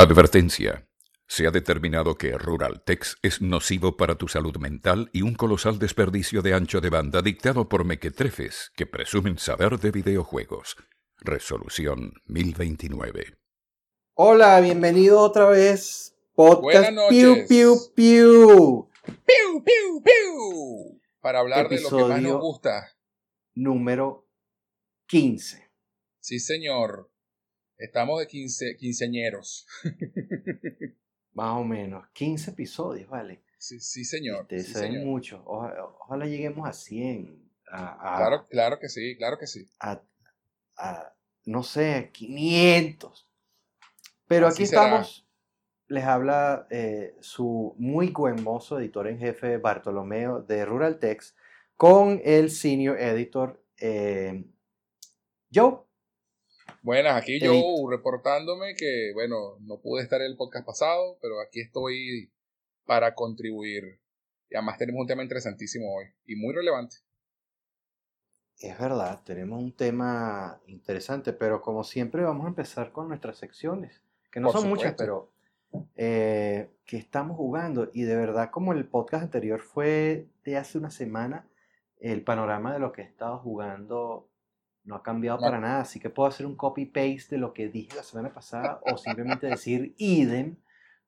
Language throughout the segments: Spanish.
Advertencia. Se ha determinado que Ruraltex es nocivo para tu salud mental y un colosal desperdicio de ancho de banda dictado por mequetrefes que presumen saber de videojuegos. Resolución 1029. Hola, bienvenido otra vez. Podcast. Piu Piu Piu. ¡Piu, piu, piu! Para hablar de lo que más Episodio- nos gusta. Número 15. Sí, señor. Estamos de quince, quinceañeros. Más o menos. 15 episodios, ¿vale? Sí, sí señor. Este, sí, se ven señor. muchos. Oja- Ojalá, lleguemos a 100. A, a- Claro, claro que sí, claro que sí. a- a, no sé, 500. Pero Así aquí será. estamos. Les habla eh, su muy buen mozo, editor en jefe Bartolomeo de Rural Text, con el senior editor eh, Joe. Buenas, aquí yo reportándome que, bueno, no pude estar en el podcast pasado, pero aquí estoy para contribuir. Y además tenemos un tema interesantísimo hoy y muy relevante. Es verdad, tenemos un tema interesante, pero como siempre vamos a empezar con nuestras secciones, que no Por son muchas, pero eh, que estamos jugando. Y de verdad, como el podcast anterior fue de hace una semana, el panorama de lo que he estado jugando no ha cambiado para nada, así que puedo hacer un copy-paste de lo que dije la semana pasada o simplemente decir idem,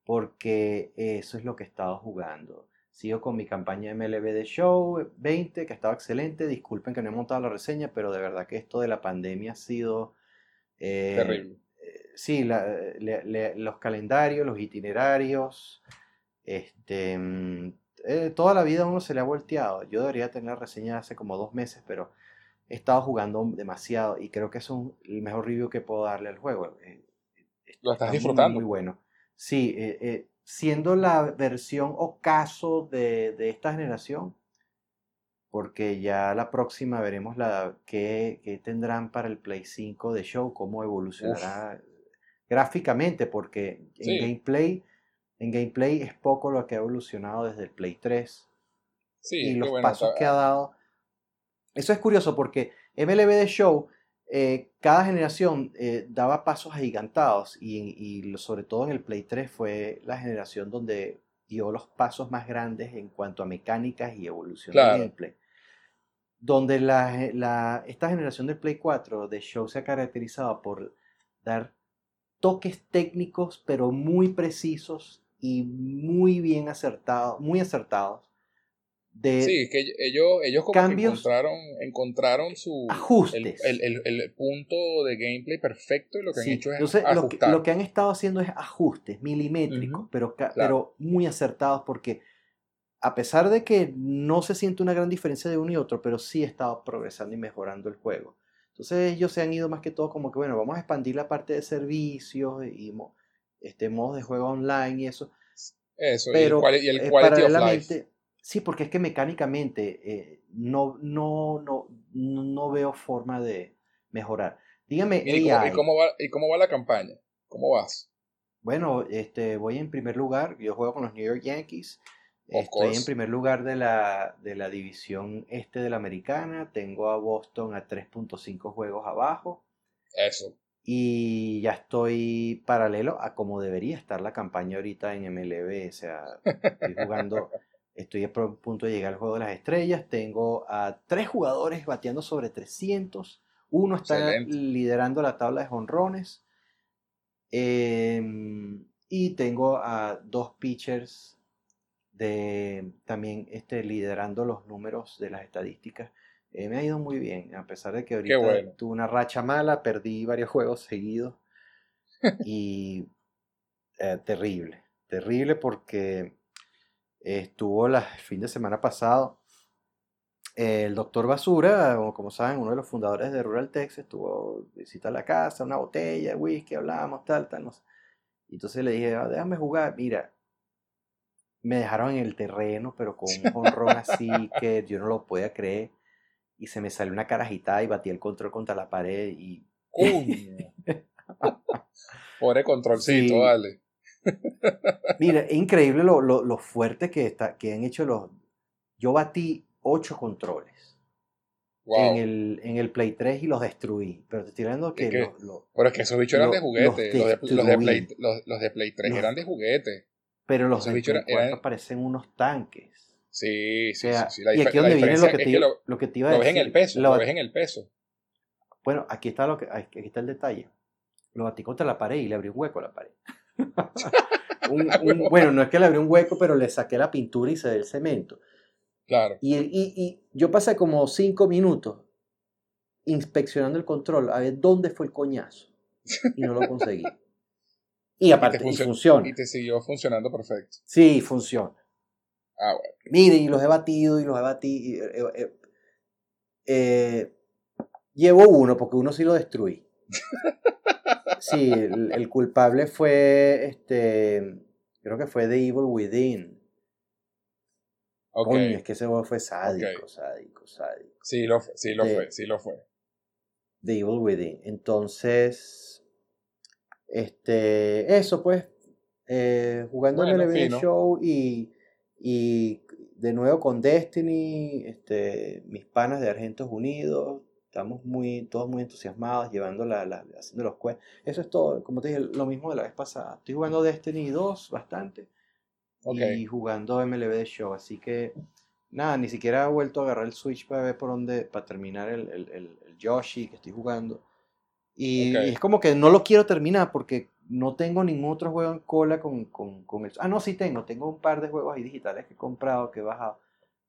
porque eso es lo que he estado jugando. Sigo con mi campaña MLB de Show 20, que estaba excelente. Disculpen que no he montado la reseña, pero de verdad que esto de la pandemia ha sido... eh, Terrible. eh, sí, la- le- le- los calendarios, los itinerarios, este, mm, eh, toda la vida uno se le ha volteado. Yo debería tener la reseña hace como dos meses, pero he estado jugando demasiado y creo que es un- el mejor review que puedo darle al juego. Eh, Lo estás Está muy, disfrutando. Muy bueno. Sí, eh, eh, siendo la versión ocaso de, de esta generación, porque ya la próxima veremos la qué, qué tendrán para el Play 5 de show, cómo evolucionará gráficamente, porque en Sí. gameplay, en gameplay es poco lo que ha evolucionado desde el Play 3 Sí, y que los bueno, pasos que ha dado. Eso es curioso porque MLB de Show, eh, cada generación eh, daba pasos agigantados y, y sobre todo en el Play 3 fue la generación donde dio los pasos más grandes en cuanto a mecánicas y evolución Claro. del gameplay. Donde la, la- esta generación del Play 4 de Show se ha caracterizado por dar toques técnicos pero muy precisos y muy bien acertados, muy acertados de Sí, que ellos, ellos como cambios- que encontraron, encontraron su Ajustes. El, el- el- el punto de gameplay perfecto y lo que Sí, han hecho es entonces, lo, que, lo que han estado haciendo es ajustes milimétricos, pero, claro. pero muy acertados porque a pesar de que no se siente una gran diferencia de uno y otro, pero sí estado progresando y mejorando el juego. Entonces ellos se han ido más que todo como que, bueno, vamos a expandir la parte de servicios y mo- este, modos de juego online y eso. Eso, Pero y el, quali- y el eh, quality of life. Sí, porque es que mecánicamente eh, no, no, no, no veo forma de mejorar. Dígame, ¿y, cómo, y AI. cómo va, ¿Y cómo va la campaña? ¿Cómo vas? Bueno, este, voy en primer lugar. Yo juego con los New York Yankees. Of Estoy en primer lugar de la, de la división este de la americana. Tengo a Boston a 3.5 juegos abajo. Eso. Y ya estoy paralelo a como debería estar la campaña ahorita en MLB. O sea, estoy jugando, estoy a punto de llegar al juego de las estrellas. Tengo a tres jugadores bateando sobre 300. Uno está Excelente. liderando la tabla de jonrones. Em, y tengo a dos pitchers de también este, liderando los números de las estadísticas. Eh, me ha ido muy bien, a pesar de que ahorita bueno. tuve una racha mala, perdí varios juegos seguidos y eh, terrible, terrible porque estuvo la- el fin de semana pasado el doctor Basura, como saben, uno de los fundadores de Rural Tex, estuvo visita la casa, una botella, whisky, hablamos, tal, tal, no sé. Y entonces le dije, "Ah, déjame jugar, mira, me dejaron en el terreno, pero con un jonrón así que yo no lo podía creer. Y se me salió una carajita y batí el control contra la pared y. Pobre controlcito, Sí. vale. Mira, es increíble lo, lo, lo fuerte que, está, que han hecho los... Yo batí ocho controles. en, el, en el Play 3 y los destruí. Pero te estoy hablando que. que- los- los- Pero es que esos bichos eran de juguete. los de. Play, los, los de Play 3 Los- eran de juguete. pero los esos de bichos Play eran- 4 parecen unos tanques. Sí, O sí, sea, sí. sí. La, y aquí donde viene lo que, es te, que lo, lo que te iba a lo decir. ves en el peso. Lo- Lo ves en el peso. Bueno, aquí está, lo que, aquí está el detalle. Lo batí contra la pared y le abrí un hueco a la pared. Un- un- bueno, no es que le abrí un hueco, pero le saqué la pintura y se el cemento. Claro. Y, y- y yo pasé como cinco minutos inspeccionando el control a ver dónde fue el coñazo. Y no lo conseguí. Y aparte, y funcio- funciona. Y te siguió funcionando perfecto. Sí, funciona. Ah, bueno. Miren, y los he batido y los he batido. y, eh, eh, eh, llevo uno, porque uno sí lo destruí. Sí, el, el culpable fue, este, creo que fue The Evil Within. Ok. Coño, es que ese juego fue sádico, Ok. sádico, sádico. Sí lo fue, sí lo de- fue, sí lo fue. The Evil Within. Entonces, este, eso pues, eh, jugando en el fino. Show y, y de nuevo con Destiny, este, mis panas de Argentos Unidos, estamos muy, todos muy entusiasmados, llevando la, la- haciendo los quests. Eso es todo, como te dije, lo mismo de la vez pasada. Estoy jugando Destiny 2 bastante Ok. y jugando MLB The Show, así que nada, ni siquiera he vuelto a agarrar el Switch para ver por dónde, para terminar el, el, el- el Yoshi que estoy jugando. Y, Ok. y es como que no lo quiero terminar porque no tengo ningún otro juego en cola con, con, con el... Ah, no, sí tengo, tengo un par de juegos ahí digitales que he comprado, que he bajado,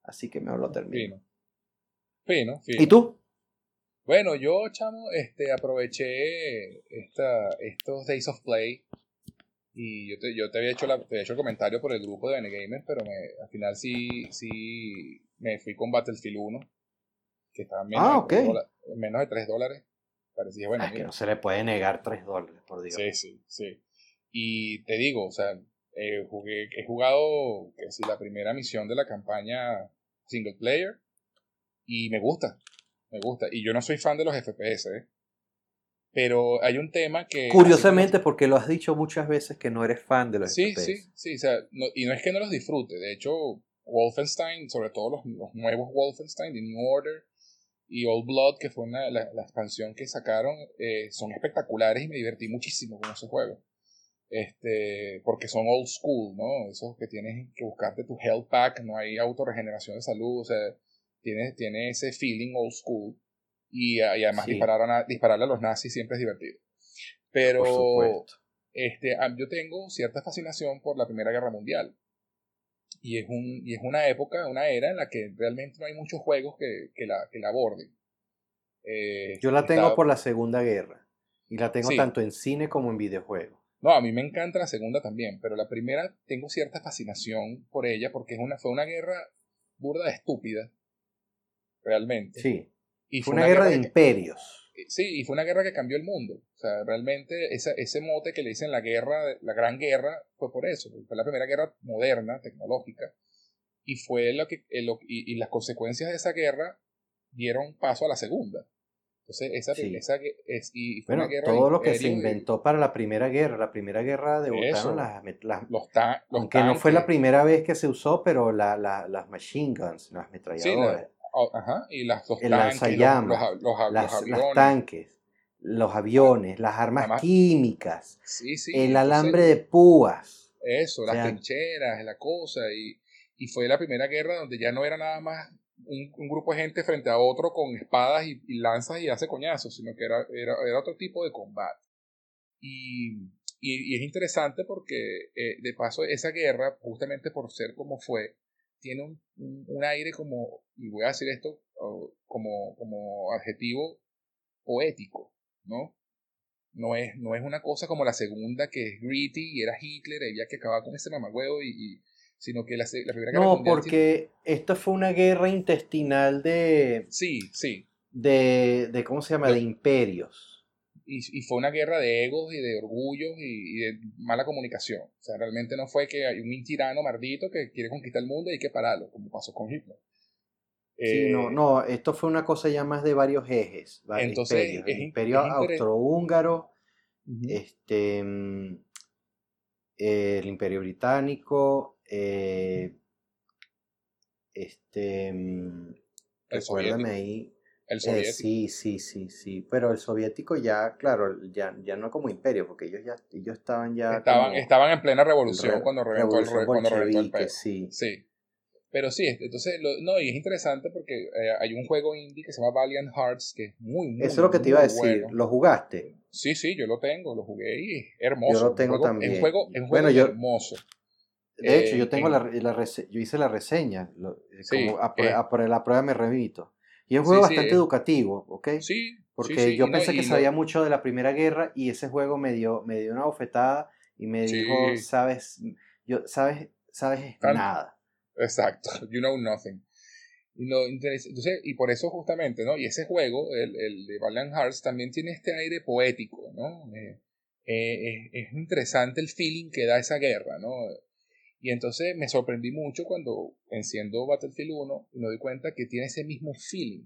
así que me lo termino. Fino. Fino, fino. ¿Y tú? Bueno, yo, chamo, este, aproveché esta, estos Days of Play y yo te, yo te había hecho la, te había hecho el comentario por el grupo de Gamer, pero me, al final sí, sí me fui con Battlefield 1, que estaba en menos, Ah, de, menos de 3 dólares. Parecía, bueno, Ah, es que no se le puede negar 3 dólares, por Dios. Sí, sí, sí. Y te digo, o sea, eh, jugué, he jugado, que si la primera misión de la campaña single player y me gusta, me gusta. Y yo no soy fan de los FPS, ¿eh? Pero hay un tema que... Curiosamente, porque lo has dicho muchas veces que no eres fan de los Sí, FPS. sí, sí, o sea, no- y no es que no los disfrute, de hecho, Wolfenstein, sobre todo los, los nuevos Wolfenstein, The New Order y Old Blood, que fue una- la, la expansión que sacaron, eh, son espectaculares y me divertí muchísimo con esos juegos. Este, porque son old school, ¿no? Esos que tienes que buscarte tu health pack, no hay autorregeneración de salud, o sea, tiene, tiene ese feeling old school. Y, y además Sí. a, dispararle a los nazis siempre es divertido. Pero Por este, ah, yo tengo cierta fascinación por la Primera Guerra Mundial. Y es, un, y es una época, una era en la que realmente no hay muchos juegos que, que, la, que la aborden. Eh, Yo la tengo está- por la Segunda Guerra. Y la tengo Sí. tanto en cine como en videojuegos. No, a mí me encanta la segunda también, pero la primera tengo cierta fascinación por ella porque es una, fue una guerra burda de estúpida. Realmente. Sí. Y Fue una guerra de que- imperios. Sí, y fue una guerra que cambió el mundo. O sea, realmente esa- ese mote que le dicen la guerra, la gran guerra, fue por eso. Fue la primera guerra moderna, tecnológica. Y fue lo que, eh, lo- y, y las consecuencias de esa guerra dieron paso a la segunda. Entonces, esa, Sí. esa es, y fue Bueno, una guerra todo lo que se inventó para la Primera Guerra. La Primera Guerra debutaron las, las- Los, ta- los aunque no fue la tanques. primera vez que se usó, pero la- la- las machine guns, las Sí, ametralladoras, la- oh, ajá, y las, los El tanques, los, los, los- los las, las aviones. tanques, los aviones, las armas Además- químicas, Sí, sí, el entonces- alambre de púas. Eso, O las sea- trincheras, la cosa, y, y fue la primera guerra donde ya no era nada más un, un grupo de gente frente a otro con espadas y, y lanzas y hace coñazos, sino que era, era, era otro tipo de combate. Y, y, y es interesante porque, eh, de paso, esa guerra, justamente por ser como fue, tiene un, un, un aire como, y voy a decir esto como, como adjetivo poético, ¿no? No es, no es una cosa como la segunda que es gritty y era Hitler, ella que acababa con ese mamagüevo y, y sino que la, la primera guerra No, tiene- porque esto fue una guerra intestinal de, sí, sí, de, de ¿cómo se llama? De imperios. Y, y fue una guerra de egos y de orgullos y, y de mala comunicación. O sea, realmente no fue que hay un tirano maldito que quiere conquistar el mundo y hay que pararlo, como pasó con Hitler. Sí, Eh, no, no, esto fue una cosa ya más de varios ejes, varios Entonces, imperios. El imperio es austrohúngaro, este, mm, el imperio británico, eh, este, mm, El recuérdame soviético. ahí, El Eh, sí, sí, sí, sí. Pero el soviético ya, claro, ya, ya no como imperio, porque ellos ya ellos estaban ya estaban, estaban en plena revolución re- cuando reventó el, revolución re- cuando reventó el bolchevique, peo. sí. Sí. Pero sí, entonces, lo- no, y es interesante porque eh, hay un juego indie que se llama Valiant Hearts que es muy, muy, Eso es lo que te iba a decir. bueno. ¿Lo jugaste? Sí, sí, yo lo tengo, lo jugué y es hermoso. Yo lo tengo juego- también. Es un juego, es un Bueno, juego yo- hermoso. De hecho, Eh, yo tengo en- la, la rese- yo hice la reseña, lo- eh, Sí, como a, eh. a la prueba me remito. Y es un juego sí, bastante educativo, ¿ok? Sí, Porque sí, yo no, pensé que sabía mucho de la Primera Guerra y ese juego me dio, me dio una bofetada y me dijo, sabes, yo, sabes, sabes Tan- nada. Exacto, you know nothing. Y, interes- entonces, y por eso justamente, ¿no? Y ese juego, el, el de Valiant Hearts, también tiene este aire poético, ¿no? Eh, eh, es, es interesante el feeling que da esa guerra, ¿no? Y entonces me sorprendí mucho cuando enciendo Battlefield 1 y me doy cuenta que tiene ese mismo feeling.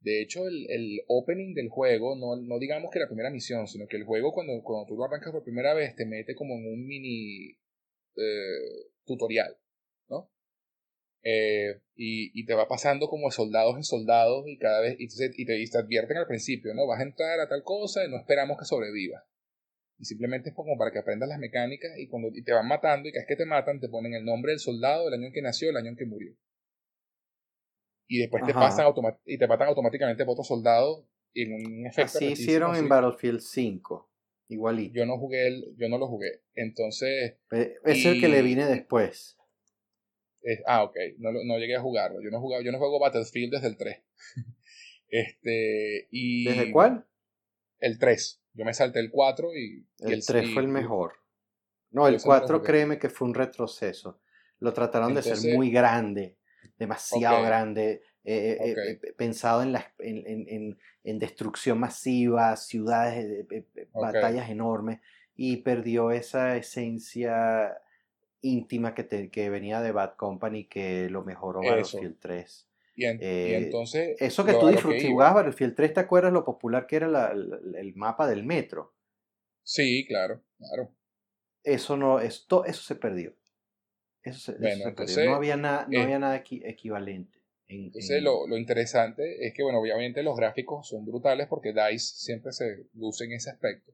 De hecho, el, el opening del juego, no, no digamos que la primera misión, sino que el juego cuando, cuando tú lo arrancas por primera vez te mete como en un mini eh, tutorial, ¿no? Eh, y, y te va pasando como soldados en soldados y cada vez y, entonces- y te, y te advierten al principio, ¿no? Vas a entrar a tal cosa y no esperamos que sobrevivas. Y simplemente es como para que aprendas las mecánicas y cuando y te van matando y cada vez que te matan te ponen el nombre del soldado, el año en que nació, el año en que murió. Y después te pasan y te matan automáticamente por otro soldado en un efecto Así hicieron así. en Battlefield 5, igualito. Yo no jugué el, yo no lo jugué. Entonces, Eh, Es el que le vine después. Ah, ok. No, no llegué a jugarlo. Yo no, jugaba, yo no juego Battlefield desde el 3. este, y ¿Desde cuál? El 3. Yo me salté el 4 y, y El 3 fue el mejor. No, el Yo ese no lo 4 jugué. créeme que fue un retroceso. Lo trataron de ser muy grande, demasiado grande, eh, eh, eh, eh, pensado en, la, en, en- destrucción masiva, ciudades, batallas enormes, y perdió esa esencia íntima que, te- que venía de Bad Company que lo mejoró. Battlefield 3. Y en- y eh, entonces. Eso que tú jugabas Battlefield 3, ¿te acuerdas lo popular que era la- el mapa del metro? Sí, claro, claro. eso no esto eso se perdió eso se, eso Bueno, perdió. entonces, no había nada no eh, había nada equi- equivalente en- Entonces, en- lo, lo interesante es que, bueno, obviamente los gráficos son brutales porque DICE siempre se luce en ese aspecto.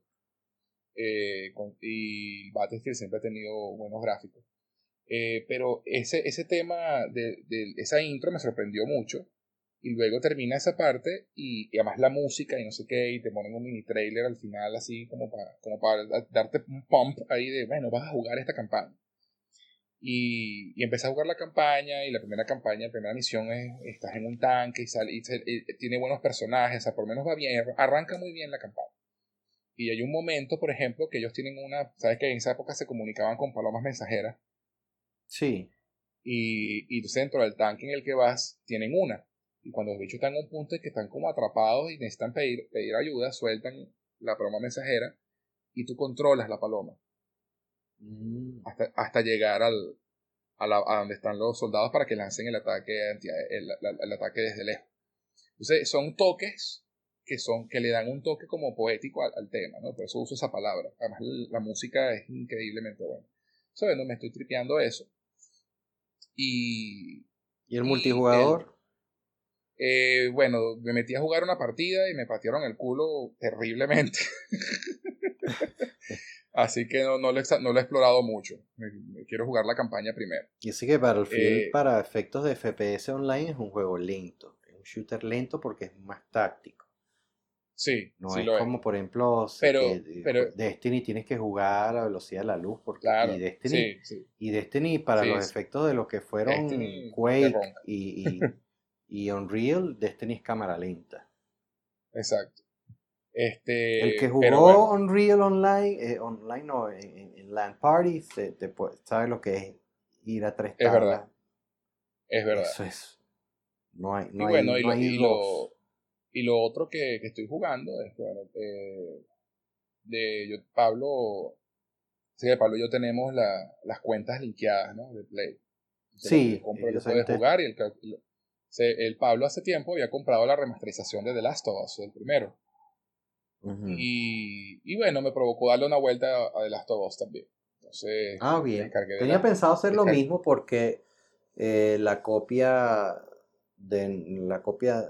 Eh, con- y Battlefield siempre ha tenido buenos gráficos. Eh, pero ese, ese tema de, de esa intro me sorprendió mucho. Y luego termina esa parte y, y además la música y no sé qué, y te ponen un mini trailer al final así como para, como para da- darte un pump ahí de, bueno, vas a jugar esta campaña. Y, y empecé a jugar la campaña y la primera campaña, la primera misión es, estás en un tanque y, sale, y, tiene buenos personajes, o sea, por menos va bien, arranca muy bien la campaña. Y hay un momento, por ejemplo, que ellos tienen una, sabes que en esa época se comunicaban con palomas mensajeras sí y, y entonces dentro del tanque en el que vas tienen una. Y cuando los bichos están en un punto en que están como atrapados y necesitan pedir, pedir ayuda, sueltan la paloma mensajera y tú controlas la paloma Mm, hasta, hasta llegar al, a, la- a donde están los soldados para que lancen el ataque, anti- el, el ataque desde lejos. Entonces son toques que, son, que le dan un toque como poético al, al tema, ¿no? Por eso uso esa palabra. Además la, la música es increíblemente buena. ¿Sabes? No me estoy tripeando eso. Y, y el Y multijugador eh, bueno, me metí a jugar una partida y me patearon el culo terriblemente. Así que no, no, lo, he exa- no lo he explorado mucho. Quiero jugar la campaña primero. y así que Battlefield eh, para efectos de FPS online es un juego lento es un shooter lento porque es más táctico Sí, no sí es lo es. como por ejemplo Pero- que- pero- Destiny tienes que jugar a la velocidad de la luz porque Claro, y Destiny sí, sí. Y Destiny, para los efectos de lo que fueron Destiny Quake y, y, y Unreal, Destiny es cámara lenta. Exacto. Este, El que jugó bueno, Unreal Online, eh, online no, en, en- LAN Party, se- te sabe lo que es ir a tres Es tablas. verdad. es verdad. Eso es. No hay, y no hay, y, no lo, hay y, dos. lo, y lo otro que, que estoy jugando es, bueno, eh, de yo, Pablo, sí, de Pablo y yo tenemos la, las cuentas linkeadas, ¿no? De Play. Entonces, Sí, compro lo te- jugar y el, se- el Pablo hace tiempo había comprado la remasterización de The Last of Us, el primero. Y, y bueno, me provocó darle una vuelta a The Last of Us también. Entonces, Ah, bien. Tenía la- pensado hacer lo mismo porque eh, la copia de la copia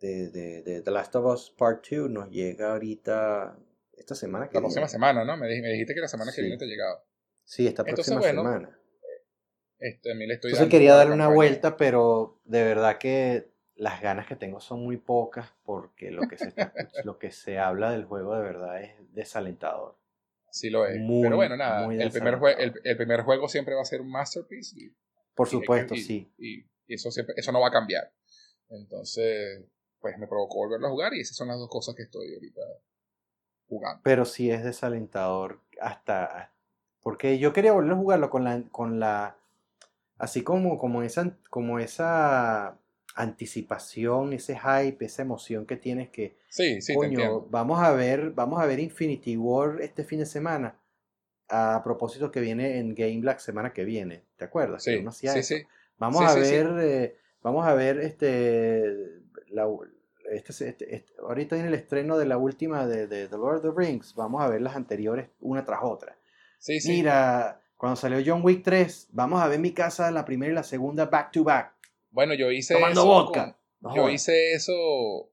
de, de, de The Last of Us Part 2 nos llega ahorita esta semana que La viene. próxima semana, ¿no? Me, dij- me dijiste que la semana que viene te llegaba. Sí, esta Entonces, próxima bueno, semana. Este, mí le estoy Entonces quería darle una campaña. vuelta, pero de verdad que las ganas que tengo son muy pocas porque lo que se, está lo que se habla del juego de verdad es desalentador. Sí lo es. Muy, Pero bueno, nada. El primer, jue- el, primer juego siempre va a ser un masterpiece. Y, Por supuesto, y- sí. Y, y eso, siempre, eso no va a cambiar. Entonces, pues me provocó volverlo a jugar y esas son las dos cosas que estoy ahorita jugando. Pero sí es desalentador hasta... Porque yo quería volver a jugarlo con la... Con la así como, como, esa, como esa anticipación, ese hype, esa emoción que tienes que... Sí, sí, Coño, vamos a ver, vamos a ver Infinity War este fin de semana. A propósito que viene en Game Black semana que viene, ¿te acuerdas? Que Sí, uno hacía sí, sí. Vamos a ver, eh, vamos a ver este, la, este, este- este- ahorita viene el estreno de la última de, de The Lord of the Rings. Vamos a ver las anteriores una tras otra. Sí, sí. Mira, cuando salió John Wick 3, vamos a ver mi casa la primera y la segunda back to back, Bueno, yo hice tomando eso vodka. No yo hice eso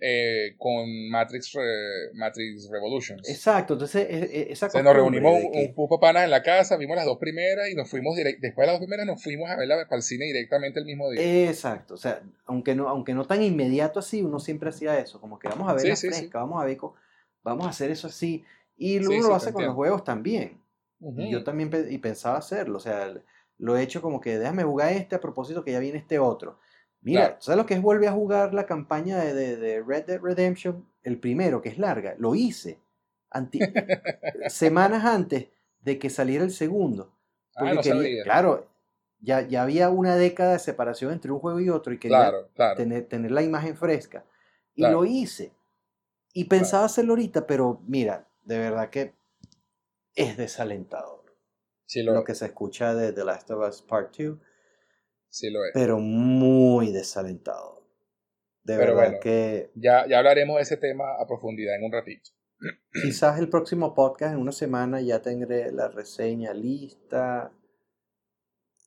eh, con Matrix, Re- Matrix Revolutions. Exacto, entonces e- e- esa O sea, nos reunimos un, que- un grupo panas en la casa, vimos las dos primeras y nos fuimos direct, después de las dos primeras nos fuimos a verla para el cine directamente el mismo día. Exacto, o sea, aunque no, aunque no tan inmediato así, uno siempre hacía eso, como que vamos a ver Sí, la sí, vamos a ver, vamos a hacer eso así, y uno sí, lo hace con los juegos también, y yo también pe- y pensaba hacerlo, o sea, lo he hecho como que déjame jugar este a propósito que ya viene este otro. Mira, Claro. ¿sabes lo que es volver a jugar la campaña de, de- de Red Dead Redemption? El primero, que es larga, lo hice anti- semanas antes de que saliera el segundo. Ah, Porque no quería, sabía. claro, ya, ya había una década de separación entre un juego y otro y quería Claro, claro. tener, tener la imagen fresca. Y lo hice. Y pensaba hacerlo ahorita, pero mira, de verdad que es desalentador. Sí lo, Lo que se escucha de The Last of Us Part 2, sí lo es. pero muy desalentador. De Pero verdad bueno. que Ya, ya hablaremos de ese tema a profundidad en un ratito. quizás el próximo podcast en una semana ya tendré la reseña lista.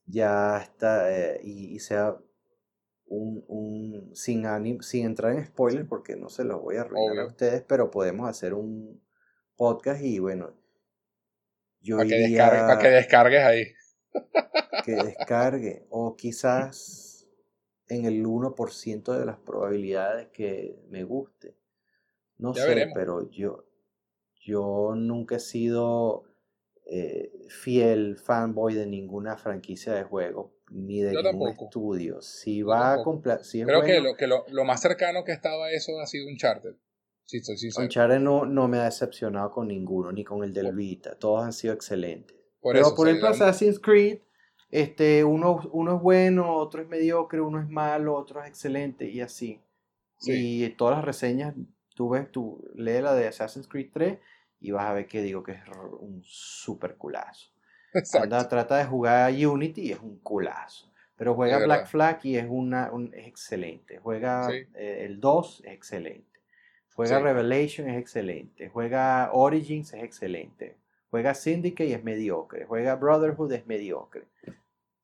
Ya está, eh, y, y sea un, un sin anim- sin entrar en spoilers porque no se los voy a arruinar a ustedes, pero podemos hacer un podcast y bueno, yo Para que, iría descargue, para que descargues ahí. Que descargue o quizás en el 1% de las probabilidades que me guste. No Ya sé, veremos. pero yo, yo nunca he sido eh, fiel fanboy de ninguna franquicia de juego, ni de Yo ningún tampoco. estudio. Si va a compla- si Creo que, bueno, lo, que lo, lo más cercano que estaba a eso ha sido Uncharted. Sí, sincero. Uncharted no, no me ha decepcionado con ninguno, ni con el del Vita. Todos han sido excelentes. Por Pero eso, por ejemplo, Assassin's Creed, este, uno, uno es bueno, otro es mediocre, uno es malo, otro es excelente y así. Sí. Y todas las reseñas, tú ves, tú lees la de Assassin's Creed 3 y vas a ver que digo que es un super culazo. Exacto. Anda, trata de jugar Unity y es un culazo. Pero juega Es Black verdad. Flag y es, una, un- es excelente. Juega Sí. eh, el 2, es excelente. Juega Sí. Revelation, es excelente. Juega Origins, es excelente. Juega Syndicate y es mediocre. Juega Brotherhood, es mediocre.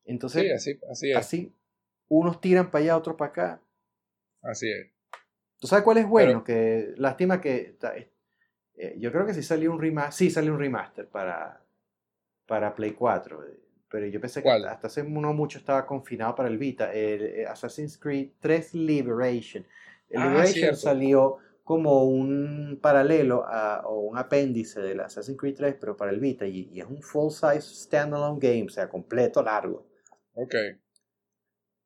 Entonces, Sí, así, así es. así, unos tiran para allá, otros para acá. Así es. ¿Tú sabes cuál es bueno? que lástima que ta- eh, yo creo que sí salió un remaster, sí salió un remaster para, para Play 4, eh, pero yo pensé que ¿Cuál? hasta, hasta hace no mucho estaba confinado para el Vita, el, eh, Assassin's Creed 3 Liberation. El Ah, Liberation cierto. salió como un paralelo a, o un apéndice del Assassin's Creed 3, pero para el Vita, y, y es un full size standalone game, o sea, completo, largo Ok.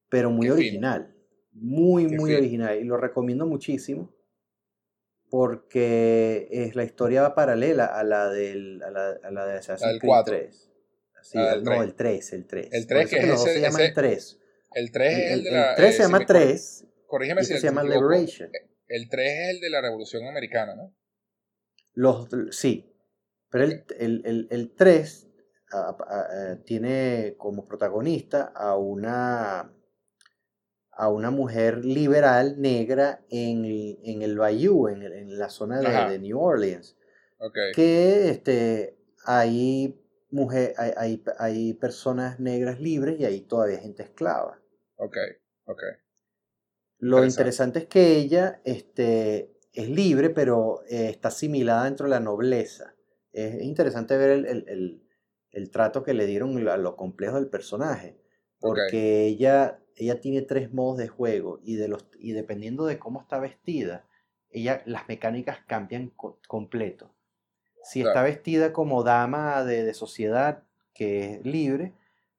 pero muy Qué original. Muy, Qué muy fino. original. Y lo recomiendo muchísimo porque es, la historia va paralela a la, del, a la, a la de Assassin's Creed 4. 3. Sí, del no, 3. el 3, el 3. El Por 3 eso que es dos ese- se llaman ese- 3. El 3 El, es el, el- de el la. 3 eh, se si llama me- 3 Corrígeme si este se llama. Liberation. El 3 es el de la Revolución Americana, ¿no? Los, sí, pero el, el, el, el 3 ah, ah, ah, tiene como protagonista a una, a una mujer liberal negra en, el- en el Bayou, en, en la zona de, New Orleans, Ok. que este, hay, mujer, hay, hay, hay personas negras libres y hay todavía gente esclava. Ok. Ok. Lo interesante es que ella este, es libre, pero eh, está asimilada dentro de la nobleza. Es interesante ver el, trato que le dieron a lo complejo del personaje, porque ella, ella tiene tres modos de juego y, de los, y dependiendo de cómo está vestida, ella, las mecánicas cambian completo. Si está vestida como dama de, sociedad que es libre,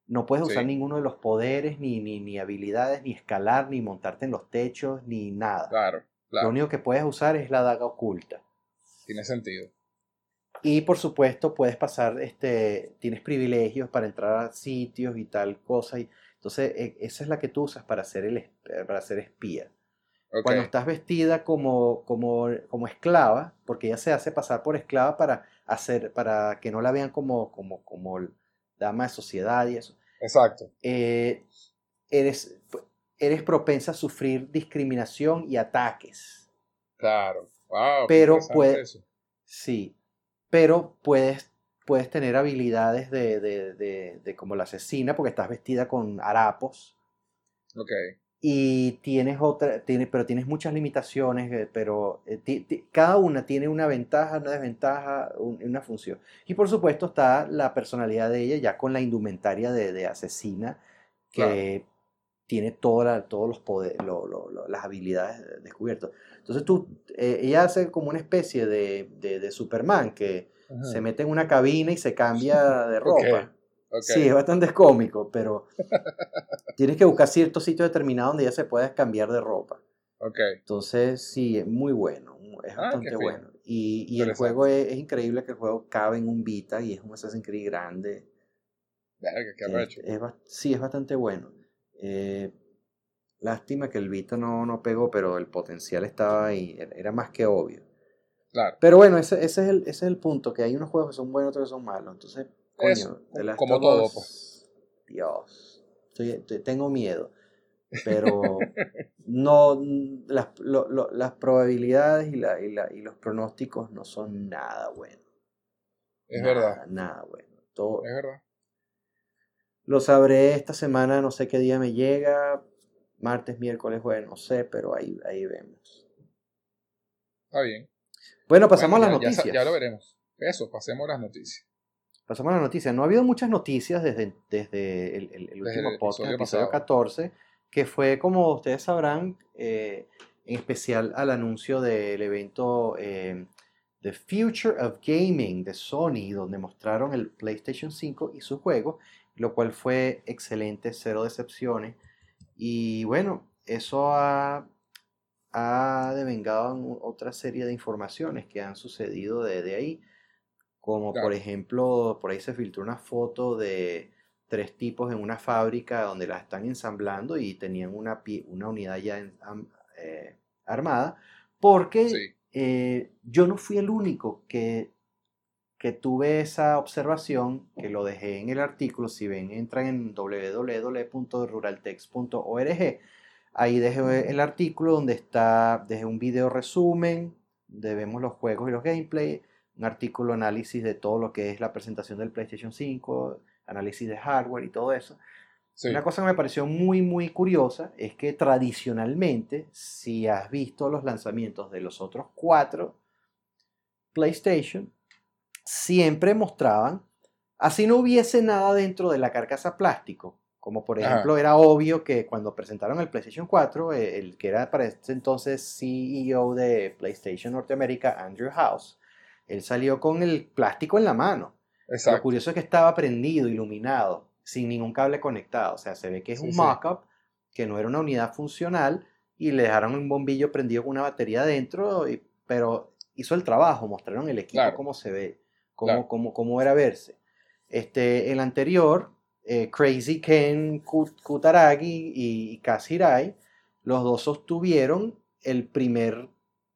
no puedes usar ninguno de los poderes, ni, ni, ni, habilidades, ni escalar, ni montarte en los techos, ni nada. Claro. Lo único que puedes usar es la daga oculta. Tiene sentido. Y por supuesto puedes pasar, este, tienes privilegios para entrar a sitios y tal cosa. Y, entonces e, esa es la que tú usas para ser, el, para ser espía. Cuando estás vestida como, como, como, esclava, porque ella se hace pasar por esclava para, hacer, para que no la vean como, como, como dama de sociedad y eso. Exacto. Eh, eres, eres propensa a sufrir discriminación y ataques. Claro, wow. Pero puedes, sí, pero puedes, puedes tener habilidades de, de, de, como la asesina porque estás vestida con harapos. Ok. Y tienes otra, tiene, pero tienes muchas limitaciones, eh, pero eh, cada una tiene una ventaja, una desventaja, una función. Y por supuesto está la personalidad de ella ya con la indumentaria de, asesina, que tiene toda todos los poderes, las habilidades descubiertas. Entonces tú, eh, ella hace como una especie de, de, Superman que se mete en una cabina y se cambia de ropa. Sí, es bastante cómico, pero tienes que buscar ciertos sitios determinados donde ya se pueda cambiar de ropa. Okay. Entonces, sí, es muy bueno, es ah, bastante bueno. Y, y el juego es, increíble que el juego cabe en un Vita y es un Assassin's Creed grande. Verga, qué es, sí, es bastante bueno. Eh, lástima que el Vita no, no pegó, pero el potencial estaba ahí, era más que obvio. Claro. Pero bueno, ese, ese, es el, ese es el punto, que hay unos juegos que son buenos, otros que son malos. Entonces, coño, como todo. Dios, tengo miedo. Pero no las, las probabilidades y, la, y, la, y, los pronósticos no son nada buenos. Es verdad. Nada bueno. Todo, es verdad. Lo sabré esta semana, no sé qué día me llega, martes, miércoles, jueves, no sé, pero ahí, ahí vemos. Está bien. Bueno, pasamos a las noticias. Ya, lo veremos. Eso, pasemos a las noticias. Pasamos a las noticias. No ha habido muchas noticias desde, desde el, último podcast, el episodio 14, que fue, como ustedes sabrán, eh, en especial al anuncio del evento eh, The Future of Gaming de Sony, donde mostraron el PlayStation 5 y su juego lo cual fue excelente, cero decepciones. Y bueno, eso ha, ha devengado otra serie de informaciones que han sucedido desde ahí, como por ejemplo, por ahí se filtró una foto de tres tipos en una fábrica donde la están ensamblando y tenían una, una unidad ya eh, armada, porque eh, yo no fui el único que que tuve esa observación, que lo dejé en el artículo, si ven, entran en www.ruraltext.org, ahí dejé el artículo donde está, dejé un video resumen, donde vemos los juegos y los gameplay, un artículo análisis de todo lo que es la presentación del PlayStation 5, análisis de hardware y todo eso. Una cosa que me pareció muy, muy curiosa es que tradicionalmente, si has visto los lanzamientos de los otros cuatro PlayStation, siempre mostraban, así no hubiese nada dentro de la carcasa plástico, como por ejemplo era obvio que cuando presentaron el PlayStation 4, eh, el que era para ese entonces CEO de PlayStation Norteamérica, Andrew House, él salió con el plástico en la mano. Lo curioso es que estaba prendido, iluminado, sin ningún cable conectado. O sea, se ve que es un mock-up, que no era una unidad funcional, y le dejaron un bombillo prendido con una batería adentro, pero hizo el trabajo, mostraron el equipo, cómo se ve cómo, cómo, era verse. Este, el anterior, eh, Crazy Ken Kutaragi y Kaz Hirai, los dos sostuvieron el primer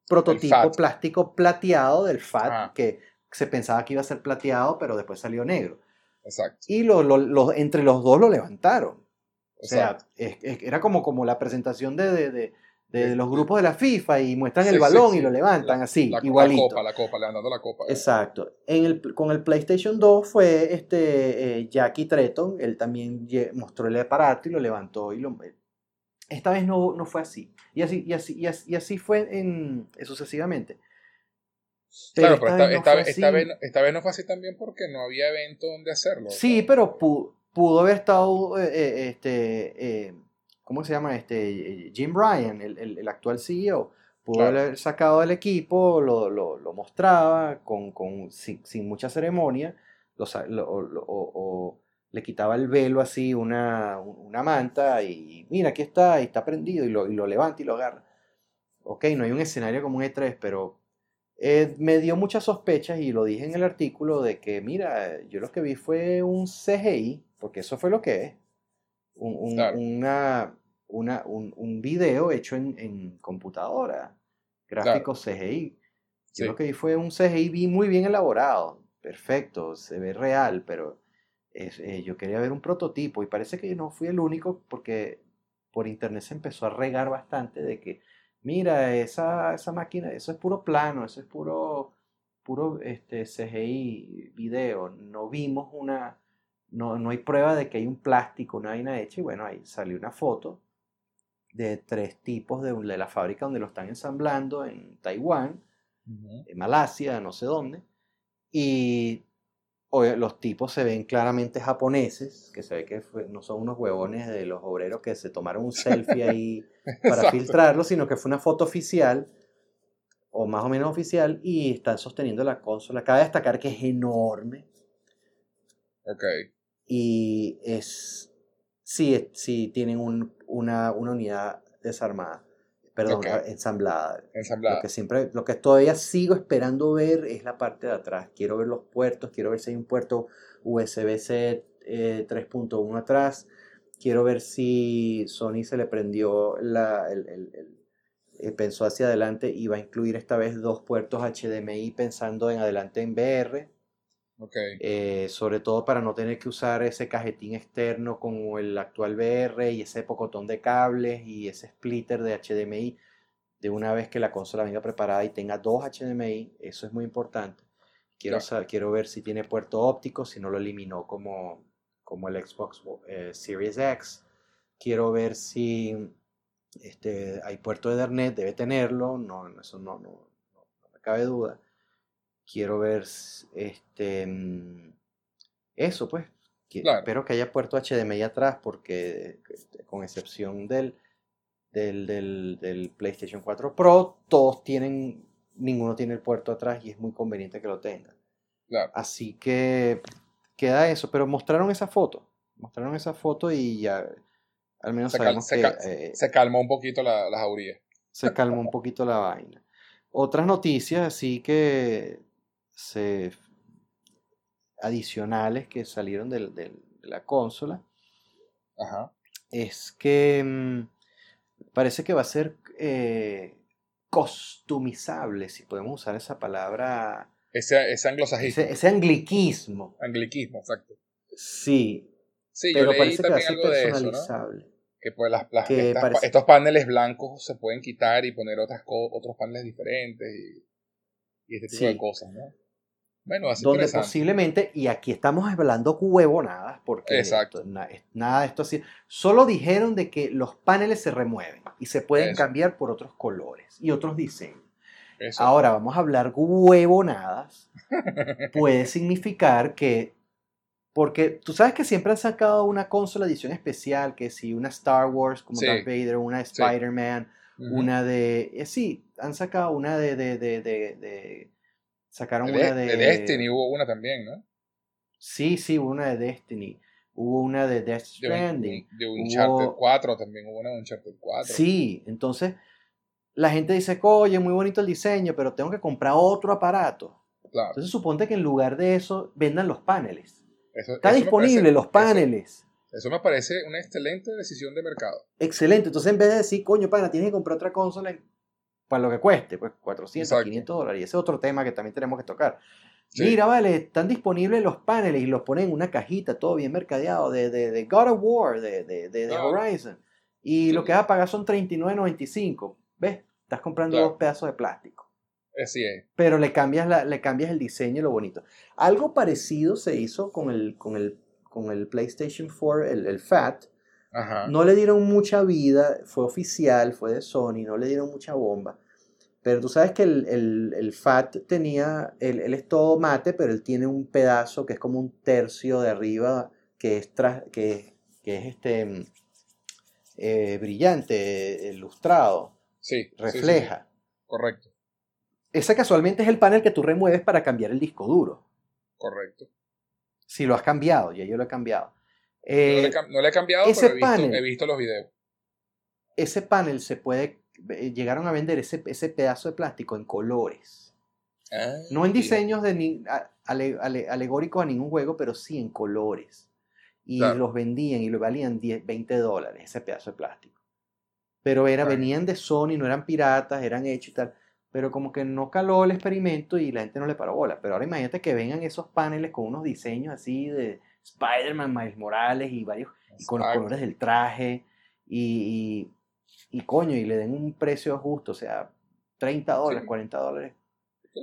prototipo plástico plateado del FAT, ah. que se pensaba que iba a ser plateado, pero después salió negro. Exacto. Y lo, entre los dos lo levantaron. O sea, era como, como la presentación de, de los grupos de la FIFA y muestran el balón y lo levantan así, igualito. La copa, la copa, levantando la copa. Exacto. En el, con el PlayStation 2 fue este eh, Jackie Tretton, él también mostró el aparato y lo levantó y lo... Esta vez no, no fue así. Y así, y así, y así, y así fue en, sucesivamente. claro, pero esta, vez, esta, vez, esta, vez, no fue así también porque no había evento donde hacerlo. Sí, pero pudo, haber estado, eh, eh, este, eh, ¿cómo se llama? Este, Jim Ryan, el, el, el actual CEO Pudo haber sacado del equipo, lo, lo, lo mostraba con, con, sin, sin, mucha ceremonia, o, le quitaba el velo así, una, una, manta, y mira, aquí está, y está prendido, y lo, y lo levanta y lo agarra. Ok, no hay un escenario como un E3, pero eh, me dio muchas sospechas y lo dije en el artículo de que, mira, yo lo que vi fue un CGI, porque eso fue lo que es. Un, una, una, un, un, video hecho en, en computadora gráficos CGI. Yo lo que vi fue un CGI muy bien elaborado, perfecto, se ve real, pero eh, yo quería ver un prototipo y parece que no fui el único porque por internet se empezó a regar bastante de que, mira, esa, esa máquina, eso es puro plano, eso es puro, puro este, CGI video, no vimos una, no, no hay prueba de que hay un plástico, una vaina hecha y bueno, ahí salió una foto de tres tipos de, de, la fábrica donde lo están ensamblando en Taiwán, en Malasia, no sé dónde. Y los tipos se ven claramente japoneses, que se ve que no son unos huevones de los obreros que se tomaron un selfie ahí para filtrarlo, sino que fue una foto oficial, o más o menos oficial, y están sosteniendo la consola. Cabe destacar que es enorme. Ok. Y es sí, sí tienen una, unidad desarmada, perdón, ensamblada. Lo que siempre, lo que todavía sigo esperando ver es la parte de atrás. Quiero ver los puertos, quiero ver si hay un puerto USB-C 3.1 eh, atrás. Quiero ver si Sony se le prendió la, el, eh, pensó hacia adelante y va a incluir esta vez dos puertos HDMI pensando en adelante en VR eh, sobre todo para no tener que usar ese cajetín externo como el actual VR y ese pocotón de cables y ese splitter de HDMI de una vez que la consola venga preparada y tenga dos HDMI, eso es muy importante. Quiero, saber, quiero ver si tiene puerto óptico, si no lo eliminó como, como el Xbox eh, Series X. Quiero ver si este, hay puerto de Ethernet, debe tenerlo, no, eso no, no, no me cabe duda quiero ver este mm, eso pues espero que haya puerto HDMI atrás porque este, con excepción del del, del, PlayStation 4 Pro todos tienen ninguno tiene el puerto atrás y es muy conveniente que lo tenga. Así que queda eso pero mostraron esa foto mostraron esa foto y ya al menos se sabemos que eh, se calmó un poquito la, la jauría se calmó un poquito la vaina. Otras noticias así que adicionales que salieron de, la consola es que mm, parece que va a ser eh, costumizable, si podemos usar esa palabra. Ese, ese anglosajismo. Ese, angliquismo. Angliquismo, exacto. Sí. Sí, pero yo parece que va a ser personalizable. Que pues las, estos paneles blancos se pueden quitar y poner otras otros paneles diferentes y, y este tipo de cosas, ¿no? Bueno, donde posiblemente, y aquí estamos hablando nada porque nada de esto así, solo dijeron de que los paneles se remueven y se pueden cambiar por otros colores y otros diseños. Ahora vamos a hablar huevonadas. Puede significar que, porque tú sabes que siempre han sacado una consola edición especial, que si una Star Wars como Darth Vader, una Spider-Man, una de, eh, sí, han sacado una de, de, de Sacaron una de, de... Destiny hubo una también, ¿no? Sí, sí, hubo una de Destiny. Hubo una de Death Stranding. De, Uncharted 4 también hubo una de Uncharted 4. Sí, entonces la gente dice, oye, muy bonito el diseño, pero tengo que comprar otro aparato. Claro. Entonces suponte que en lugar de eso vendan los paneles. Está disponible los paneles. Eso, me parece una excelente decisión de mercado. Excelente. Entonces en vez de decir, coño, pana, tienes que comprar otra consola, para lo que cueste, pues 400, 500 dólares. Y ese es otro tema que también tenemos que tocar. Mira, vale, están disponibles los paneles y los ponen en una cajita, todo bien mercadeado, de, de, de God of War, de, de Horizon. Y lo que vas a pagar son 39.95. ¿Ves? Estás comprando dos pedazos de plástico. Así es. Pero le cambias, la, le cambias el diseño y lo bonito. Algo parecido se hizo con el, con el, con el PlayStation 4, el, el FAT, No le dieron mucha vida, fue oficial, fue de Sony, no le dieron mucha bomba. Pero tú sabes que el, FAT tenía, él, es todo mate, pero él tiene un pedazo que es como un tercio de arriba que es, que, que es este eh, brillante, ilustrado. Sí. Refleja. Correcto. Ese casualmente es el panel que tú remueves para cambiar el disco duro. Correcto. Si lo has cambiado, ya yo lo he cambiado. No, le, eh, he cambiado, pero he visto, los videos. Ese panel se puede. Eh, llegaron a vender ese, ese pedazo de plástico en colores. Ah, no en diseños de alegóricos a ningún juego, pero sí en colores. Y los vendían y lo valían 10, 20 dólares ese pedazo de plástico. Pero era, venían de Sony, no eran piratas, eran hechos y tal pero como que no caló el experimento y la gente no le paró bola. Pero ahora imagínate que vengan esos paneles con unos diseños así de Spider-Man, Miles Morales y varios, con los colores del traje y, y, coño, y le den un precio justo, o sea, 30 dólares, 40 dólares.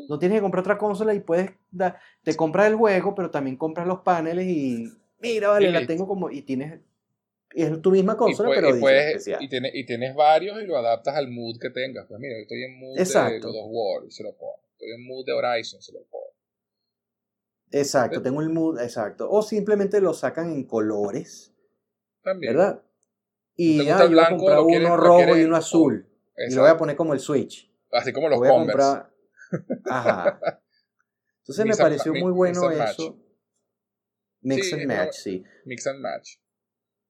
No tienes que comprar otra consola y puedes, te compras el juego, pero también compras los paneles y mira, vale, la tengo como, y tienes es tu misma consola, pero y, puedes, y, tienes, y tienes varios y lo adaptas al mood que tengas. Pues mira, estoy en mood de God of War, se lo pongo. Estoy en mood de Horizon, se lo pongo. Exacto, tengo el mood, exacto. O simplemente lo sacan en colores. También. ¿Verdad? Y ya, yo voy a comprar uno rojo y uno azul. Y lo voy a poner como el Switch. Así como los Converse. Ajá. Entonces me pareció muy bueno eso. Mix and match, sí. Mix and match.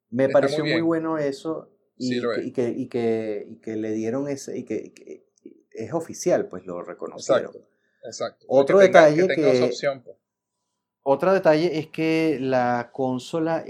Me pareció muy, bueno eso y, que, y, que, le dieron ese, y que, es oficial, pues lo reconocieron. Exacto. Otro detalle que, pues. Otro detalle es que la consola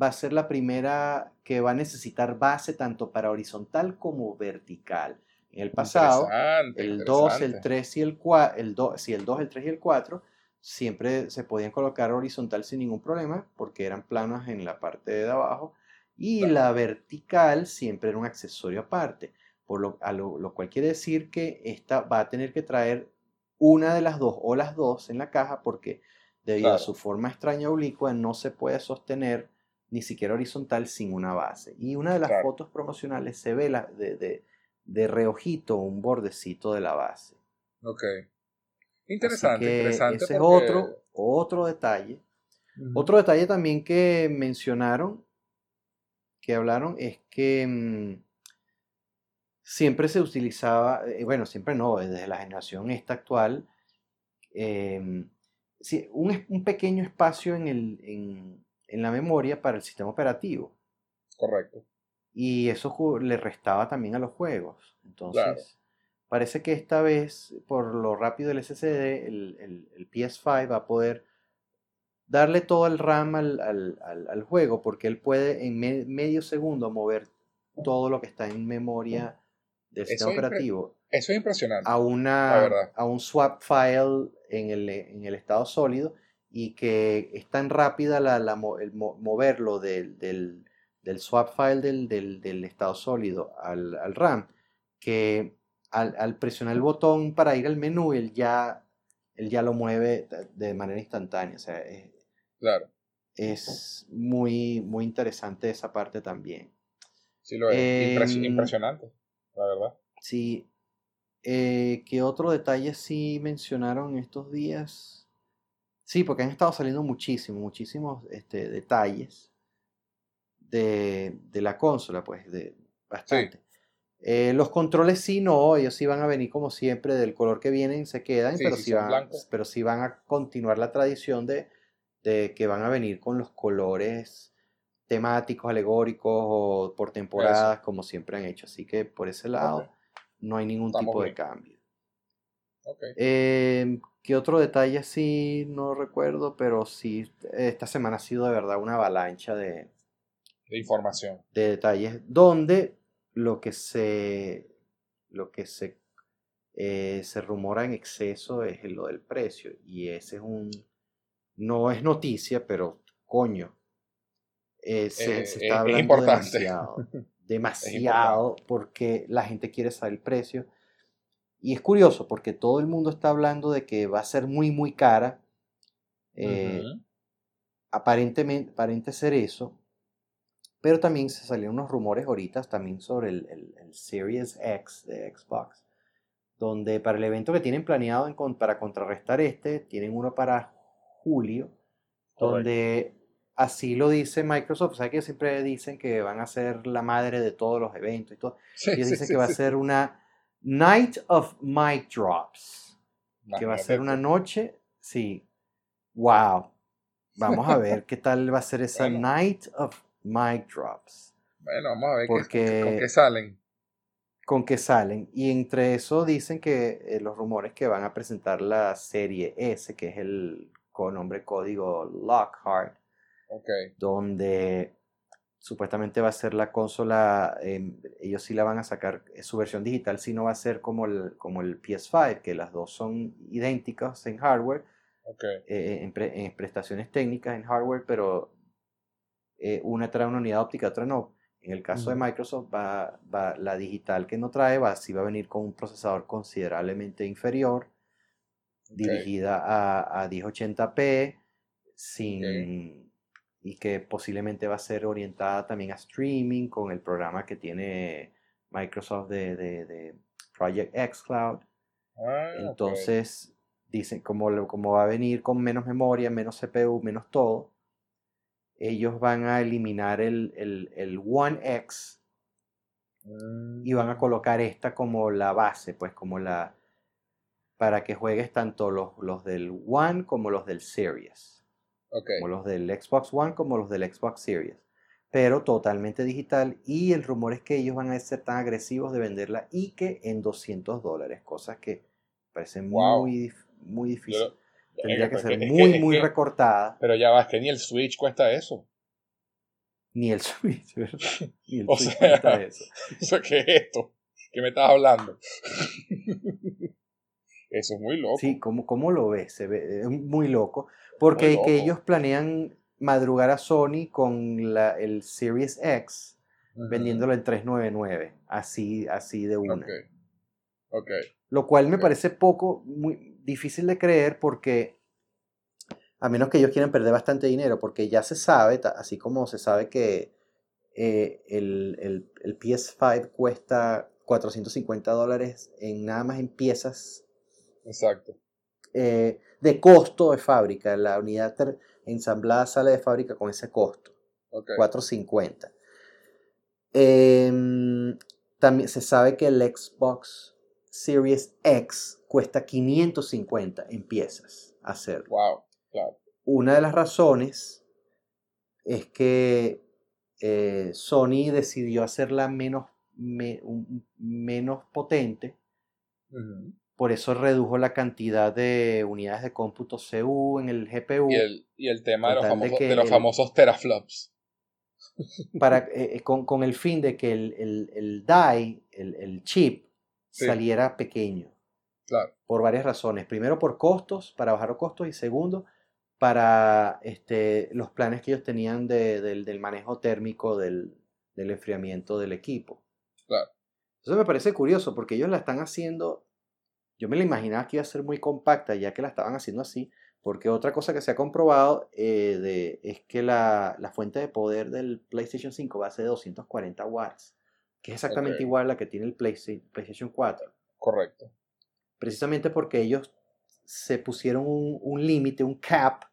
va a ser la primera que va a necesitar base tanto para horizontal como vertical. En el pasado, el 2, el 3 y el 4, el 2, sí, el 2, el 3 y el 4 siempre se podían colocar horizontal sin ningún problema porque eran planos en la parte de abajo y la vertical siempre era un accesorio aparte, por lo, lo, cual quiere decir que esta va a tener que traer una de las dos o las dos en la caja porque debido a su forma extraña oblicua no se puede sostener ni siquiera horizontal sin una base. Y una de las fotos promocionales se ve la, de, de, de reojito un bordecito de la base. Ok. Interesante, interesante. Ese es otro, otro detalle. Otro detalle también que mencionaron, que hablaron, es que mm, siempre se utilizaba, eh, bueno, siempre no, desde la generación esta actual, em, un, un, pequeño espacio en, el, en, en, la memoria para el sistema operativo. Correcto. Y eso le restaba también a los juegos. Entonces, Parece que esta vez, por lo rápido del SSD, el, PS5 va a poder darle todo el RAM al, juego, porque él puede en medio segundo mover todo lo que está en memoria del sistema operativo. Eso es impresionante. A, una, a un swap file en el, estado sólido y que es tan rápida la, el moverlo del, swap file del, estado sólido al, al RAM que al, presionar el botón para ir al menú, él ya, él ya lo mueve de manera instantánea. O sea, es, claro. es muy, muy interesante esa parte también. Sí, lo es. Em, impresionante, la verdad. Sí. Eh, ¿Qué otro detalle sí mencionaron estos días? Sí, porque han estado saliendo muchísimos, muchísimos este, detalles de, de, la consola, pues, de bastante. Eh, los controles sí, no, ellos sí van a venir como siempre, del color que vienen se quedan, pero, sí van, pero sí van a continuar la tradición de, que van a venir con los colores temáticos, alegóricos o por temporadas, como siempre han hecho. Así que por ese lado no hay ningún tipo de cambio. Em, ¿Qué otro detalle sí no recuerdo? Pero sí, esta semana ha sido de verdad una avalancha de, de información. De detalles, donde lo que se, lo que se, eh, se rumora en exceso es lo del precio. Y ese es un, no es noticia, pero coño, eh, se, eh, está hablando demasiado, demasiado, porque la gente quiere saber el precio. Y es curioso porque todo el mundo está hablando de que va a ser muy, muy cara. Aparentemente, aparente ser eso, Pero también se salieron unos rumores ahorita también sobre el, el, Series X de Xbox, donde para el evento que tienen planeado para contrarrestar este, tienen uno para julio, donde así lo dice Microsoft, o sea que siempre dicen que van a ser la madre de todos los eventos y todo. Ellos dicen que va a ser una Night of Mic Drops, que va a ser una noche, sí, wow. Vamos a ver qué tal va a ser esa Night of Mic Drops. Bueno, vamos a ver con qué salen. Con qué salen. Y entre eso dicen que eh, los rumores que van a presentar la serie S, que es el con nombre código Lockhart, donde supuestamente va a ser la consola, em, ellos sí la van a sacar, eh, su versión digital sí no va a ser como el, como el PS5, que las dos son idénticas en hardware, eh, en, prestaciones técnicas en hardware, pero eh, una trae una unidad óptica, otra no. En el caso de Microsoft, va, va, la digital que no trae, va, sí va a venir con un procesador considerablemente inferior, dirigida a, a 1080p, sin y que posiblemente va a ser orientada también a streaming con el programa que tiene Microsoft de, de, Project X Cloud. Ah, Entonces, dicen, como, como va a venir con menos memoria, menos CPU, menos todo, ellos van a eliminar el, el, One X y van a mm. colocar esta como la base, pues como la para que juegues tanto los, los del One como los del Series. Como los del Xbox One, como los del Xbox Series. Pero totalmente digital. Y el rumor es que ellos van a ser tan agresivos de venderla y que en 200 dólares. Cosas que parecen muy, muy difícil. Tendría que ser muy, muy recortada. Pero ya vas, que ni el Switch cuesta eso. Ni el Switch, ¿verdad? Ni el Switch cuesta eso. ¿Qué es esto? ¿Qué me estás hablando? Eso es muy loco. Sí, ¿cómo, cómo lo ves? Se ve es muy loco. Porque que ellos planean madrugar a Sony con la, el Series X vendiéndolo en 399, así, así de una. Okay. Lo cual me parece poco, muy difícil de creer porque a menos que ellos quieran perder bastante dinero, porque ya se sabe, así como se sabe que eh, el, el, el, PS5 cuesta 450 dólares en nada más en piezas. Exacto. Eh, de costo de fábrica. La unidad ensamblada sale de fábrica con ese costo. 450. Em, también se sabe que el Xbox Series X cuesta 550 en piezas hacerlo. Wow, Una de las razones es que eh, Sony decidió hacerla menos, menos potente por eso redujo la cantidad de unidades de cómputo CU en el GPU. Y el, tema de los, famosos, teraflops. Para, eh, eh, con, el fin de que el, el, die, el, chip, saliera pequeño. Claro. Por varias razones. Primero por costos, para bajar los costos, y segundo, para este, los planes que ellos tenían del, del, manejo térmico del, del enfriamiento del equipo. Claro. Eso me parece curioso porque ellos la están haciendo yo me la imaginaba que iba a ser muy compacta ya que la estaban haciendo así, porque otra cosa que se ha comprobado eh, de, es que la, fuente de poder del PlayStation 5 va a ser de 240 watts, que es exactamente igual a la que tiene el PlayStation 4. Correcto. Precisamente porque ellos se pusieron un, límite, un cap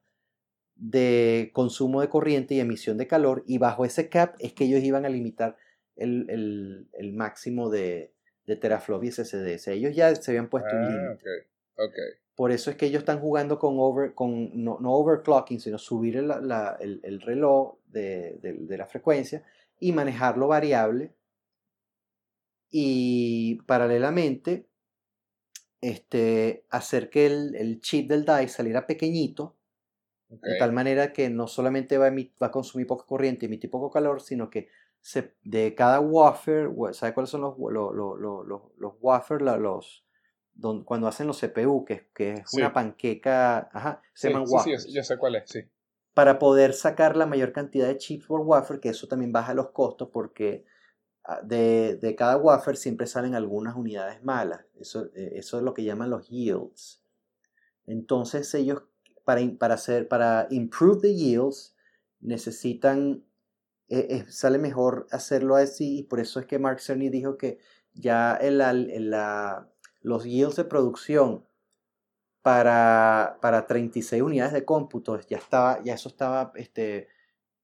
de consumo de corriente y emisión de calor, y bajo ese cap es que ellos iban a limitar el máximo de, de teraflop y SSD. ellos ya se habían puesto un ah, límite. Por eso es que ellos están jugando con, over, con no, overclocking, sino subir el, reloj de, la frecuencia y manejarlo variable. Y paralelamente, este, hacer que el, chip del DICE saliera pequeñito, de tal manera que no solamente va a, va a consumir poca corriente y emitir poco calor, sino que de cada wafer, ¿sabe cuáles son los, los, los, los, wafer? Los, cuando hacen los CPU, que, que es una panqueca, ajá, se llaman wafers. Sí, yo sé cuál es, sí. Para poder sacar la mayor cantidad de chips por wafer, que eso también baja los costos porque ah, de, de cada wafer siempre salen algunas unidades malas. Eso, eh, eso es lo que llaman los yields. Entonces ellos, para, para, hacer, para improve the yields, necesitan eh, eh, sale mejor hacerlo así y por eso es que Mark Cerny dijo que ya en la, los yields de producción para, para 36 unidades de cómputo ya estaba ya eso estaba este,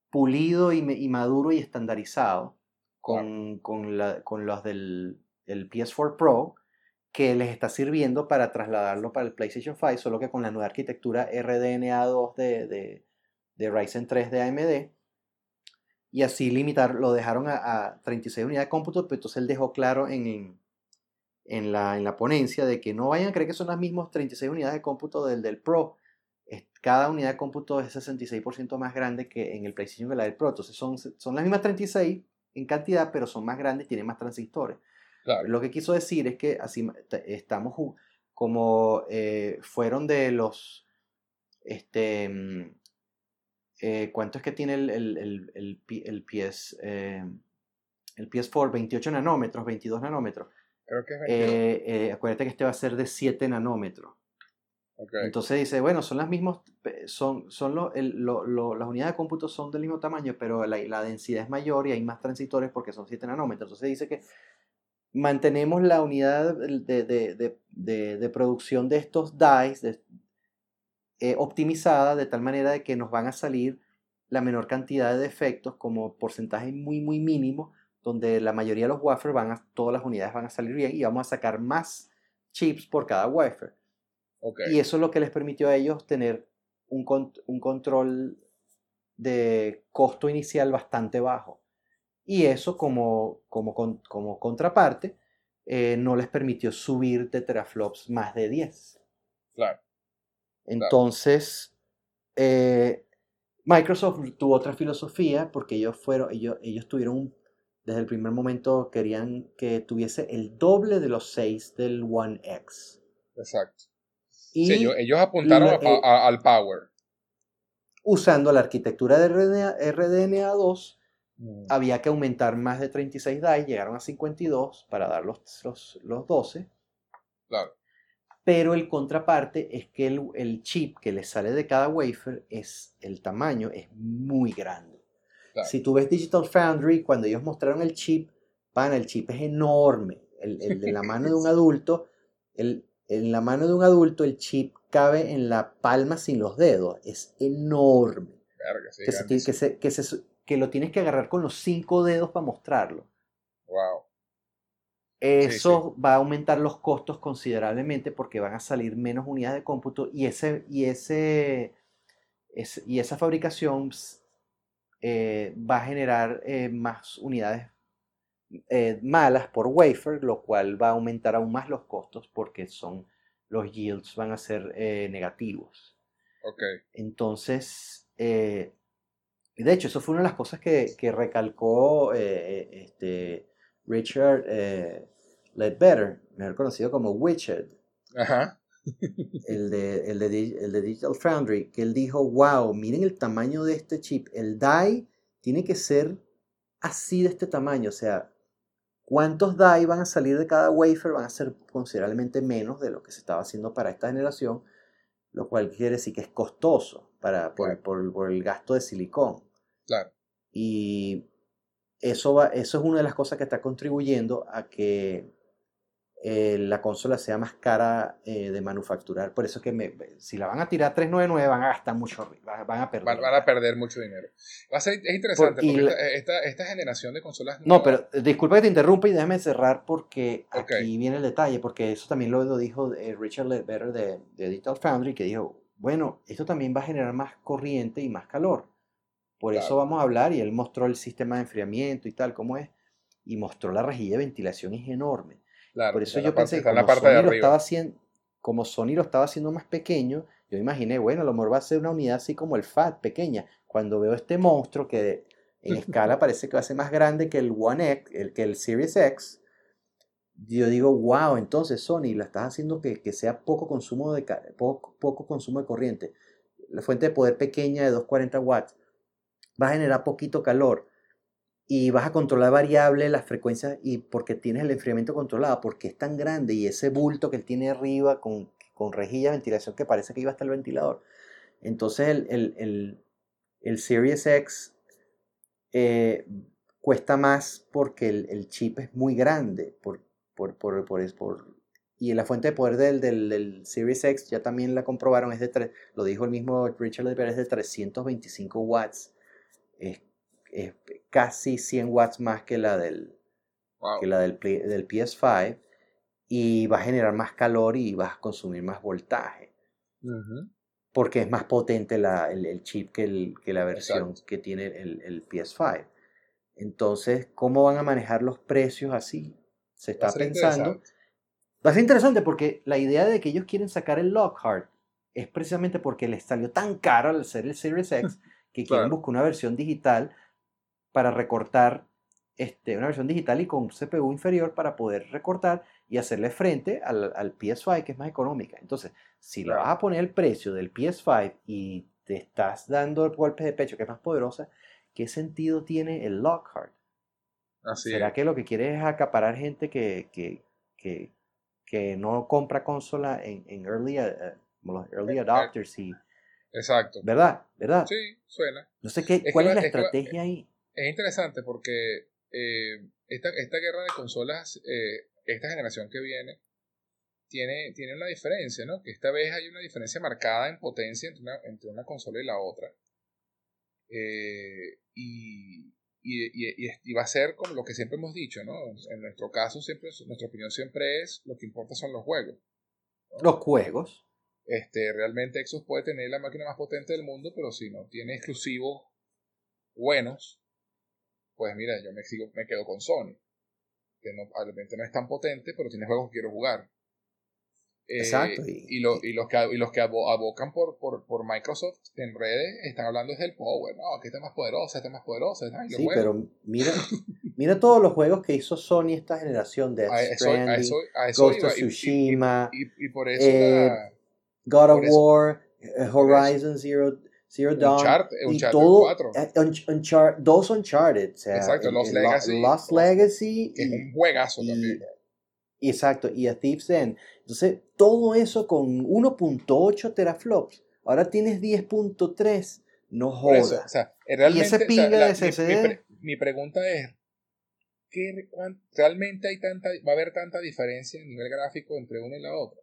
pulido y, y maduro y estandarizado con, con, la, con los del el PS4 Pro que les está sirviendo para trasladarlo para el PlayStation 5, solo que con la nueva arquitectura RDNA2 de, de, de Ryzen 3 de AMD. Y así limitar, lo dejaron a, 36 unidades de cómputo, pero entonces él dejó claro en, en, la, en la ponencia de que no vayan a creer que son las mismas 36 unidades de cómputo del, del Pro. Cada unidad de cómputo es 66% más grande que en el PlayStation que la del Pro. Entonces son, son las mismas 36 en cantidad, pero son más grandes y tienen más transistores. Lo que quiso decir es que así estamos como eh, fueron de los este mm, eh, ¿cuánto es que tiene el, el, el, el, PS, eh, el PS4? 28 nanómetros, 22 nanómetros. Creo que es acuérdate que este va a ser de 7 nanómetros. Entonces dice, bueno, son las mismas, son, son lo, las unidades de cómputo son del mismo tamaño, pero la, la, densidad es mayor y hay más transitores porque son 7 nanómetros. Entonces dice que mantenemos la unidad de, producción de estos dies eh, optimizada de tal manera de que nos van a salir la menor cantidad de defectos como porcentaje muy muy mínimo donde la mayoría de los wafers van a, todas las unidades van a salir bien y vamos a sacar más chips por cada wafer. Y eso es lo que les permitió a ellos tener un, un control de costo inicial bastante bajo. Y eso como, como, como contraparte eh, no les permitió subir de teraflops más de 10. Claro. Entonces, eh, Microsoft tuvo otra filosofía porque ellos fueron, ellos, ellos tuvieron, desde el primer momento querían que tuviese el doble de los 6 del One X. Exacto. Y ellos, apuntaron eh, al Power. Usando la arquitectura de RDNA, 2 Mm. Había que aumentar más de 36 DAI, llegaron a 52 para dar los, los, 12. Claro. Pero el contraparte es que el, chip que le sale de cada wafer es el tamaño es muy grande. Si tú ves Digital Foundry, cuando ellos mostraron el chip, pana, el chip es enorme. El, de la mano de un adulto, el, en la mano de un adulto el chip cabe en la palma sin los dedos. Es enorme. que, se, que, se, que lo tienes que agarrar con los cinco dedos para mostrarlo. Eso va a aumentar los costos considerablemente porque van a salir menos unidades de cómputo y, ese, y, ese, y esa fabricación eh, va a generar eh, más unidades eh, malas por wafer, lo cual va a aumentar aún más los costos porque son, los yields van a ser negativos. Okay. Entonces, de hecho, eso fue una de las cosas que, recalcó eh, eh, este Richard eh, Ledbetter, mejor conocido como Witched. El de, el, de, Digital Foundry, que él dijo, wow, miren el tamaño de este chip. El die tiene que ser así de este tamaño. O sea, ¿cuántos die van a salir de cada wafer? Van a ser considerablemente menos de lo que se estaba haciendo para esta generación, lo cual quiere decir que es costoso para, por, por el gasto de silicón. Claro. Y eso, va, eso es una de las cosas que está contribuyendo a que eh, la consola sea más cara eh, de manufacturar. Por eso es que me, si la van a tirar 399 van a gastar mucho, van a perder. Van, a perder mucho dinero. Va a ser, es interesante porque esta, esta, generación de consolas... No, pero eh, disculpa que te interrumpa y déjame cerrar porque aquí viene el detalle, porque eso también lo, dijo Richard Ledbetter de, de Digital Foundry, que dijo, bueno, esto también va a generar más corriente y más calor. Por eso vamos a hablar y él mostró el sistema de enfriamiento y tal, cómo es, y mostró la rejilla de ventilación, es enorme. Por eso yo pensé que como, Sony lo estaba haciendo, como Sony lo estaba haciendo más pequeño, yo imaginé, bueno, a lo mejor va a ser una unidad así como el FAT, pequeña. Cuando veo este monstruo que en escala parece que va a ser más grande que el One X, el, que el Series X, yo digo, wow, entonces Sony la estás haciendo que, que sea poco consumo, de, poco, poco consumo de corriente. La fuente de poder pequeña de 240 watts va a generar poquito calor y vas a controlar variable las frecuencias y porque tienes el enfriamiento controlado, porque es tan grande y ese bulto que él tiene arriba con, con rejilla de ventilación que parece que iba hasta el ventilador. Entonces el, el, el, Series X eh, cuesta más porque el, chip es muy grande. Por, por, por, por, y la fuente de poder del, del, Series X ya también la comprobaron, es de 3, lo dijo el mismo Richard es de 325 watts. Es, casi 100 watts más que la del, que la del, del PS5 y va a generar más calor y vas a consumir más voltaje. Porque es más potente el, chip que, que la versión que tiene el, PS5. Entonces, ¿cómo van a manejar los precios así? Se está pensando. Va a ser interesante porque la idea de que ellos quieren sacar el Lockhart es precisamente porque les salió tan caro al ser el Series X que quieren buscar una versión digital para recortar este, una versión digital y con CPU inferior para poder recortar y hacerle frente al, al PS5 que es más económica. Entonces, si le vas a poner el precio del PS5 y te estás dando golpes de pecho que es más poderosa, ¿qué sentido tiene el Lockhart? Así ¿Será que lo que quiere es acaparar gente que, que, que, que no compra consola en, en early, uh, los early adopters y... Exacto. ¿Verdad? ¿Verdad? Sí, suena. No sé qué, cuál es la estrategia ahí. Es interesante porque eh, esta, esta, guerra de consolas, eh, esta generación que viene, tiene, tiene una diferencia, ¿no? Que esta vez hay una diferencia marcada en potencia entre una, entre una consola y la otra. Eh, y, y, y, va a ser como lo que siempre hemos dicho, ¿no? En nuestro caso, siempre, nuestra opinión siempre es lo que importa son los juegos. Los juegos. Este, realmente Xbox puede tener la máquina más potente del mundo, pero si no tiene exclusivos buenos, pues mira, yo me, sigo, me quedo con Sony. Que no, realmente no es tan potente, pero tiene juegos que quiero jugar. Exacto. Eh, y, lo, y, los que, y los que abocan por, por, por, Microsoft en redes están hablando desde el power. No, que está más poderosa, está más poderosa. sí, pero mira, mira todos los juegos que hizo Sony esta generación: de Stranding, Ghost of Tsushima, y, por eso eh, God of War, eh, Horizon Zero, Zero Dawn. Uncharted, y todo, 4. Eh, dos Uncharted. O sea, exacto, Lost Legacy. Lost Legacy. Que es un juegazo también. Exacto, y a Thief's End. Entonces, todo eso con 1.8 teraflops. Ahora tienes 10.3. No jodas. o sea, realmente, y ese pinga de SSD. Mi, pregunta es: ¿qué, ¿realmente hay tanta, va a haber tanta diferencia en nivel gráfico entre una y la otra?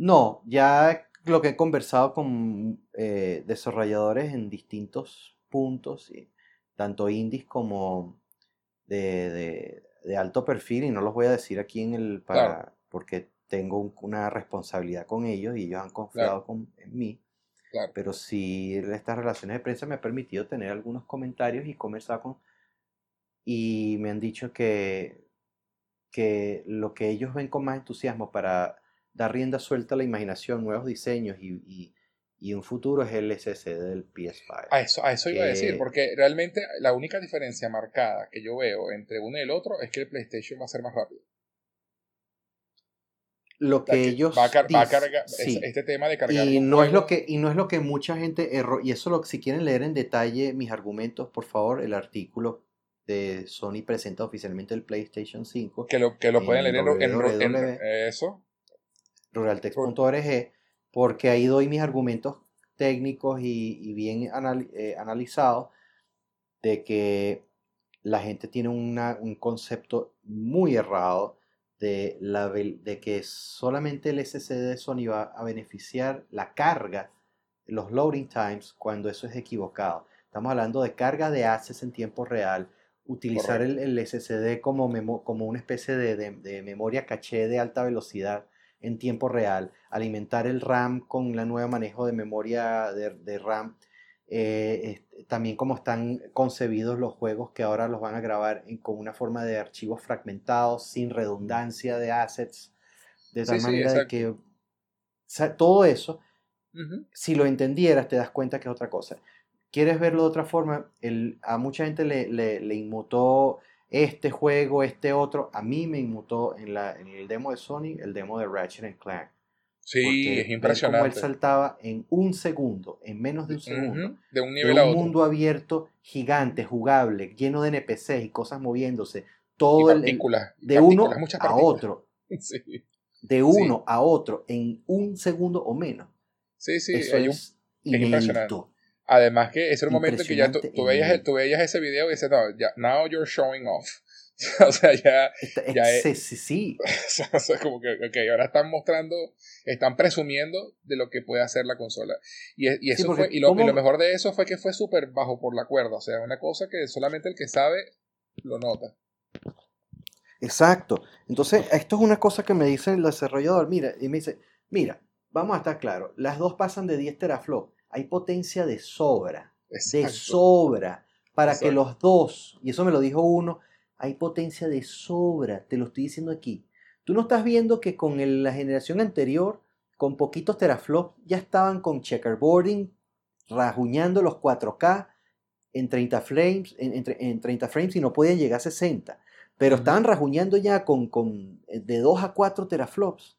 No, ya lo que he conversado con eh, desarrolladores en distintos puntos, tanto indies como de, alto perfil, y no los voy a decir aquí en el para porque tengo una responsabilidad con ellos y ellos han confiado en mí. Pero sí, estas relaciones de prensa me han permitido tener algunos comentarios y conversar con... Y me han dicho que, que lo que ellos ven con más entusiasmo para da rienda suelta a la imaginación, nuevos diseños y, un futuro es el SSD del PS5. A eso, a eso iba a decir, porque realmente la única diferencia marcada que yo veo entre uno y el otro es que el PlayStation va a ser más rápido. Lo que, ellos va a, cargar este tema de cargar y no es lo que y no es lo que mucha gente erró y eso lo si quieren leer en detalle mis argumentos por favor el artículo de Sony presenta oficialmente el PlayStation 5 que lo que lo pueden leer en, en, eso ruraltext.org, porque ahí doy mis argumentos técnicos y, bien eh, analizados de que la gente tiene un concepto muy errado de, la, de que solamente el SSD de Sony va a beneficiar la carga, los loading times, cuando eso es equivocado. Estamos hablando de carga de assets en tiempo real, utilizar el, SSD como, como una especie de, memoria caché de alta velocidad en tiempo real, alimentar el RAM con la nueva manejo de memoria de, RAM, eh, también como están concebidos los juegos que ahora los van a grabar con una forma de archivos fragmentados, sin redundancia de assets, de tal manera de que todo eso, si lo entendieras, te das cuenta que es otra cosa. ¿Quieres verlo de otra forma? El, a mucha gente le, le, le inmutó este juego, este otro, a mí me inmutó en, la, en el demo de Sony, el demo de Ratchet Clank. Sí, es impresionante. Como él saltaba en un segundo, en menos de un segundo, de un nivel a otro. mundo abierto gigante, jugable, lleno de NPCs y cosas moviéndose, todo el, de uno a otro. De uno a otro en un segundo o menos. Sí, sí, Eso es, inédito. Además que ese era un momento en que ya tú, tú veías, tú veías ese video y dices, no, ya, now you're showing off. o sea, ya. ya es, sí, sí. o sea, como que, ok, ahora están mostrando, están presumiendo de lo que puede hacer la consola. Y, y eso fue, y lo, y lo, mejor de eso fue que fue súper bajo por la cuerda. O sea, una cosa que solamente el que sabe lo nota. Exacto. Entonces, esto es una cosa que me dice el desarrollador. Mira, y me dice, mira, vamos a estar claros, las dos pasan de 10 teraflops. Hay potencia de sobra. De sobra. Para que los dos, y eso me lo dijo uno, hay potencia de sobra, te lo estoy diciendo aquí. Tú no estás viendo que con la generación anterior, con poquitos teraflops, ya estaban con checkerboarding, rajuñando los 4K en 30 frames, en, 30 frames y no podían llegar a 60. Pero estaban rajuñando ya con, con, eh, de 2 a 4 teraflops.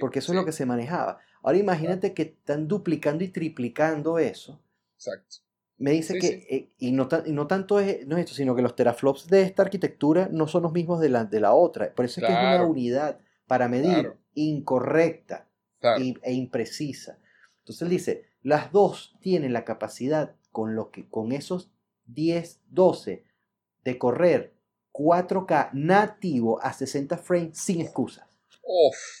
porque eso es lo que se manejaba. Ahora imagínate que están duplicando y triplicando eso. Exacto. Me dice que, eh, y, no y, no tanto es, no esto, sino que los teraflops de esta arquitectura no son los mismos de la, de la otra. Por eso es que es una unidad para medir incorrecta e imprecisa. Entonces él dice, las dos tienen la capacidad con, lo que, con esos 10, 12 de correr 4K nativo a 60 frames sin excusas.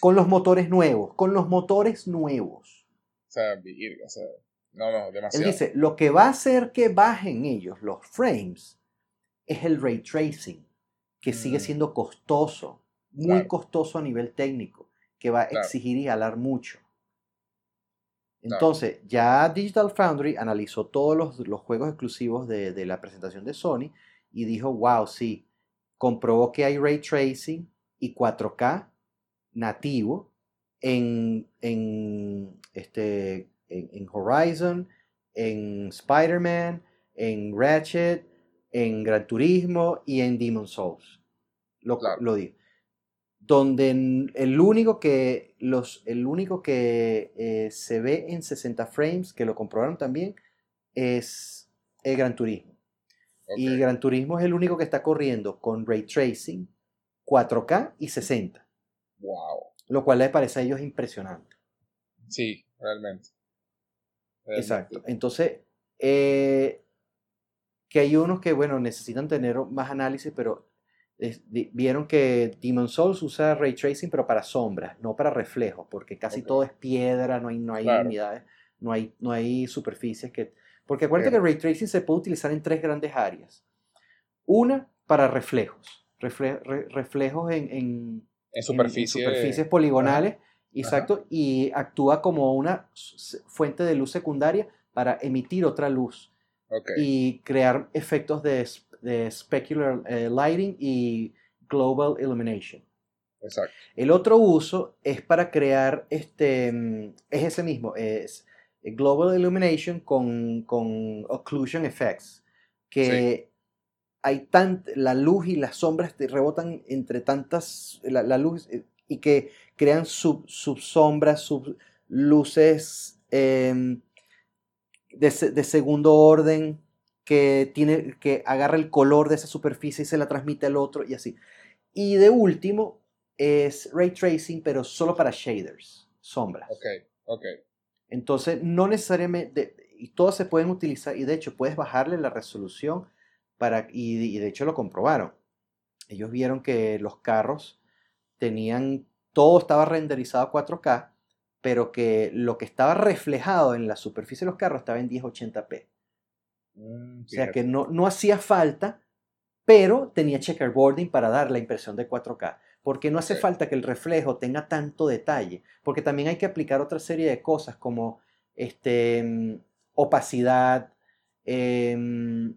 Con los motores nuevos, con los motores nuevos. O sea, o sea no, no, demasiado. Él dice, lo que va a hacer que bajen ellos los frames es el ray tracing, que sigue mm. siendo costoso, muy costoso a nivel técnico, que va a exigir y jalar mucho. Entonces, ya Digital Foundry analizó todos los, juegos exclusivos de, de, la presentación de Sony y dijo, wow, sí, comprobó que hay ray tracing y 4K nativo en, en este, en, Horizon, en Spider-Man, en Ratchet, en Gran Turismo y en Demon Souls. Lo, lo digo. Donde el único que, los, el único que eh, se ve en 60 frames, que lo comprobaron también, es el Gran Turismo. Y Gran Turismo es el único que está corriendo con ray tracing, 4K y 60. Wow. Lo cual les parece a ellos impresionante. Sí, realmente. Exacto. Entonces, eh, que hay unos que, bueno, necesitan tener más análisis, pero vieron que Demon Souls usa ray tracing, pero para sombras, no para reflejos, porque casi todo es piedra, no hay, no hay unidades, no hay, no hay superficies que... Porque acuérdate que ray tracing se puede utilizar en tres grandes áreas. Una, para reflejos, reflejos en, en, en, superficies poligonales. Exacto, y actúa como una fuente de luz secundaria para emitir otra luz y crear efectos de, de specular eh, lighting y global illumination. Exacto. El otro uso es para crear, este, mm, es ese mismo, es global illumination con, con occlusion effects, que hay tan, la luz y las sombras te rebotan entre tantas, la, la luz eh, y que crean sub, subsombras, sub luces em, de, segundo orden que, tiene, que agarra el color de esa superficie y se la transmite al otro y así. Y de último es ray tracing, pero solo para shaders, sombras. Ok, ok. Entonces, no necesariamente, y todas se pueden utilizar, y de hecho puedes bajarle la resolución para, y de hecho lo comprobaron. Ellos vieron que los carros tenían, todo estaba renderizado a 4K, pero que lo que estaba reflejado en la superficie de los carros estaba en 1080p. Mm, o sea que no, no hacía falta, pero tenía checkerboarding para dar la impresión de 4K. Porque no hace falta que el reflejo tenga tanto detalle, porque también hay que aplicar otra serie de cosas como este, mm, opacidad, em,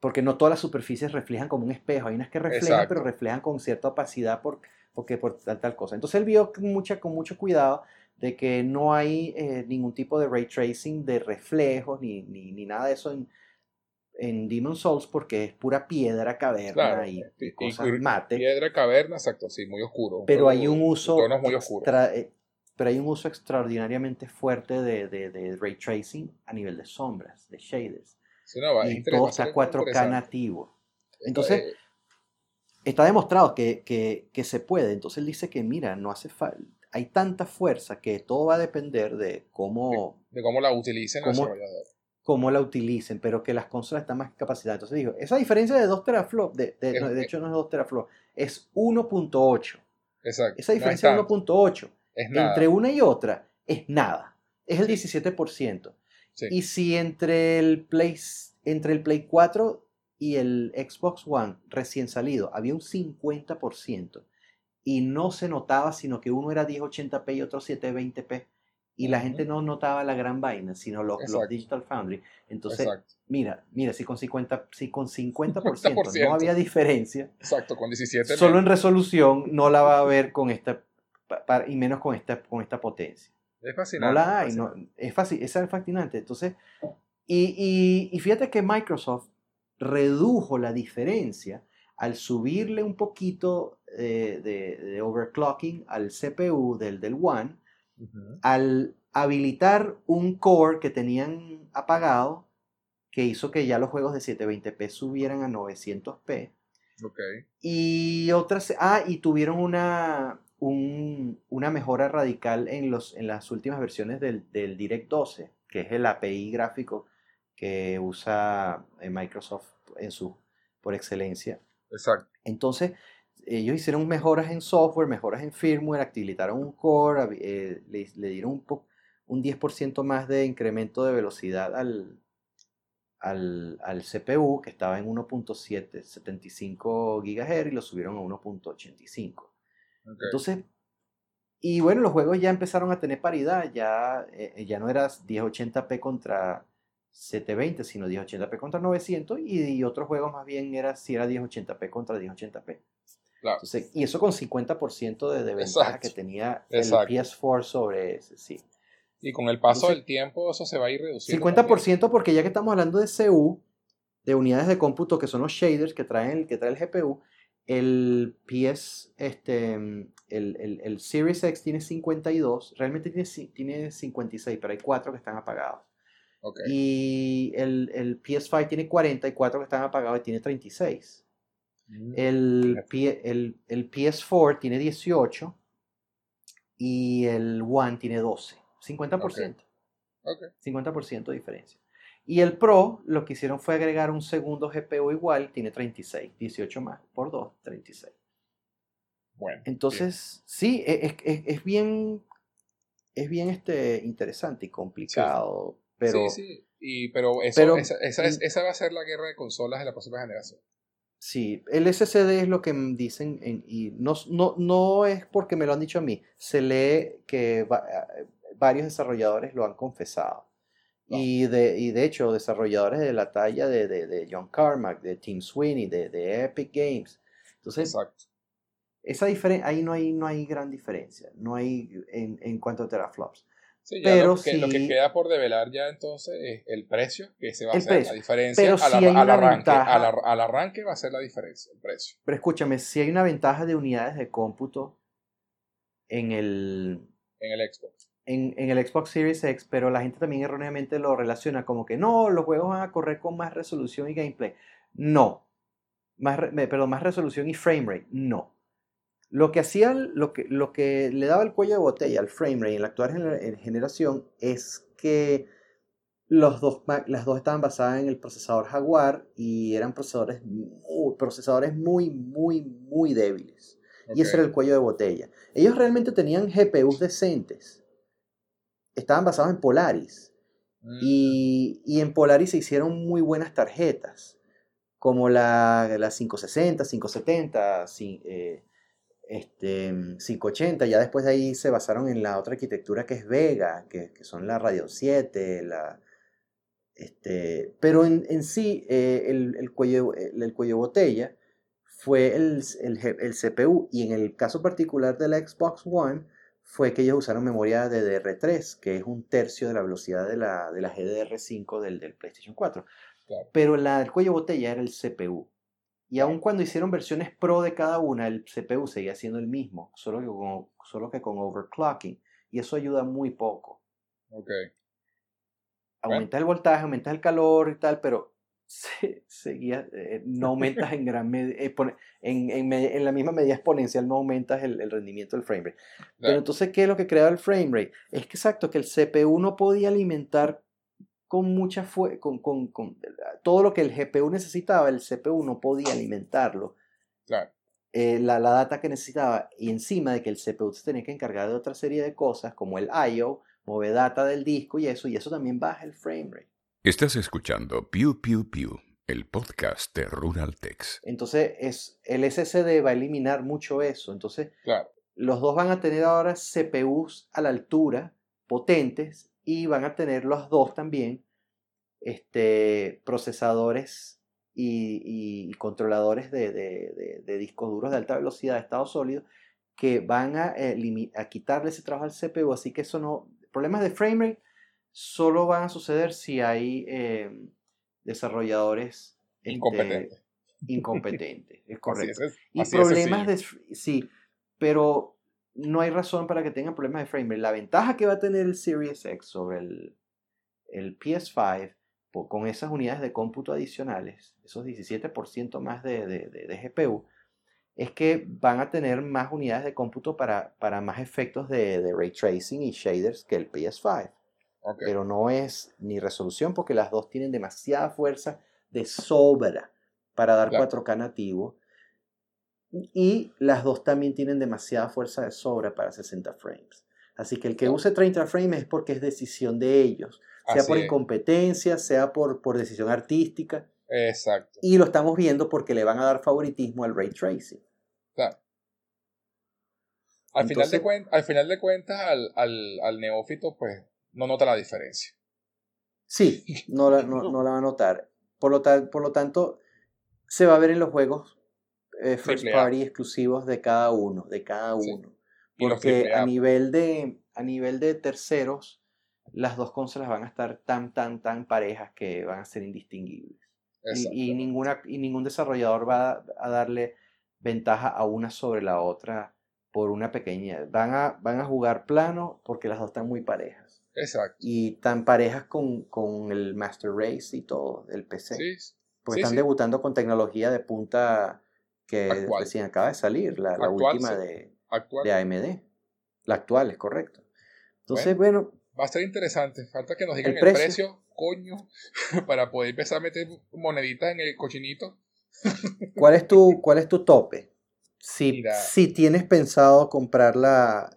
porque no todas las superficies reflejan como un espejo. Hay unas que reflejan, pero reflejan con cierta opacidad por, porque por tal, tal cosa. Entonces él vio con, mucha, con mucho cuidado de que no hay eh, ningún tipo de ray tracing de reflejos ni, ni, ni, nada de eso en, en Demon Souls porque es pura piedra caverna y, cosas mate. Piedra caverna, exacto, sí, muy oscuro. Pero hay un uso muy eh, pero hay un uso extraordinariamente fuerte de, de, de, ray tracing a nivel de sombras, de shaders. Y todo está 4K nativo. Entonces, está demostrado que, que, se puede. Entonces él dice que, mira, no hace falta, hay tanta fuerza que todo va a depender de cómo... De, cómo la utilicen el desarrollador. cómo la utilicen, pero que las consolas están más capacitadas. Entonces digo, esa diferencia de 2 teraflops, de, de, no, de hecho no es 2 teraflops, es 1.8. Exacto. Esa diferencia de 1.8 entre una y otra es nada. Es el 17%. Sí. Y si entre el, Play, entre el Play 4 y el Xbox One recién salido había un 50% y no se notaba sino que uno era 1080p y otro 720p y la gente no notaba la gran vaina, sino los, los Digital Foundry. Entonces, Exacto. mira, mira, si con 50%, si con 50%, 50%. no había diferencia, Exacto, con 17 solo en resolución no la va a ver con esta, y menos con esta, con esta potencia. Es fascinante. No la hay, fascinante. no, es fácil, es fascinante. Entonces, y, y, y fíjate que Microsoft redujo la diferencia al subirle un poquito eh, de, de overclocking al CPU del, del One, al habilitar un core que tenían apagado, que hizo que ya los juegos de 720p subieran a 900p. Ok. Y otras, ah, y tuvieron una, un- una mejora radical en, los, en las últimas versiones del, del Direct 12, que es el API gráfico que usa eh, Microsoft en su, por excelencia. Exacto. Entonces, ellos hicieron mejoras en software, mejoras en firmware, habilitaron un core, eh, le, le dieron un, po- un 10% más de incremento de velocidad al, al, al CPU, que estaba en 1.775 GHz, y lo subieron a 1.85. ok. Entonces, y bueno, los juegos ya empezaron a tener paridad, ya, eh, ya no era 1080p contra 720, sino 1080p contra 900, y, y otros juegos más bien era si era 1080p contra 1080p. Claro. Entonces, y eso con 50% de, de ventaja Exacto. que tenía Exacto. el PS4 sobre ese, sí. Y con el paso Entonces- del tiempo eso se va a ir reduciendo. 50% porque ya que estamos hablando de CU, de unidades de cómputo que son los shaders que traen que trae el GPU, el PS, este, el, el- el Series X tiene 52, realmente tiene, tiene 56, pero hay 4 que están apagados. Ok. Y el, el PS5 tiene 44 que están apagados y tiene 36. Mm, El, el, el PS4 tiene 18 y el One tiene 12. 50%. ok. 50% de diferencia. Y el Pro lo que hicieron fue agregar un segundo GPU igual, tiene 36, 18 más por 2, 36. Bueno. Entonces, sí, es, es- es bien, es bien este, interesante y complicado, pero sí, sí. Y, pero eso, pero- esa, esa, es- esa va a ser la guerra de consolas de la próxima generación. sí, el SSD es lo que dicen, en- y no, no, no es porque me lo han dicho a mí, se lee que va- eh, varios desarrolladores lo han confesado. Y de, y de hecho, desarrolladores de la talla de, de, de John Carmack, de Tim Sweeney, de, de Epic Games. Entonces, Exacto. esa ahí no hay, no hay gran diferencia, no hay en, en cuanto a teraflops. Sí, ya pero lo, que, lo que sí- queda por develar ya entonces es el precio, que se va a hacer precio. la diferencia. Pero al, sí hay al una arranque, ventaja. al, ar- al arranque va a ser la diferencia, el precio. Pero escúchame, si hay una ventaja de unidades de cómputo en el, En el Xbox. En, en el Xbox Series X, pero la gente también erróneamente lo relaciona como que no, los juegos van a correr con más resolución y gameplay. No, más, perdón, más resolución y frame rate. No. Lo que hacía, lo que, lo que le daba el cuello de botella al frame rate en la actual gener- en generación es que los dos, las dos estaban basadas en el procesador Jaguar y eran procesadores muy, procesadores muy, muy, muy débiles. Y ese era el cuello de botella. Ellos realmente tenían GPUs decentes. Estaban basados en Polaris. Mm, Y, y en Polaris se hicieron muy buenas tarjetas, como la, la 560, 570, cin- eh, este, 580. Ya después de ahí se basaron en la otra arquitectura que es Vega, que, que son la Radeon 7, la, este, pero en, en sí eh, el, el cuello, el, el cuello botella fue el, el CPU y en el caso particular de la Xbox One fue que ellos usaron memoria DDR3, que es un tercio de la velocidad de la, de la GDR5 del, del PlayStation 4. Claro. Pero la, el cuello botella era el CPU. Y aun cuando hicieron versiones pro de cada una, el CPU seguía siendo el mismo, solo que con, solo que con overclocking. Y eso ayuda muy poco. Ok. Aumentas el voltaje, aumentas el calor y tal, pero se- seguía, eh, no aumentas en gran medida, en, en la misma medida exponencial, no aumentas el, el rendimiento del frame rate. Pero Claro. entonces, ¿qué es lo que creaba el frame rate? Es que exacto, que el CPU no podía alimentar con mucha fue con, con, con, todo lo que el GPU necesitaba, el CPU no podía alimentarlo. Claro. Eh, la, la, data que necesitaba y encima de que el CPU se tenía que encargar de otra serie de cosas como el I.O., mover data del disco y eso, y eso también baja el frame rate. Estás escuchando Pew Pew Pew, el podcast de Ruraltex. Entonces es, el SSD va a eliminar mucho eso. Entonces claro. los dos van a tener ahora CPUs a la altura, potentes, y van a tener los dos también este, procesadores y, y controladores de, de, de, de, discos duros de alta velocidad de estado sólido que van a, eh, a quitarle ese trabajo al CPU. Así que eso no. Problemas de frame rate solo van a suceder si hay eh, desarrolladores incompetentes. Este, incompetentes, es correcto. Es, y problemas de. Sí, pero no hay razón para que tengan problemas de frame rate. La ventaja que va a tener el Series X sobre el, el PS5 con esas unidades de cómputo adicionales, esos 17% más de, de, de, de, GPU, es que van a tener más unidades de cómputo para, para más efectos de, ray tracing y shaders que el PS5. Okay. Pero no es ni resolución porque las dos tienen demasiada fuerza de sobra para dar Claro. 4K nativo. Y las dos también tienen demasiada fuerza de sobra para 60 frames. Así que el que use 30 frames es porque es decisión de ellos, sea Así por es. incompetencia, sea por, por decisión artística. Exacto. Y lo estamos viendo porque le van a dar favoritismo al ray tracing. Claro. Al, final de al final de cuentas, al, al, al neófito, pues, no nota la diferencia. Sí, no la, no, no la va a notar. Por lo, tal- por lo tanto, se va a ver en los juegos eh, first party exclusivos de cada uno, de cada uno. Porque A. nivel de a nivel de terceros, las dos consolas van a estar tan tan tan parejas que van a ser indistinguibles. Y, y ninguna y ningún desarrollador va a, a darle ventaja a una sobre la otra por una pequeña. Van a van a jugar plano porque las dos están muy parejas Exacto. y tan parejas con, con el Master Race y todo, el PC. Sí, Porque sí, están sí. debutando con tecnología de punta que Actual. recién acaba de salir, la, la última de, de AMD. La actual, es correcto. Entonces, bueno, Va a ser interesante. Falta que nos digan El el precio. precio, coño, para poder empezar a meter moneditas en el cochinito. ¿cuál es tu, cuál es tu tope? Si, Mira. si tienes pensado comprarla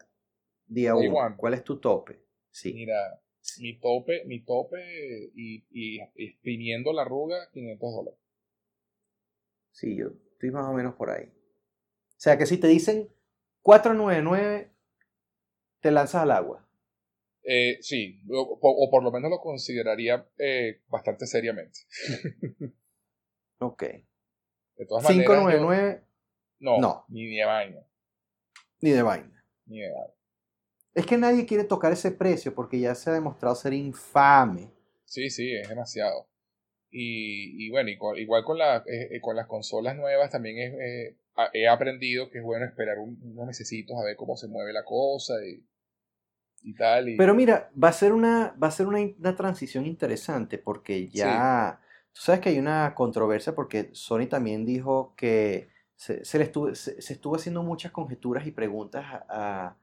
día Day 1, one. ¿cuál es tu tope? Sí. Mira, mi tope, mi tope y, y, y exprimiendo la arruga, 500 dólares. Sí, yo estoy más o menos por ahí. O sea que si te dicen 499, te lanzas al agua. Eh, sí, o, o por lo menos lo consideraría eh, bastante seriamente. Ok. De todas maneras, yo- 599, no, no. ni de vaina, ni de vaina. ni de vaina. Es que nadie quiere tocar ese precio porque ya se ha demostrado ser infame. Sí, sí, es demasiado. Y, y bueno, igual, igual con, la, eh, eh, con las consolas nuevas también es, eh, he aprendido que es bueno esperar un- unos mesecitos a ver cómo se mueve la cosa y, y tal. Y, Pero mira, va a ser una, va a ser una, una transición interesante porque ya, tú sabes que hay una controversia porque Sony también dijo que se, se le estuvo, se, se estuvo haciendo muchas conjeturas y preguntas a- a-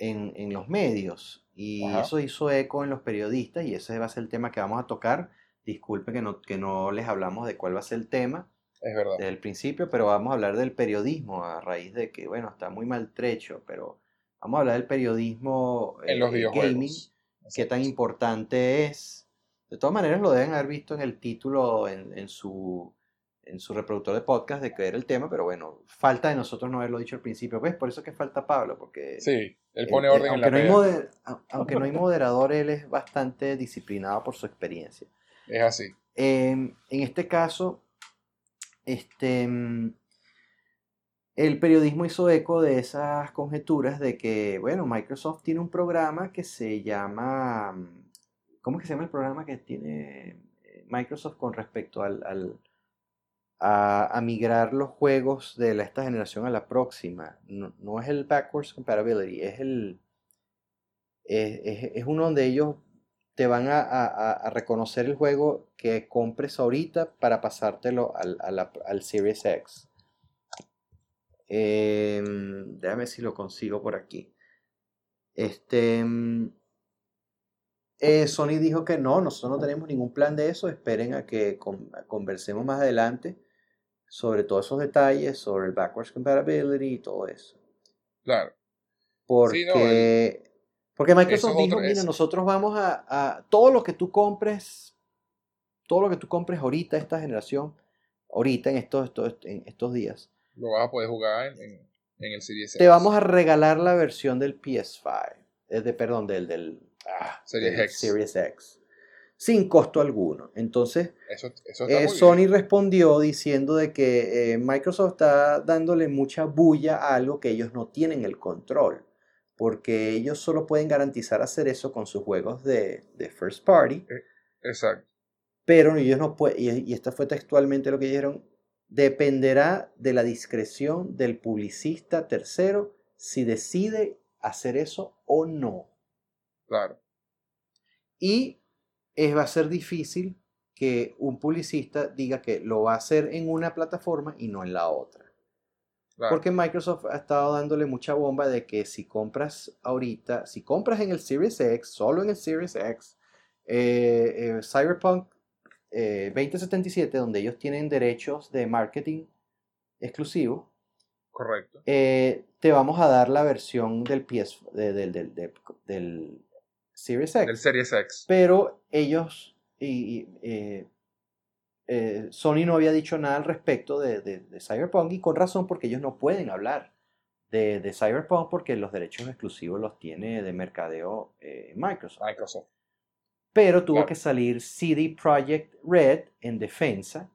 en, en los medios y Ajá. eso hizo eco en los periodistas y ese va a ser el tema que vamos a tocar. Disculpe que no, que no les hablamos de cuál va a ser el tema es verdad. desde el principio, pero vamos a hablar del periodismo a raíz de que, bueno, está muy maltrecho, pero vamos a hablar del periodismo en los eh, videojuegos. gaming, qué tan importante es. De todas maneras, lo deben haber visto en el título, en, en su, en su reproductor de podcast de que era el tema, pero bueno, falta de nosotros no haberlo dicho al principio. ¿Ves? Por eso es que falta Pablo, porque Sí, él él- pone él- orden en aunque, la no moder- aunque no hay moderador, él es bastante disciplinado por su experiencia. Es así. Em, en este caso, este, mm, el periodismo hizo eco de esas conjeturas de que, bueno, Microsoft tiene un programa que se llama, ¿cómo es que se llama el programa que tiene Microsoft con respecto al, al- a, migrar los juegos de esta generación a la próxima? No, no es el backwards compatibility, es el, es, es- uno donde ellos te van a, a- reconocer el juego que compres ahorita para pasártelo al, al Series X. Em, déjame si lo consigo por aquí. Este, mm, eh, Sony dijo que no, nosotros no tenemos ningún plan de eso, esperen a que con- conversemos más adelante sobre todos esos detalles, sobre el backwards compatibility y todo eso. Claro. Porque, Sí, no, el- porque Microsoft dijo, otro- mira, nosotros vamos a, a- todo lo que tú compres, todo lo que tú compres ahorita, esta generación, ahorita en estos, estos, en estos días, Lo vas a poder jugar en, en, en el Series te X. vamos a regalar la versión del PS5, eh, de, perdón, del, del, ah, Series del X. Series X, sin costo alguno. Entonces, Eso, eso eh, Sony respondió diciendo de que eh, Microsoft está dándole mucha bulla a algo que ellos no tienen el control, porque ellos solo pueden garantizar hacer eso con sus juegos de, de first party, Exacto. pero ellos no pueden, y, y esto fue textualmente lo que dijeron, dependerá de la discreción del publicista tercero si decide hacer eso o no. Claro. Y es, va a ser difícil que un publicista diga que lo va a hacer en una plataforma y no en la otra. claro. Porque Microsoft ha estado dándole mucha bomba de que si compras ahorita, si compras en el Series X, solo en el Series X, eh, eh, Cyberpunk eh, 2077, donde ellos tienen derechos de marketing exclusivo, Correcto. eh, te vamos a dar la versión del PS, de- del, del- del- del Series X. Del Series X. Pero ellos, y, y, eh, eh, Sony no había dicho nada al respecto de, de- de Cyberpunk y con razón porque ellos no pueden hablar de, de Cyberpunk porque los derechos exclusivos los tiene de mercadeo eh, Microsoft. Microsoft. Pero tuvo Claro. que salir CD Projekt Red en defensa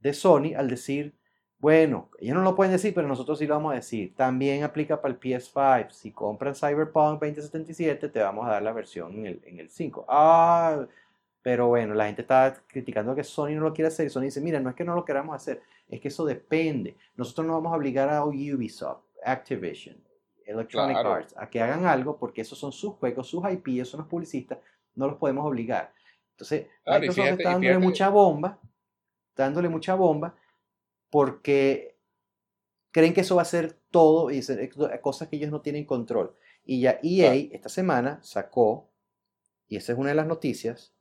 de Sony al decir, bueno, ellos no lo pueden decir, pero nosotros sí lo vamos a decir. También aplica para el PS5. Si compran Cyberpunk 2077, te vamos a dar la versión en el, en el 5. Ah, pero bueno, la gente está criticando que Sony no lo quiere hacer. Y Sony dice, mira, no es que no lo queramos hacer, es que eso depende. Nosotros no vamos a obligar a Ubisoft, Activision, Electronic Claro. Arts a que hagan algo porque esos son sus juegos, sus IP, esos son los publicistas, no los podemos obligar. Entonces, Claro, Microsoft fíjate- está dándole mucha bomba, dándole mucha bomba, porque creen que eso va a ser todo y ser cosas que ellos no tienen control. Y ya EA Claro. esta semana sacó, y esa es una de las noticias,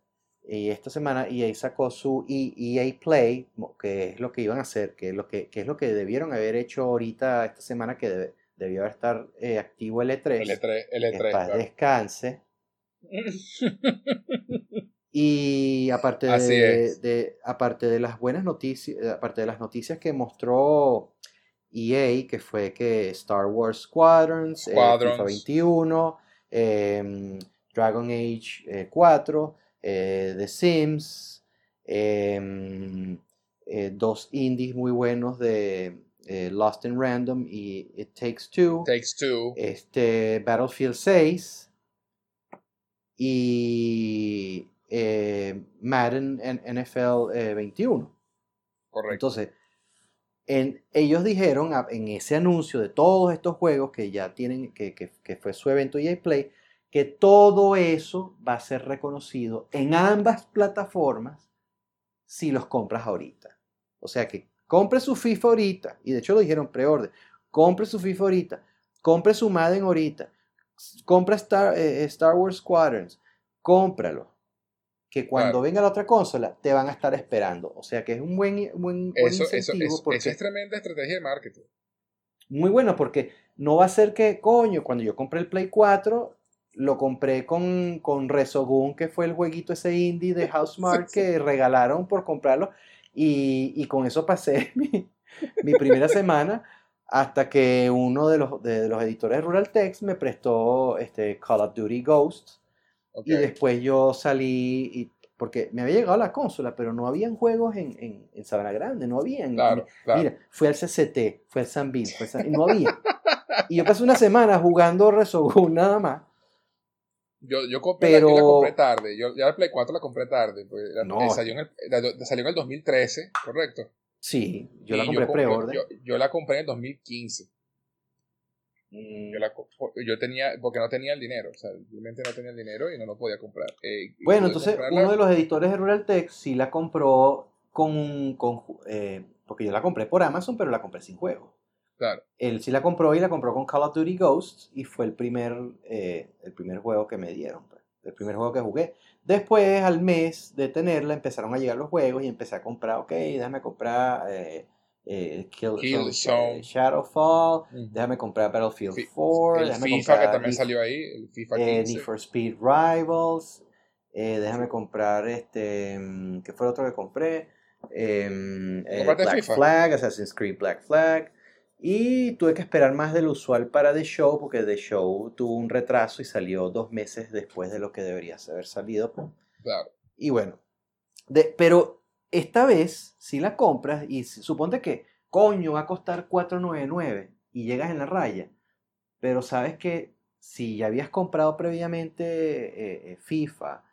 y esta semana EA sacó su E- EA Play, mo- que es lo que iban a hacer, que es lo que, que es lo que debieron haber hecho ahorita esta semana, que debe- debió haber estar eh, activo el E3, L3, que L3, paz claro. descanse. Y aparte de, aparte de las buenas noticias, aparte de las noticias que mostró EA, que fue que Star Wars Squadrons, eh, FIFA Squadrons. 21, em, Dragon Age eh, 4, eh, The Sims, em, eh, dos indies muy buenos de eh, Lost in Random y It Takes Two Takes Two. este, Battlefield 6 y eh, Madden en- NFL eh, 21. Correcto. Entonces, en- ellos dijeron en ese anuncio de todos estos juegos que ya tienen, que, que- que fue su evento EA Play, que todo eso va a ser reconocido en ambas plataformas si los compras ahorita. O sea que compre su FIFA ahorita, y de hecho lo dijeron preorden, compre su FIFA ahorita, compre su Madden ahorita, compra Star, eh, Star Wars Squadrons, cómpralo. Que cuando Claro. venga la otra consola te van a estar esperando. O sea que es un buen, buen, buen Eso, incentivo eso, porque eso es tremenda estrategia de marketing. muy bueno porque no va a ser que, coño, cuando yo compré el Play 4, lo compré con, con Resogun, que fue el jueguito ese indie de Housemark Sí, sí. que regalaron por comprarlo. Y, y con eso pasé mi, mi primera semana hasta que uno de los, de los editores de Rural Text me prestó este Call of Duty Ghosts. Y después yo salí, y, porque me había llegado la consola, pero no habían juegos en, en, en Sabana Grande, no habían. Claro, claro. Mira, fui al CCT, fui al San Bill, fui al San- y no había. Y yo pasé una semana jugando Resogun nada más. Yo, yo, compré la, yo la Pero- compré tarde. Yo, ya la Play 4 la compré tarde. Pues, la- No. eh, salió, en el, la- salió en el 2013, correcto. Sí, yo la compré comp- preorden. Yo, yo la compré en el 2015. Mm, Yo, la, yo tenía, porque no tenía el dinero. O sea, realmente no tenía el dinero y no lo podía comprar. Eh, Bueno, entonces comprarla- uno de los editores de Rural Tech sí la compró con, con eh, porque yo la compré por Amazon, pero la compré sin juego. Claro, Él sí la compró y la compró con Call of Duty Ghosts y fue el primer, eh, el primer juego que me dieron. pues. el primer juego que jugué. Después, al mes de tenerla, empezaron a llegar los juegos y empecé a comprar, ok, déjame comprar eh, eh, Kill, Killzone. Zone, Shadowfall, déjame comprar Battlefield Fi- 4, El déjame FIFA que también Need- salió ahí, el FIFA eh, 15. Need for Speed Rivals, eh, déjame comprar este, mm, ¿qué fue el otro que compré? Em, eh, ¿Compraste Black FIFA? Flag, Assassin's Creed Black Flag. Y tuve que esperar más del usual para The Show, porque The Show tuvo un retraso y salió dos meses después de lo que debería haber salido. Claro. Y bueno, de- pero esta vez, si la compras y suponte que, coño, va a costar 4.99 y llegas en la raya, pero sabes que si ya habías comprado previamente eh, eh, FIFA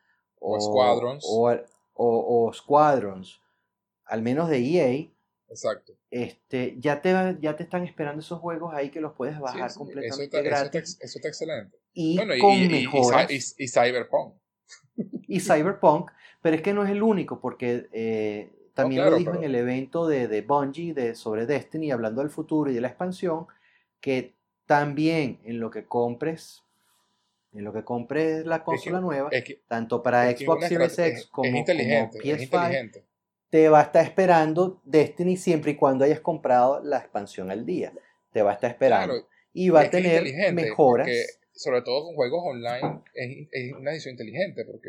O Squadrons. o, o- o Squadrons, al menos de EA, Exacto. este, ya, te, ya te están esperando esos juegos ahí que los puedes bajar sí, completamente eso, está, eso, está, gratis eso está excelente. y Bueno, con y- mejoras y Cyberpunk. Y Cyberpunk, pero es que no es el único, porque eh, también claro, lo dijo pero- en el evento de, de Bungie de, sobre Destiny, hablando del futuro y de la expansión, que también en lo que compres, en lo que compres la consola nueva, Es que, tanto para es que Xbox Series X como, como inteligente, es PS5, inteligente. te va a estar esperando Destiny siempre y cuando hayas comprado la expansión al día. Te va a estar esperando. Claro, y va a tener mejoras. Sobre todo con juegos online, es, es una decisión inteligente porque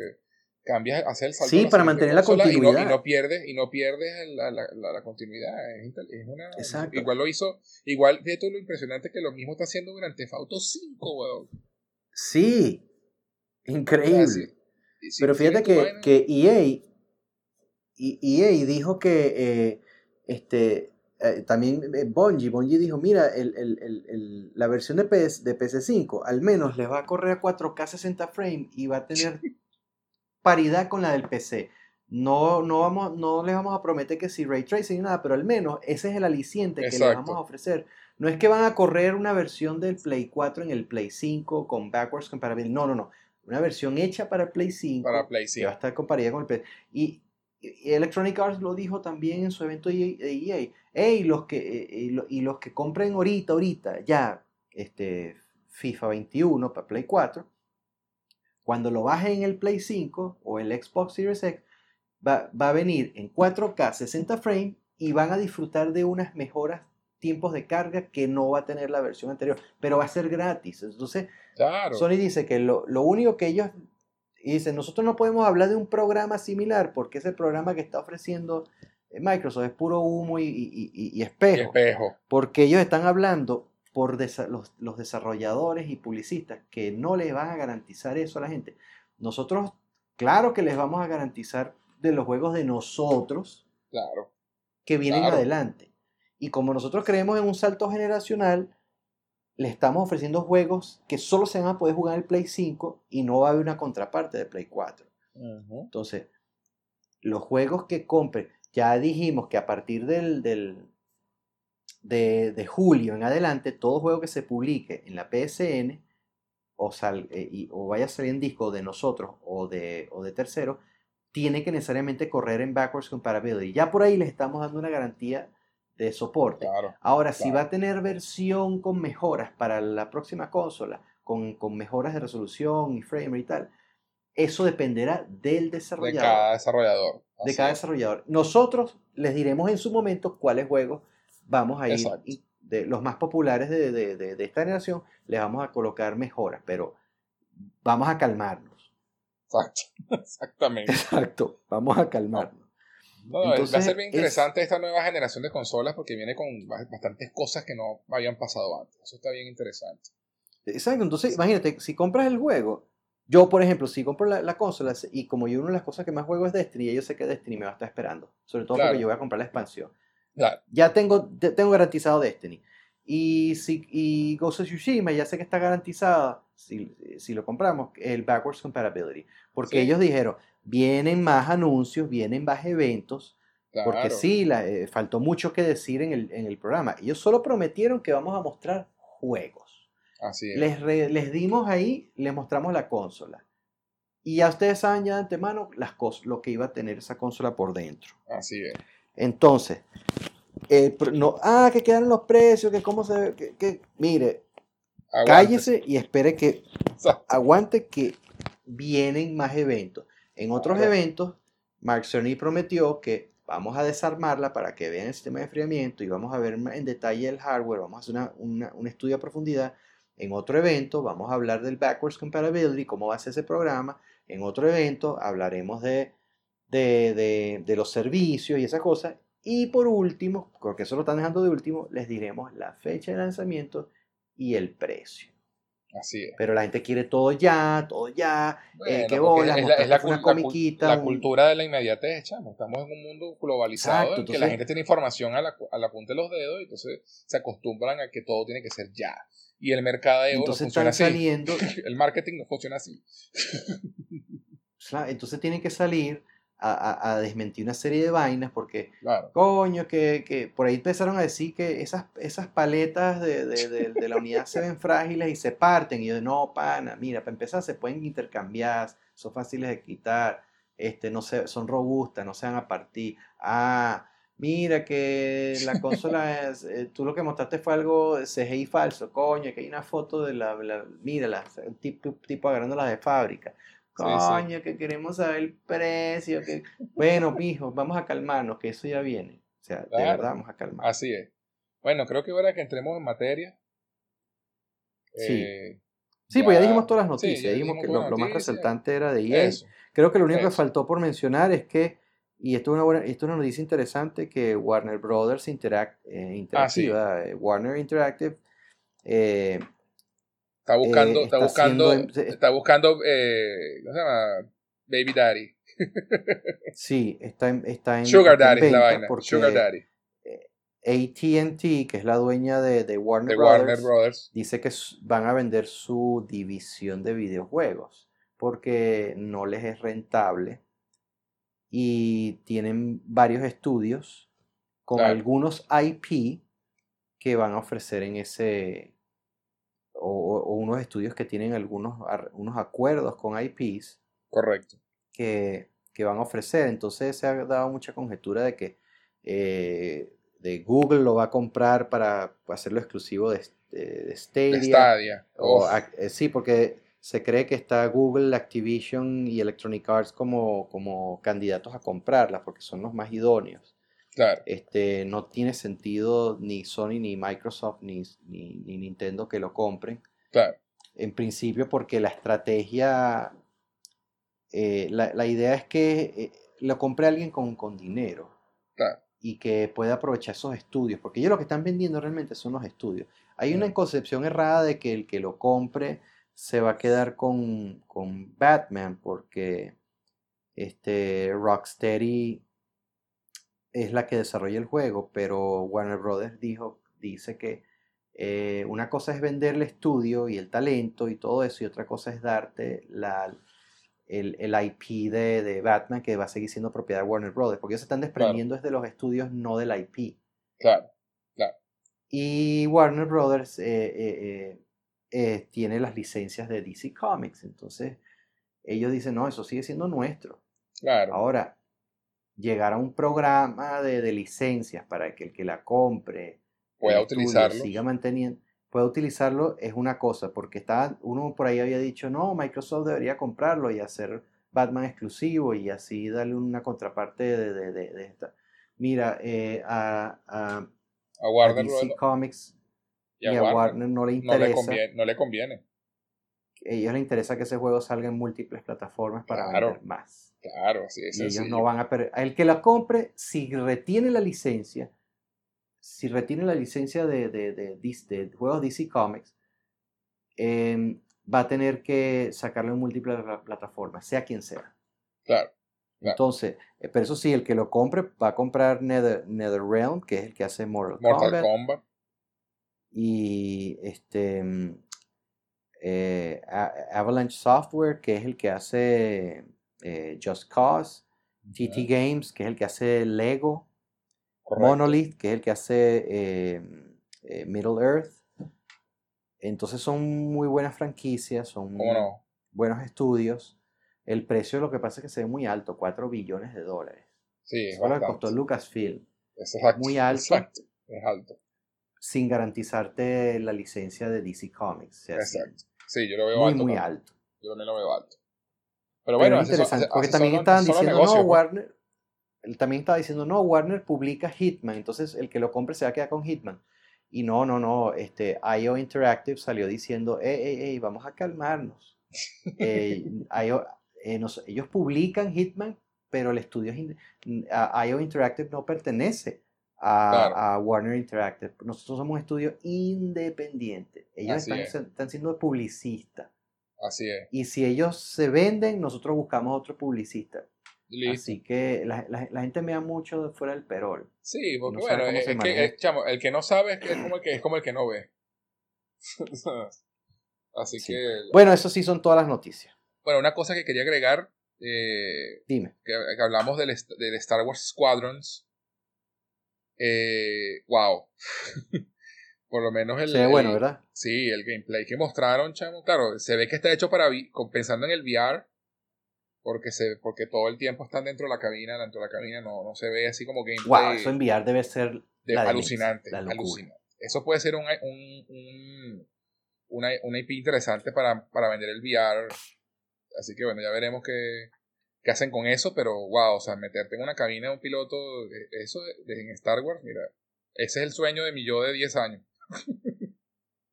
cambias, hace el salto Sí, para mantener la consola y no- continuidad. Y no, pierdes, y no pierdes la, la- la- la continuidad. Es, es una, Exacto. Igual lo hizo, igual todo lo impresionante que lo mismo está haciendo durante Auto 5, weón. Sí, increíble. si Pero fíjate que, vaina- que EA, EA dijo que eh, este, eh, también eh, Bungie, Bungie dijo, mira, el- el- el- la versión de, PS, de PS5 al menos les va a correr a 4K 60 frames y va a tener paridad con la del PC. No, no, vamos, no les vamos a prometer que si ray tracing ni nada, pero al menos ese es el aliciente que les Exacto. vamos a ofrecer. No es que van a correr una versión del Play 4 en el Play 5 con backwards compatibility. No, no, no. Una versión hecha para el Play 5 para Play que va a 5. estar con paridad con el Play. Y Electronic Arts lo dijo también en su evento de EA. Ey, los que, eh, y, lo- y los que compren ahorita, ahorita, ya, este, FIFA 21 para Play 4, cuando lo bajen en el Play 5 o el Xbox Series X, va, va a venir en 4K 60 frames y van a disfrutar de unas mejoras tiempos de carga que no va a tener la versión anterior, pero va a ser gratis. Entonces, Claro. Sony dice que lo, lo único que ellos y dicen, nosotros no podemos hablar de un programa similar porque ese programa que está ofreciendo eh, Microsoft es puro humo y, y- y- y y espejo. espejo. Porque ellos están hablando por desa- los, los desarrolladores y publicistas que no les van a garantizar eso a la gente. Nosotros, claro que les vamos a garantizar de los juegos de nosotros Claro. que vienen Claro. adelante. Y como nosotros creemos en un salto generacional, le estamos ofreciendo juegos que solo se van a poder jugar en el Play 5 y no va a haber una contraparte de Play 4. Ujú. Entonces, los juegos que compren, ya dijimos que a partir del, del- de, de julio en adelante, todo juego que se publique en la PSN o, sal- eh, y- o vaya a salir en disco de nosotros o de, o de terceros, tiene que necesariamente correr en backwards compatibility. Ya por ahí les estamos dando una garantía de soporte. Claro. Ahora, si Claro. va a tener versión con mejoras para la próxima consola, con, con mejoras de resolución y frame y tal, eso dependerá del De desarrollador. cada desarrollador. de cada es. desarrollador. Nosotros les diremos en su momento cuáles juegos vamos a ir, Exacto. y de los más populares de, de- de- de esta generación, les vamos a colocar mejoras, pero vamos a calmarnos. Exacto. Exactamente. Exacto, vamos a calmarnos. No, va a Entonces, ser bien es- interesante esta nueva generación de consolas porque viene con ba- bastantes cosas que no habían pasado antes. Eso está bien interesante. Exacto, entonces imagínate, si compras el juego, yo por ejemplo, si compro la, la consola y como yo una de las cosas que más juego es Destiny, ya yo sé que Destiny me va a estar esperando, sobre todo Claro. porque yo voy a comprar la expansión. Claro. Ya tengo, te- tengo garantizado Destiny. Y, si, y Ghost of Tsushima ya sé que está garantizada, si, si lo compramos, el backwards compatibility. Porque Sí. ellos dijeron, vienen más anuncios, vienen más eventos, Claro. porque sí, la- eh, faltó mucho que decir en el, en el programa. Ellos solo prometieron que vamos a mostrar juegos. Así es. Les, re- les dimos ahí, les mostramos la consola. Y ya ustedes saben ya de antemano las cos- lo que iba a tener esa consola por dentro. Así es. Entonces, no, ah, que quedan los precios, que cómo se ve, que, que- mire, cállese y espere que, aguante que vienen más eventos. En otros eventos, Mark Cerny prometió que vamos a desarmarla para que vean el sistema de enfriamiento y vamos a ver en detalle el hardware, vamos a hacer un estudio a profundidad. En otro evento vamos a hablar del backwards compatibility, cómo va a ser ese programa. En otro evento hablaremos de, de, de los servicios y esas cosas. Y por último, porque eso lo están dejando de último, les diremos la fecha de lanzamiento y el precio. Así es. Pero la gente quiere todo ya, todo ya. eh, qué bola, es la, es la, una comiquita. La, cultura de la inmediatez, chamo. Estamos en un mundo globalizado en que la gente tiene información a la, a la punta de los dedos y entonces se acostumbran a que todo tiene que ser ya. Y el mercado de entonces funciona así. Saliendo... el marketing no funciona así. entonces tienen que salir a, desmentir una serie de vainas porque, coño, que, que, por ahí empezaron a decir que esas, esas paletas de, de, de, la unidad se ven frágiles y se parten. Y yo, no, pana, mira, para empezar se pueden intercambiar, son fáciles de quitar, este, no se, son robustas, no se van a partir. Ah, mira que la consola, es, eh, tú lo que mostraste fue algo CGI falso, coño, que hay una foto de la, la mira, tipo, tipo agarrándola de fábrica. Coño, que queremos saber el precio. Que... Bueno, mijo, vamos a calmarnos, que eso ya viene. O sea, de verdad vamos a calmar. Así es. Bueno, creo que ahora que entremos en materia. Sí. Eh, sí, pues ya dijimos todas las noticias. dijimos, que lo, más resaltante era de EA. Creo que lo único que faltó por mencionar es que, y esto es una, buena, esto es una noticia interesante, que Warner Brothers Interact, eh, Interactiva, eh, Warner Interactive, eh, Está buscando, eh, está, buscando, está buscando, eh, ¿cómo se llama? Baby Daddy. sí, está en, está en Sugar Daddy es la vaina. Sugar Daddy. ATT, que es la dueña de, de, Warner, Brothers, Warner, Brothers, dice que van a vender su división de videojuegos porque no les es rentable y tienen varios estudios con algunos IP que van a ofrecer en ese, o, unos estudios que tienen algunos unos acuerdos con IPs. Correcto. Que, que, van a ofrecer. Entonces se ha dado mucha conjetura de que eh, de Google lo va a comprar para hacerlo exclusivo de, de, Stadia. O, eh, sí, porque se cree que está Google, Activision y Electronic Arts como, como candidatos a comprarla porque son los más idóneos. Este, no tiene sentido ni Sony, ni Microsoft, ni, ni, Nintendo que lo compren. En principio porque la estrategia, eh, la, idea es que eh, lo compre alguien con, con dinero. Y que pueda aprovechar esos estudios, porque ellos lo que están vendiendo realmente son los estudios. Hay una concepción errada de que el que lo compre se va a quedar con, con Batman, porque este, Rocksteady es la que desarrolla el juego, pero Warner Brothers dijo, dice que eh, una cosa es vender el estudio y el talento y todo eso, y otra cosa es darte la, el, el, IP de, de, Batman que va a seguir siendo propiedad de Warner Brothers, porque ellos se están desprendiendo desde los estudios, no del IP. Claro, claro. Y Warner Brothers eh, eh, tiene las licencias de DC Comics, entonces ellos dicen, no, eso sigue siendo nuestro. Claro. Ahora, llegar a un programa de, licencias para que el que la compre pueda utilizarlo. Siga manteniendo, pueda utilizarlo es una cosa, porque está, uno por ahí había dicho, no, Microsoft debería comprarlo y hacer Batman exclusivo y así darle una contraparte de, de, esta. Mira, eh, a, a, Warner DC Comics y a, Warner, no le interesa. No le conviene. A ellos les interesa que ese juego salga en múltiples plataformas para vender más. Claro, sí, es y ellos no van a perder. El que la compre, si retiene la licencia, si retiene la licencia de, de, de, juegos DC Comics, em, va a tener que sacarlo en múltiples plataformas, sea quien sea. Claro. Entonces, eh, pero eso sí, el que lo compre va a comprar Nether, NetherRealm, que es el que hace Mortal, Mortal Kombat. Y este em, eh, Avalanche Software, que es el que hace eh, Just Cause, TT Games, que es el que hace Lego, Monolith, que es el que hace eh, Middle Earth. Entonces son muy buenas franquicias, son buenos estudios. El precio lo que pasa es que se ve muy alto, 4 billones de dólares. Sí, Eso lo que costó Lucasfilm. Es muy alto. Es alto. Sin garantizarte la licencia de DC Comics. exacto. Sí, yo lo veo muy, alto. Muy alto. Yo también lo veo alto. Pero bueno, es interesante, porque también estaban diciendo, no, pues. Warner, también estaba diciendo, no, Warner publica Hitman, entonces el que lo compre se va a quedar con Hitman. Y no, no, no, este, IO Interactive salió diciendo, hey, hey, hey, vamos a calmarnos. Eh, eh, ellos publican Hitman, pero el estudio IO Interactive no pertenece a, Warner Interactive. Nosotros somos un estudio independiente. Ellos están, están, siendo publicistas. Así es. Y si ellos se venden, nosotros buscamos otro publicista. Así que la, la, gente me da mucho de fuera del perol. Sí, porque bueno, es, que, chamo, el que no sabe es, como el que, es como el que no ve. Así que... Bueno, eso sí son todas las noticias. Bueno, una cosa que quería agregar. Eh, Dime. Que, hablamos del, del, Star Wars Squadrons. Eh, wow. Por lo menos el. Se ve bueno, ¿verdad? Sí, el gameplay que mostraron, chamo. Claro, se ve que está hecho para. Pensando en el VR. Porque, se, porque todo el tiempo están dentro de la cabina. Dentro de la cabina no, no se ve así como gameplay. Wow, eso en VR debe ser. alucinante. alucinante. Eso puede ser un, un, un una, una, IP interesante para, para vender el VR. Así que bueno, ya veremos qué, qué hacen con eso. Pero wow, o sea, meterte en una cabina de un piloto. Eh, eso en Star Wars, mira. Ese es el sueño de mi yo de 10 años.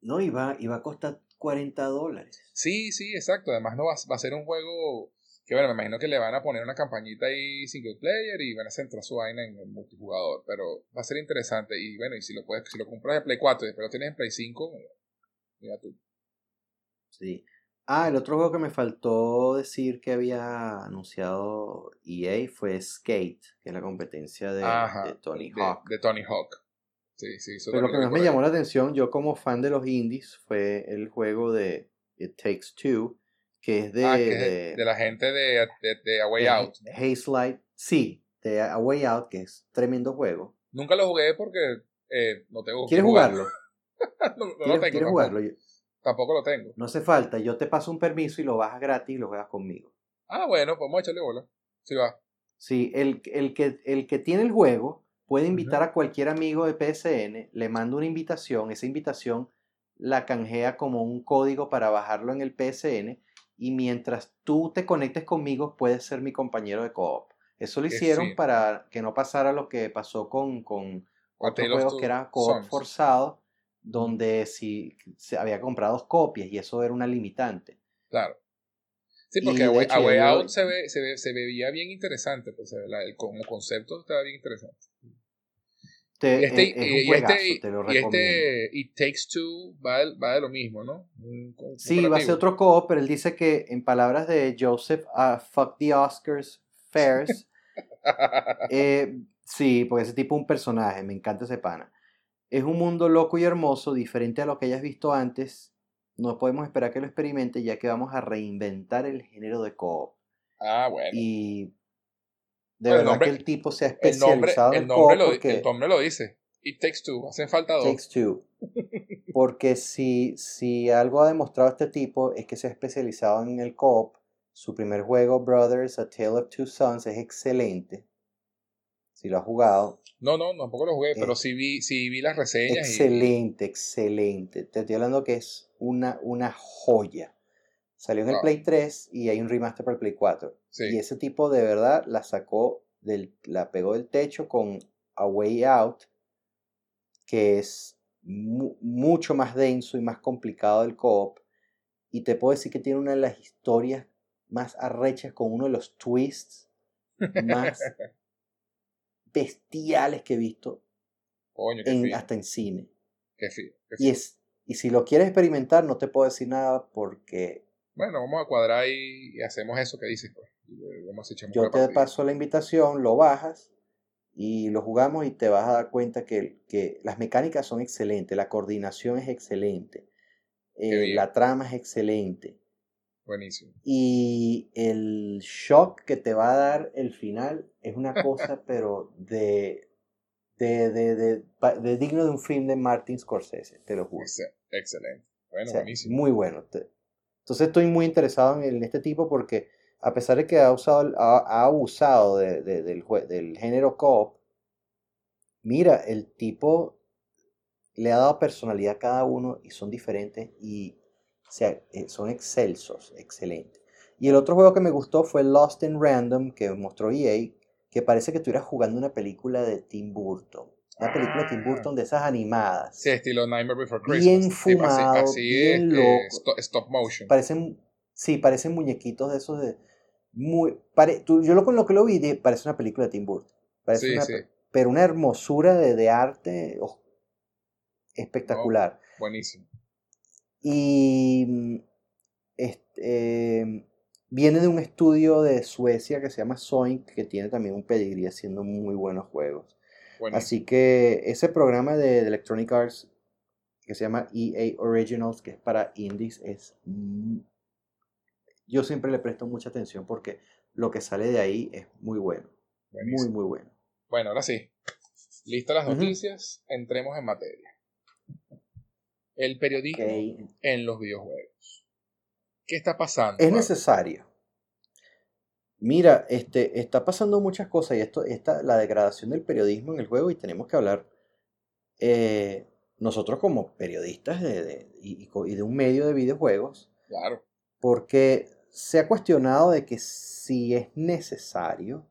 no, y va, a costar 40 dólares. Sí, sí, exacto. Además, no va, va, a ser un juego que, bueno, me imagino que le van a poner una campañita ahí single player y van a centrar su vaina en el multijugador. Pero va a ser interesante. Y bueno, y si lo puedes, si lo compras en Play 4 y después lo tienes en Play 5, mira tú. Sí. Ah, el otro juego que me faltó decir que había anunciado EA fue Skate, que es la competencia de, Tony Hawk. de Tony Hawk. Pero lo que más me llamó la atención, yo como fan de los indies, fue el juego de It Takes Two, que es de... Ah, de, la gente de, de, A Way Out. Haze Light, sí, de A Way Out, que es tremendo juego. Nunca lo jugué porque eh, no tengo... ¿Quieres jugarlo? no, no lo tengo. ¿Quieres jugarlo? Tampoco lo tengo. No hace falta, yo te paso un permiso y lo bajas gratis y lo juegas conmigo. Ah, bueno, pues a echarle bola. Sí va. Sí, el, el, que, el que tiene el juego puede invitar a cualquier amigo de PSN, le manda una invitación, esa invitación la canjea como un código para bajarlo en el PSN y mientras tú te conectes conmigo puedes ser mi compañero de coop. Eso lo hicieron para que no pasara lo que pasó con, con otros juegos que era coop forzado, donde si se había comprado dos copias y eso era una limitante. Claro. Sí, porque A Way, Out se, ve, se, se, veía bien interesante, pues, el, como concepto estaba bien interesante y este, y, este, te lo y este It Takes Two va de, va de lo mismo, ¿no? sí, va a ser otro co pero él dice que en palabras de Joseph, uh, fuck the Oscars fairs. eh, sí, porque ese tipo es un personaje, me encanta ese pana. Es un mundo loco y hermoso, diferente a lo que hayas visto antes. No podemos esperar que lo experimente, ya que vamos a reinventar el género de co-op. Ah, bueno. Y de verdad que el tipo se ha especializado el nombre, el nombre, lo, el nombre lo dice. It takes two. Hacen falta dos. Takes two. Porque si, si algo ha demostrado este tipo es que se ha especializado en el co-op. Su primer juego, Brothers, A Tale of Two Sons, es excelente. Si lo has jugado. No, no, tampoco lo jugué, pero sí vi, sí vi las reseñas. Excelente, excelente. Te estoy hablando que es una, una joya. Salió en el Play 3 y hay un remaster para el Play 4. Y ese tipo de verdad la sacó, del, la pegó del techo con A Way Out, que es mucho más denso y más complicado del co-op. Y te puedo decir que tiene una de las historias más arrechas con uno de los twists más bestiales que he visto hasta en cine. y, es, y si lo quieres experimentar, no te puedo decir nada porque bueno, vamos a cuadrar y, hacemos eso que dices. Pues. Yo te paso la invitación, lo bajas y lo jugamos y te vas a dar cuenta que, que las mecánicas son excelentes, la coordinación es excelente, eh, la trama es excelente. Buenísimo. Y el shock que te va a dar el final es una cosa, pero de, de, de, de, digno de un film de Martin Scorsese, te lo juro. Excelente. Bueno, buenísimo. Muy bueno. Entonces estoy muy interesado en, este tipo porque a pesar de que ha, usado, ha, abusado del, del, género co mira, el tipo le ha dado personalidad a cada uno y son diferentes y eh, son excelsos, excelentes. Y el otro juego que me gustó fue Lost in Random, que mostró EA, que parece que estuvieras jugando una película de Tim Burton. Una película de Tim Ah. Burton de esas animadas. Sí, estilo Nightmare Before Christmas. Bien así- fumado, así, bien este, loco. sto- stop motion. Parecen, sí, parecen muñequitos de esos de... Muy, pare- tú- yo lo, con lo que lo vi, de- parece una película de Tim Burton. Parece Sí, una, sí. Pero una hermosura de, de arte oh, espectacular. Buenísimo. Y mm, este, eh, viene de un estudio de Suecia que se llama Zoink, que tiene también un pedigrí haciendo muy buenos juegos. buenísimo. Así que ese programa de, de Electronic Arts que se llama EA Originals, que es para indies, es... Yo siempre le presto mucha atención porque lo que sale de ahí es muy bueno. Muy, buenísimo. muy bueno. Bueno, ahora sí. Listas las noticias, entremos en materia. El periodismo en los videojuegos. ¿Qué está pasando? Es Pablo? necesario. Mira, este, está pasando muchas cosas y esto, esta, la degradación del periodismo en el juego y tenemos que hablar eh, nosotros como periodistas de, de- y, y de un medio de videojuegos, Claro. porque se ha cuestionado de que si es necesario,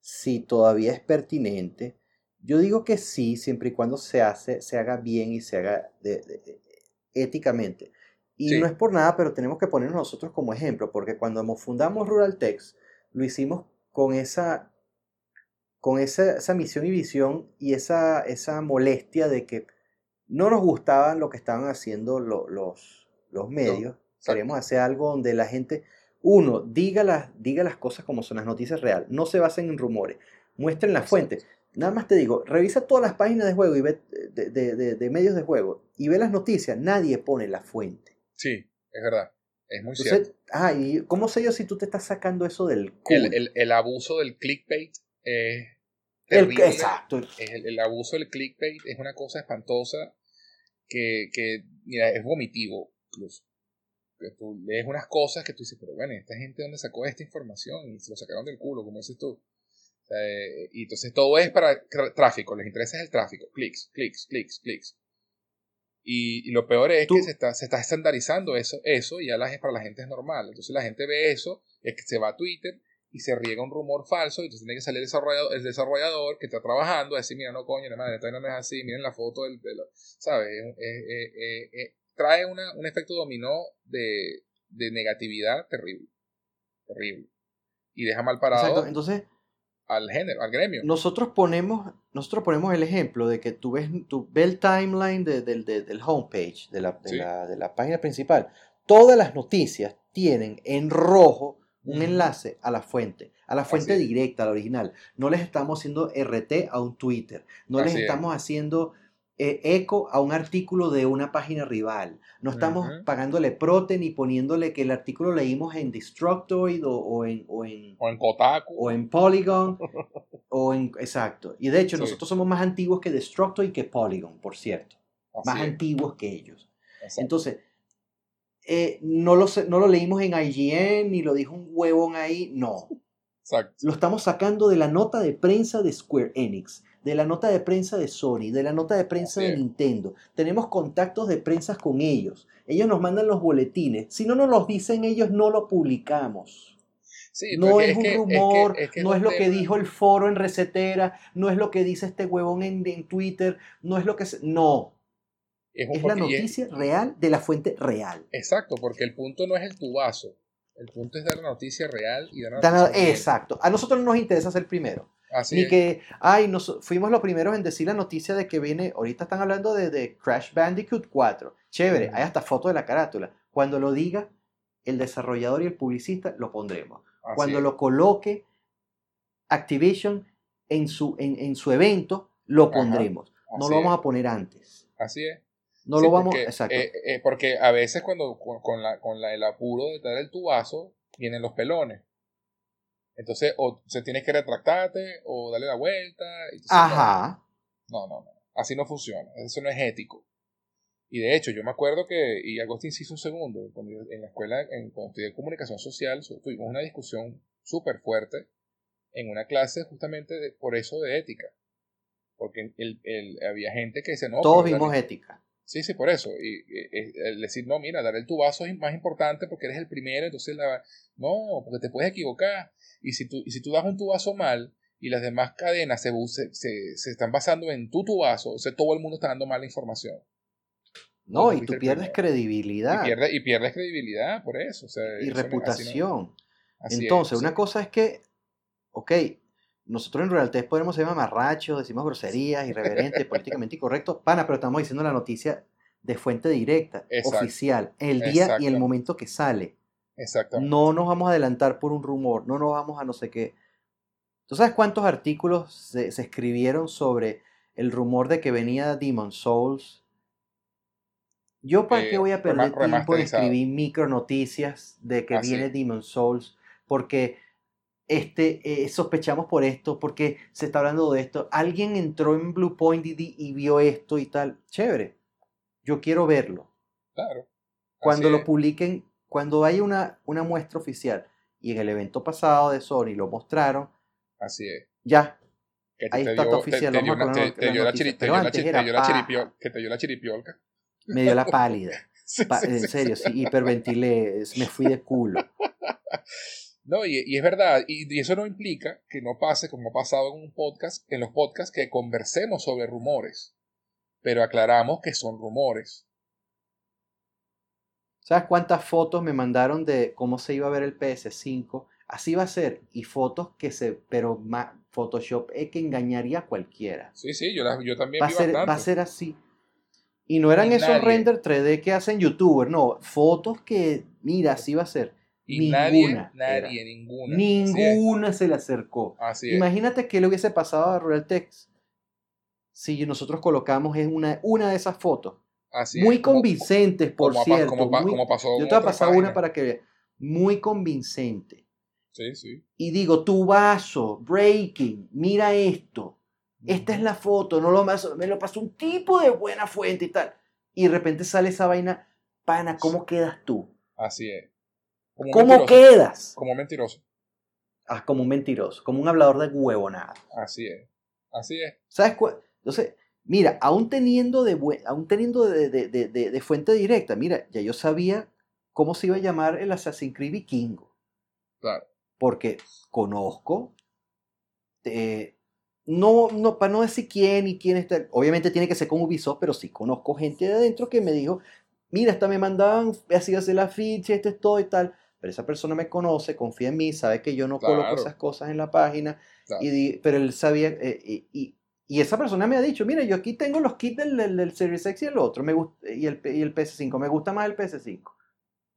si todavía es pertinente. Yo digo que sí, siempre y cuando se hace, se haga bien y se haga de- de- de- éticamente. Y Sí. no es por nada, pero tenemos que ponernos nosotros como ejemplo, porque cuando mo- fundamos Ruraltex, lo hicimos con esa, con esa, esa misión y visión y esa, esa molestia de que no nos gustaban lo que estaban haciendo lo- los, los medios. Queremos hacer algo donde la gente, uno, diga las, diga las cosas como son las noticias reales, no se basen en rumores, muestren la Exacto. fuente. Nada más te digo, revisa todas las páginas de juego y ve, de, de- de- de medios de juego y ve las noticias, nadie pone la fuente. Sí, es verdad. Es muy Entonces, cierto. ah, ¿y cómo sé yo si tú te estás sacando eso del El, culo? el- el abuso del clickbait es El- terrible. exacto. El, el abuso del clickbait es una cosa espantosa que, que, mira, es vomitivo incluso. Que tú lees unas cosas que tú dices, pero bueno, esta gente dónde sacó esta información y se lo sacaron del culo, como dices tú. Eh, y entonces todo es para tráfico, les interesa el tráfico, clics, clics, clics, clics. Y, y lo peor es Tú- que se está, se está estandarizando eso, eso y ya la, para la gente es normal. Entonces la gente ve eso, es que se va a Twitter y se riega un rumor falso, y entonces tiene que salir el desarrollador, el desarrollador que está trabajando a decir, mira, no coño, no, madre, esto no es así, miren la foto del, del ¿sabes? Eh, eh, trae una, un efecto dominó de, de negatividad terrible, terrible. Y deja mal parado Exacto. Entonces, al género, al gremio. nosotros ponemos, nosotros ponemos el ejemplo de que tú ves, tú ves el timeline de- del- de- del homepage, de la, de, Sí. la, de la página principal. Todas las noticias tienen en rojo un enlace a la fuente, a la fuente Así directa, a la original. No les estamos haciendo RT a un Twitter, no les es. estamos haciendo eco a un artículo de una página rival, no estamos pagándole prote ni poniéndole que el artículo leímos en Destructoid o, o en, o en O en Kotaku. o en Polygon, o en... Exacto. Y de hecho, Sí. nosotros somos más antiguos que Destructoid y que Polygon, por cierto. Así Más es, antiguos que ellos. exacto. Entonces, eh, no, lo, no lo leímos en IGN, ni lo dijo un huevón ahí, no. Exacto. Lo estamos sacando de la nota de prensa de Square Enix, de la nota de prensa de Sony, de la nota de prensa de. Nintendo. Tenemos contactos de prensa con ellos. Ellos nos mandan los boletines. Si no nos los dicen ellos, no lo publicamos. Sí, No es un que- rumor, que- que no es lo que dijo el foro en Recetera, no es lo que dice este huevón en, en Twitter, no es lo que... se- no, Es, un la noticia real de la fuente real. Exacto, porque el punto no es el tubazo. El punto es dar la noticia real y dar la noticia exacto. A nosotros no nos interesa ser primero. Así Ni es. que, ay, nos, fuimos los primeros en decir la noticia de que viene, ahorita están hablando de, de Crash Bandicoot 4. Chévere, hay hasta foto de la carátula. Cuando lo diga el desarrollador y el publicista, lo pondremos. Así Cuando es. lo coloque Activision en su, en, en su evento, lo Ajá, pondremos. No lo vamos es. a poner antes. Así es. No Sí, lo vamos, porque, exacto. eh, eh, porque a veces cuando con, con la, con la, el apuro de dar el tubazo, vienen los pelones. Entonces, o se tienes que retractarte o darle la vuelta. y Ajá. No, no, no. Así no funciona. Eso no es ético. Y de hecho, yo me acuerdo que, y Agustín se hizo un segundo, cuando yo- en la escuela, en, cuando estudié comunicación social, tuvimos una discusión súper fuerte en una clase justamente de- por eso de ética. Porque el, el- había gente que dice, no, Todos vimos ética. Sí, sí, por eso. Y, el decir, no, mira, dar el tu vaso es más importante porque eres el primero, entonces la... No, porque te puedes equivocar. Y si tú, y si tú das un tubazo mal y las demás cadenas se, se, se, están basando en tu tubazo, o sea, todo el mundo está dando mala información. No, y tú pierdes credibilidad. Y pierdes, y pierdes credibilidad por eso. y reputación. Entonces, una cosa es que, ok, nosotros en Rural podemos ser mamarrachos, decimos groserías, irreverentes, políticamente incorrectos, pana, pero estamos diciendo la noticia de fuente directa, oficial, el día y el momento que sale. Exacto. No nos vamos a adelantar por un rumor, no nos vamos a no sé qué. ¿Tú sabes cuántos artículos se, escribieron sobre el rumor de que venía Demon Souls? Yo para qué eh, voy a perder tiempo en escribir micro noticias de que viene Demon Souls, porque este, eh, sospechamos por esto, porque se está hablando de esto. Alguien entró en Blue Point y, vio esto y tal. Chévere. Yo quiero verlo. Claro. Cuando lo publiquen, cuando haya una, una muestra oficial, y en el evento pasado de Sony lo mostraron. Así es. Ya. Ahí está tu oficial. Te, dio la chiripiolca. Me dio la pálida. en serio, sí, hiperventilé, me fui de culo. No, y, es verdad, y, eso no implica que no pase como ha pasado en un podcast, en los podcasts, que conversemos sobre rumores, pero aclaramos que son rumores. ¿Sabes cuántas fotos me mandaron de cómo se iba a ver el PS5? Así va a ser, y fotos que se, pero Photoshop es que engañaría a cualquiera. Sí, sí, yo, yo también va a ser, Va a ser así. Y no eran esos render 3D que hacen youtubers, no, fotos que, mira, así va a ser. Y ninguna nadie, ninguna. Ninguna se le acercó. Imagínate que le hubiese pasado a Rural Text si nosotros colocamos una, una de esas fotos. Muy convincentes, por cierto. Como, pasó yo te voy a pasar una para que veas. Muy convincente. Sí, sí. Y digo, tu vaso, breaking, mira esto. Esta es la foto, no lo me lo pasó un tipo de buena fuente y tal. Y de repente sale esa vaina, pana, ¿cómo quedas tú? Así es. ¿Cómo quedas? Como mentiroso. Ah, como un mentiroso, como un hablador de huevonada. Así es. Así es. ¿Sabes cuál? Entonces, mira, aún teniendo, de, aún teniendo de, de, fuente directa, mira, ya yo sabía cómo se iba a llamar el Assassin's Creed Vikingo. Claro. Porque conozco, eh, no, no, para no decir quién y quién está, obviamente tiene que ser con Ubisoft, pero sí conozco gente de adentro que me dijo, mira, hasta me mandaban, así hace la ficha, este es todo y tal pero esa persona me conoce, confía en mí, sabe que yo no coloco esas cosas en la página, y pero él sabía, eh, y, y, esa persona me ha dicho, mira, yo aquí tengo los kits del, del, Series X y el otro, me gusta, y, el, y el PS5, me gusta más el PS5.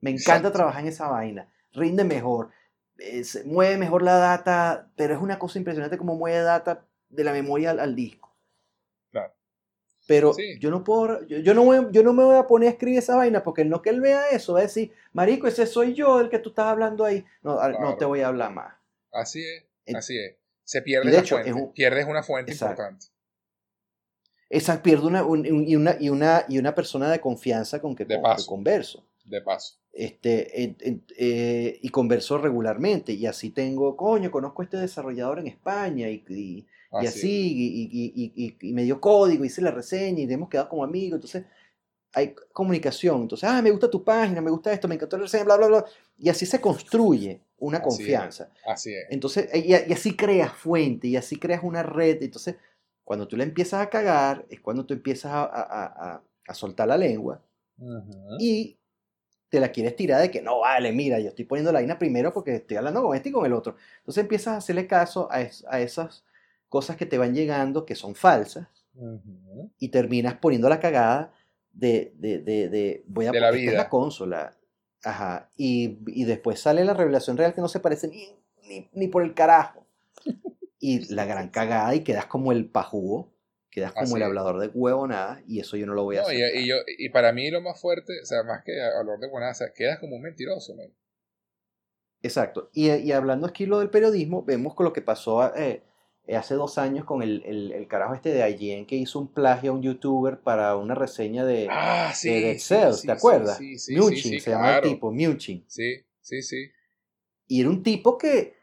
Me encanta trabajar en esa vaina, rinde mejor, eh, mueve mejor la data, pero es una cosa impresionante como mueve data de la memoria al disco. Pero yo no puedo, yo, no yo no me voy a poner a escribir esa vaina porque no que él vea eso va a decir, marico, ese soy yo el que tú estás hablando ahí. No, no te voy a hablar más. Así es, así es. Se pierde la fuente, pierdes una fuente importante. Exacto, pierde una, y, una, y, una, y una persona de confianza con que, converso. De paso. Este, eh, y converso regularmente. Y así tengo, coño, conozco a este desarrollador en España y y así, y, me dio código, hice la reseña y hemos quedado como amigos. Entonces, hay comunicación. Entonces, ah, me gusta tu página, me gusta esto, me encantó la reseña, bla, bla, bla. Y así se construye una confianza. Así es. Entonces, y, así creas fuente, y así creas una red. Entonces, cuando tú la empiezas a cagar, es cuando tú empiezas a, soltar la lengua. Y te la quieres tirar de que no, vale, mira, yo estoy poniendo la vaina primero porque estoy hablando con este y con el otro. Entonces empiezas a hacerle caso a, a esas cosas que te van llegando que son falsas y terminas poniendo la cagada de, de, de, voy a de la vida. la consola. Ajá. Y, y, después sale la revelación real que no se parece ni, ni, ni por el carajo. y la gran cagada y quedas como el pajugo, quedas como el hablador de huevo nada y eso yo no lo voy a hacer. Y, y, yo, y para mí lo más fuerte, o sea, más que hablador de huevo nada, o sea, quedas como un mentiroso. Exacto. Y, y hablando aquí lo del periodismo, vemos con lo que pasó eh, eh, hace dos años con el, el, carajo este de IGN que hizo un plagio a un youtuber para una reseña de, ah, de Excel, ¿te acuerdas? Sí, se llama el tipo, Muchin. Sí, sí, sí. Y era un tipo que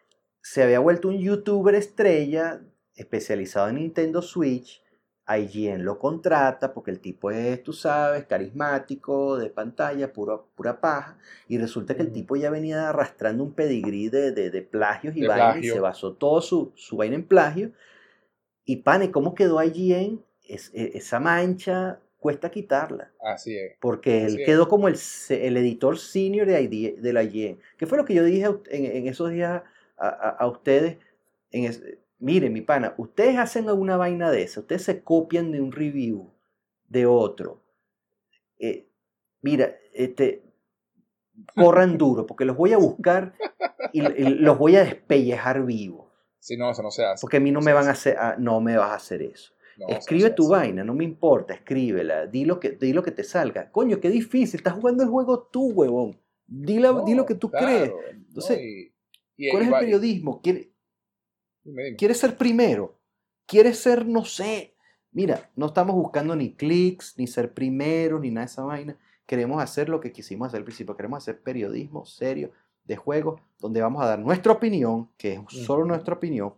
se había vuelto un youtuber estrella especializado en Nintendo Switch, IGN lo contrata porque el tipo es, tú sabes, carismático, de pantalla, pura, pura paja. Y resulta que el tipo ya venía arrastrando un pedigrí de, de, plagios y vainas y se basó todo su, su vaina en plagio. Y pane, ¿cómo quedó IGN? Es, e, esa mancha cuesta quitarla. Así es. Porque él quedó como el, el, editor senior de, de la IGN. ¿Qué fue lo que yo dije en, en esos días a, a, ustedes? En Mire, mi pana, ustedes hacen alguna vaina de esa, ustedes se copian de un review de otro. Eh, mira, este, corran duro, porque los voy a buscar y, los voy a despellejar vivos. Sí, no, eso no se hace. Porque a mí no, me van a hacer, ah, no me vas a hacer eso. Escribe tu vaina, no me importa, escríbela, di lo, que, di lo que te salga. Coño, qué difícil, estás jugando el juego tú, huevón. Di, lo que tú crees. Entonces, ¿cuál es el periodismo? ¿Quieres ser primero? ¿Quieres ser, no sé? Mira, no estamos buscando ni clics, ni ser primero, ni nada de esa vaina. Queremos hacer lo que quisimos hacer al principio. Queremos hacer periodismo serio de juegos donde vamos a dar nuestra opinión, que es solo nuestra opinión,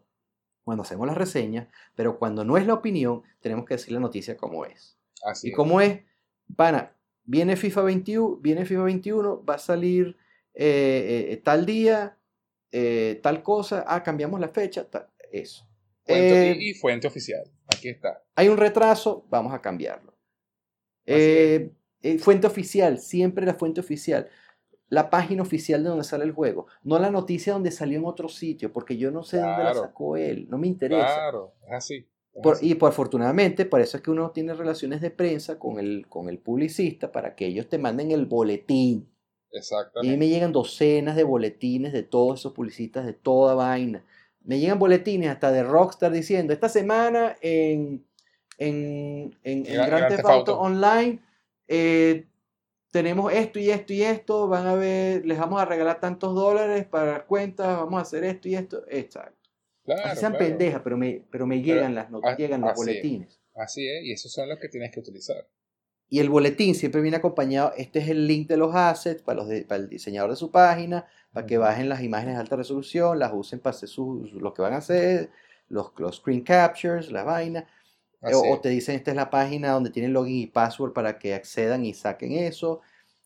cuando hacemos las reseñas, pero cuando no es la opinión, tenemos que decir la noticia como es. Así y como es, pana, viene FIFA 21, viene FIFA 21, va a salir eh, eh, tal día, eh, tal cosa, ah, cambiamos la fecha, eso. Fuente, y, fuente oficial, aquí está. Hay un retraso, vamos a cambiarlo. fuente oficial, siempre la fuente oficial la página oficial de donde sale el juego, no la noticia donde salió en otro sitio, porque yo no sé dónde la sacó él, no me interesa. Claro, es así. Y por afortunadamente, por eso es que uno tiene relaciones de prensa con el, con el publicista para que ellos te manden el boletín. Exactamente. Y me llegan docenas de boletines de todos esos publicistas de toda vaina. Me llegan boletines hasta de Rockstar diciendo, esta semana en, en, en, en Grand Theft Auto Online eh, tenemos esto y esto y esto, van a ver, les vamos a regalar tantos dólares para las cuentas, vamos a hacer esto y esto, exacto. Claro, sean pendejas, pero me, pero me llegan las notas, llegan los boletines. así es, y esos son los que tienes que utilizar. Y el boletín siempre viene acompañado, este es el link de los assets para, los para el diseñador de su página, para que bajen las imágenes de alta resolución, las usen para hacer lo que van a hacer, los, los screen captures, la vaina. O, te dicen esta es la página donde tienen login y password para que accedan y saquen eso.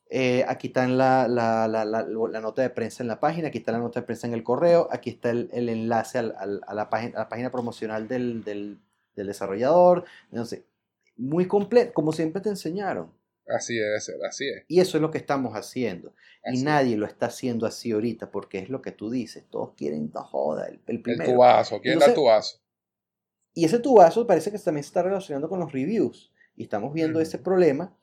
Eh, aquí está la, la, la, la, nota de prensa en la página, aquí está la nota de prensa en el correo, aquí está el, el enlace al, al, a, la página, a la página promocional del, del, del desarrollador. Entonces, muy completo, como siempre te enseñaron. Así debe ser, así es. Y eso es lo que estamos haciendo. y nadie lo está haciendo así ahorita, porque es lo que tú dices. Todos quieren, no joda, el, el primero. El tubazo, quieren dar tubazo. Y ese tubazo parece que también se está relacionando con los reviews. Y estamos viendo ese problema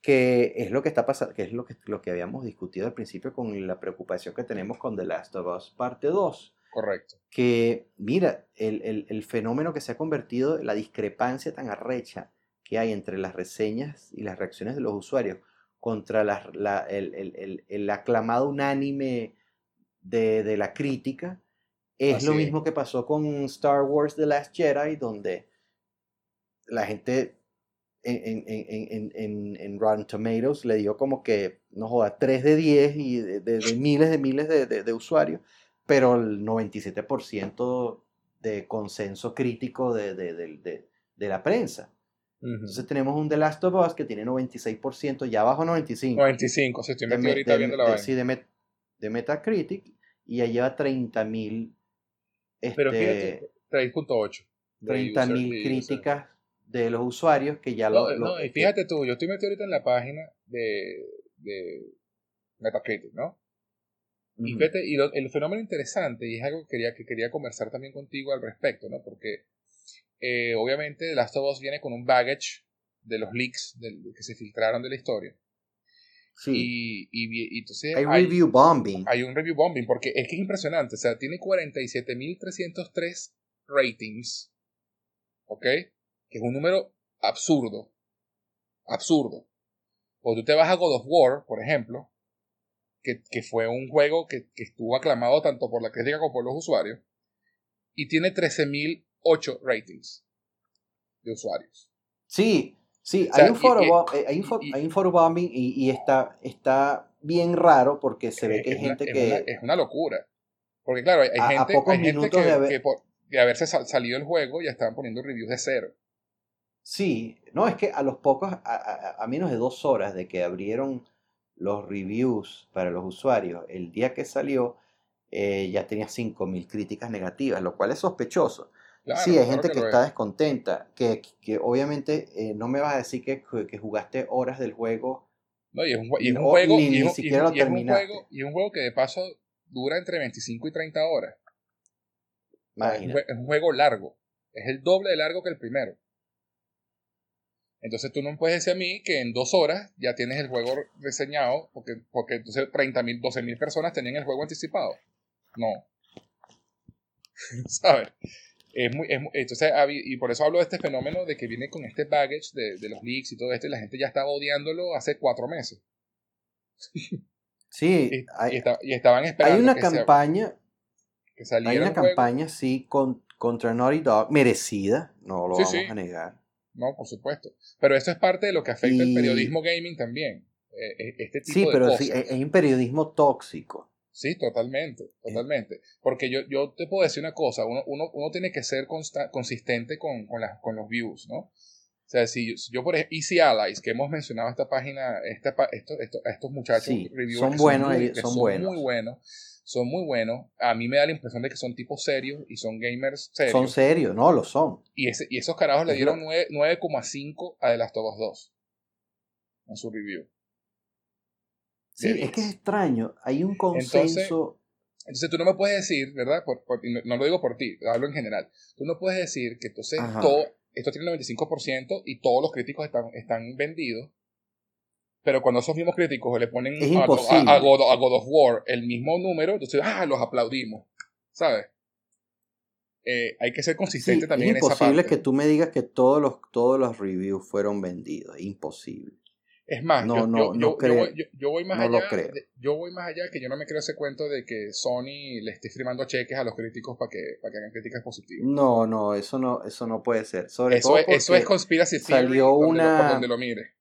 que es lo que está pasando, que es lo que, lo que habíamos discutido al principio con la preocupación que tenemos con The Last of Us parte 2. Correcto. Que, mira, el, el, el fenómeno que se ha convertido, la discrepancia tan arrecha que hay entre las reseñas y las reacciones de los usuarios contra la, la, el, el, aclamado unánime de, de la crítica, es lo mismo que pasó con Star Wars The Last Jedi, donde la gente en, en, en, en, Rotten Tomatoes le dio como que, no joda, 3 de 10 y de, miles de miles de, de, usuarios, pero el 97% de consenso crítico de, la prensa. Entonces tenemos un The Last of Us que tiene 96%, ya abajo 95. 95, sí, estoy metido ahorita viendo la Sí, de, Metacritic y ya lleva 30.000 pero fíjate, 3.8. 30.000 críticas de los usuarios que ya lo... No, y fíjate tú, yo estoy metido ahorita en la página de, de Metacritic, ¿no? Y, fíjate, y el fenómeno interesante, y es algo que quería, que quería conversar también contigo al respecto, ¿no? Porque eh, obviamente Last of Us viene con un baggage de los leaks que se filtraron de la historia. Sí. Y, entonces hay, review bombing. Hay un review bombing, porque es que es impresionante. O sea, tiene 47.303 ratings. ¿Ok? Que es un número absurdo. Absurdo. O tú te vas a God of War, por ejemplo, que, que fue un juego que, que, estuvo aclamado tanto por la crítica como por los usuarios, y tiene 13.008 ratings de usuarios. Sí, Sí, hay, un foro, hay, un foro bombing y, está, está bien raro porque se ve que hay gente que... es una locura. Porque claro, hay, gente, hay gente que, de, haberse salido el juego ya estaban poniendo reviews de cero. Sí, no, es que a los pocos, a, a menos de dos horas de que abrieron los reviews para los usuarios el día que salió, eh, ya tenía 5.000 críticas negativas, lo cual es sospechoso. Sí, hay gente que, está descontenta, que, que obviamente eh, no me vas a decir que, que, jugaste horas del juego. No, y es un, y es un juego, ni, ni siquiera lo terminaste. Es un juego, y es un juego que de paso dura entre 25 y 30 horas. Es un, juego largo. Es el doble de largo que el primero. Entonces tú no puedes decir a mí que en dos horas ya tienes el juego reseñado, porque, porque entonces 30.000, 12.000 personas tenían el juego anticipado. No. ¿Sabes? Es muy, es entonces, y por eso hablo de este fenómeno de que viene con este baggage de, de los leaks y todo esto, y la gente ya estaba odiándolo hace cuatro meses. Sí, y, hay, y, estaban esperando. Hay una campaña. que saliera hay una campaña, sí, con, contra Naughty Dog, merecida, no lo vamos a negar. No, por supuesto. Pero eso es parte de lo que afecta el periodismo gaming también. Eh, eh, este tipo sí, pero sí, es un periodismo tóxico. Sí, totalmente, totalmente. Porque yo, yo te puedo decir una cosa, uno, uno, uno tiene que ser consistente con, con, las, con los views, ¿no? O sea, si, yo, por ejemplo, Easy Allies, que hemos mencionado esta página, esta, estos, estos, muchachos sí, son buenos, son, muy, son, buenos. muy buenos, son muy buenos. A mí me da la impresión de que son tipos serios y son gamers serios. Son serios, no, lo son. Y, ese, y esos carajos le dieron 9,5 a The Last of Us 2 en su review. Sí, es que es extraño. Hay un consenso. Entonces, tú no me puedes decir, ¿verdad? no, lo digo por ti, hablo en general. Tú no puedes decir que entonces todo, esto tiene el 95% y todos los críticos están, están vendidos. Pero cuando esos mismos críticos le ponen a, a, God, of War el mismo número, entonces, ah, los aplaudimos. ¿Sabes? Eh, hay que ser consistente también en esa parte. Es imposible que tú me digas que todos los, todos los reviews fueron vendidos. Imposible. Es más, yo, voy más allá. yo voy más allá que yo no me creo ese cuento de que Sony le esté firmando cheques a los críticos para que, para que hagan críticas positivas. No, no, eso no, eso no puede ser. Sobre eso, es, eso es conspiracy salió una, por donde lo mire.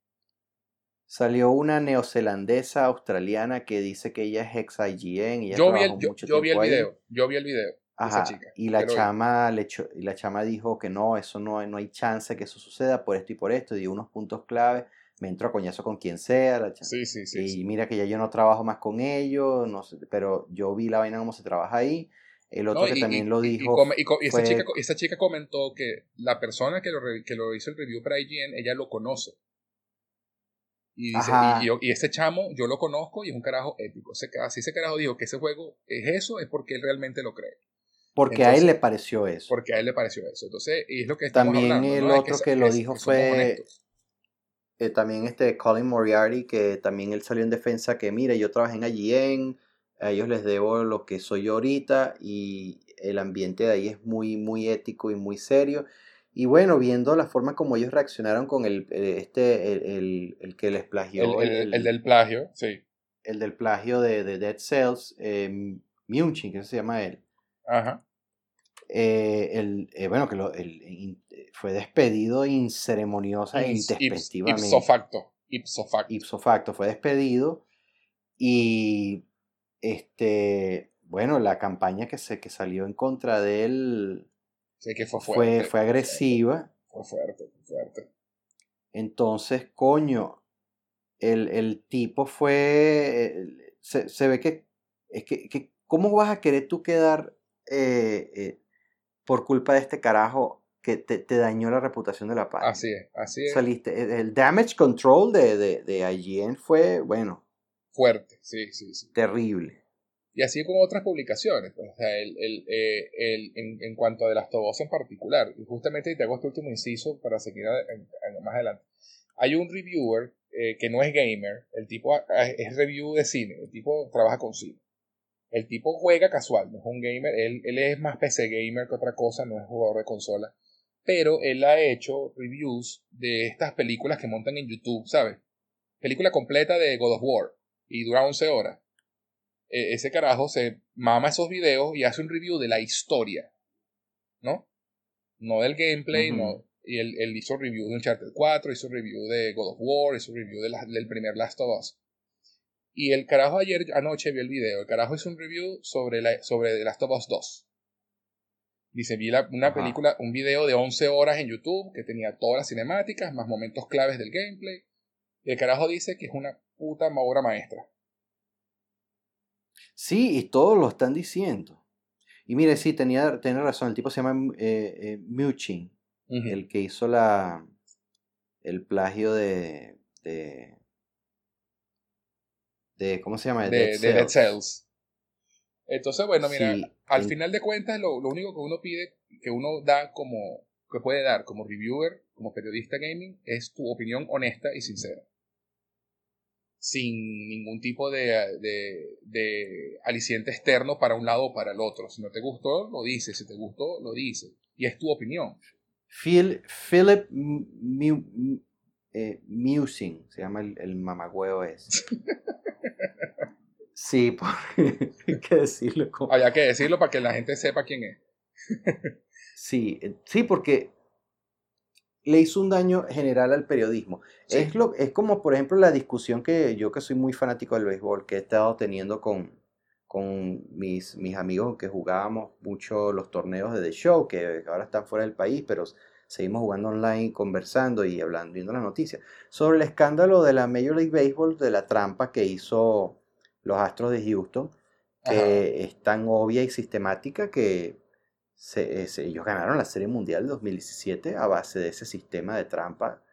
Salió una neozelandesa australiana que dice que ella es ex IGN y yo vi el, yo, vi el video, yo vi el video. esa chica, y la chama le y la chama dijo que no, eso no, no hay chance que eso suceda por esto y por esto, dio unos puntos clave me entro a coñazo con quien sea. Sí, sí, sí, y mira que ya yo no trabajo más con ellos, no sé, pero yo vi la vaina como se trabaja ahí. El otro que también lo dijo. Y, esa, chica, esa, chica, comentó que la persona que lo, que lo hizo el review para IGN, ella lo conoce. Y, dice, y, ese chamo, yo lo conozco y es un carajo épico. así ese carajo dijo que ese juego es eso, es porque él realmente lo cree. Porque a él le pareció eso. Porque a él le pareció eso. Entonces, y es lo que También el otro que, lo dijo fue eh, también este Colin Moriarty, que también él salió en defensa que, mire, yo trabajé en IGN, a ellos les debo lo que soy yo ahorita y el ambiente de ahí es muy, muy ético y muy serio. Y bueno, viendo la forma como ellos reaccionaron con el, eh, este, el, el, que les plagió. El, del plagio, sí. El del plagio de, de Dead Cells, eh, Munchin, que se llama él. Ajá. Eh, el, eh, bueno, que lo, el, fue despedido inceremoniosa e intempestivamente. Ipso facto. Ipso facto. Ipso facto fue despedido. Y este, bueno, la campaña que, se, que salió en contra de él que fue, fue, fue, agresiva. Fue fuerte, fuerte. Entonces, coño, el, el tipo fue. Se, se, ve que. Es que, que, ¿Cómo vas a querer tú quedar eh, eh, por culpa de este carajo que te, te, dañó la reputación de la página. Así es, así es. Saliste, el damage control de, de, de IGN fue, bueno. Fuerte, sí, sí, sí. Terrible. Y así como otras publicaciones, pues, o sea, el, el, eh, el, en, en, cuanto a de las Tobos en particular, y justamente te hago este último inciso para seguir más adelante. Hay un reviewer eh, que no es gamer, el tipo es review de cine, el tipo trabaja con cine. El tipo juega casual, no es un gamer, él, él es más PC gamer que otra cosa, no es jugador de consola. Pero él ha hecho reviews de estas películas que montan en YouTube, ¿sabes? Película completa de God of War y dura 11 horas. E, ese carajo se mama esos videos y hace un review de la historia, ¿no? No del gameplay, no. Y él, él, hizo review de Uncharted 4, hizo review de God of War, hizo review de del primer Last of Us. Y el carajo ayer, anoche vi el video, el carajo hizo un review sobre, la, sobre The Last of Us 2. Dice, vi una película, un video de 11 horas en YouTube que tenía todas las cinemáticas, más momentos claves del gameplay. Y el carajo dice que es una puta obra maestra. Sí, y todos lo están diciendo. Y mire, sí, tenía, tenía razón, el tipo se llama eh, eh Muchin, el que hizo la, el plagio de, de, de ¿cómo se llama? De, Dead Cells. Entonces, bueno, mira, al final de cuentas, lo, lo, único que uno pide, que uno da como, que puede dar como reviewer, como periodista gaming, es tu opinión honesta y sincera sin ningún tipo de, de, aliciente externo para un lado o para el otro. Si no te gustó, lo dices. Si te gustó, lo dices. Y es tu opinión. Phil, Philip eh, Musing, se llama el, el mamagüeo ese. sí, hay que decirlo. Hay que decirlo para que la gente sepa quién es. sí, eh, sí, porque le hizo un daño general al periodismo. Es, lo, es como, por ejemplo, la discusión que yo que soy muy fanático del béisbol, que he estado teniendo con, con mis, mis amigos que jugábamos mucho los torneos de The Show, que ahora están fuera del país, pero seguimos jugando online, conversando y hablando, viendo las noticias, sobre el escándalo de la Major League Baseball, de la trampa que hizo los Astros de Houston, que es tan obvia y sistemática que se, ellos ganaron la Serie Mundial de 2017 a base de ese sistema de trampa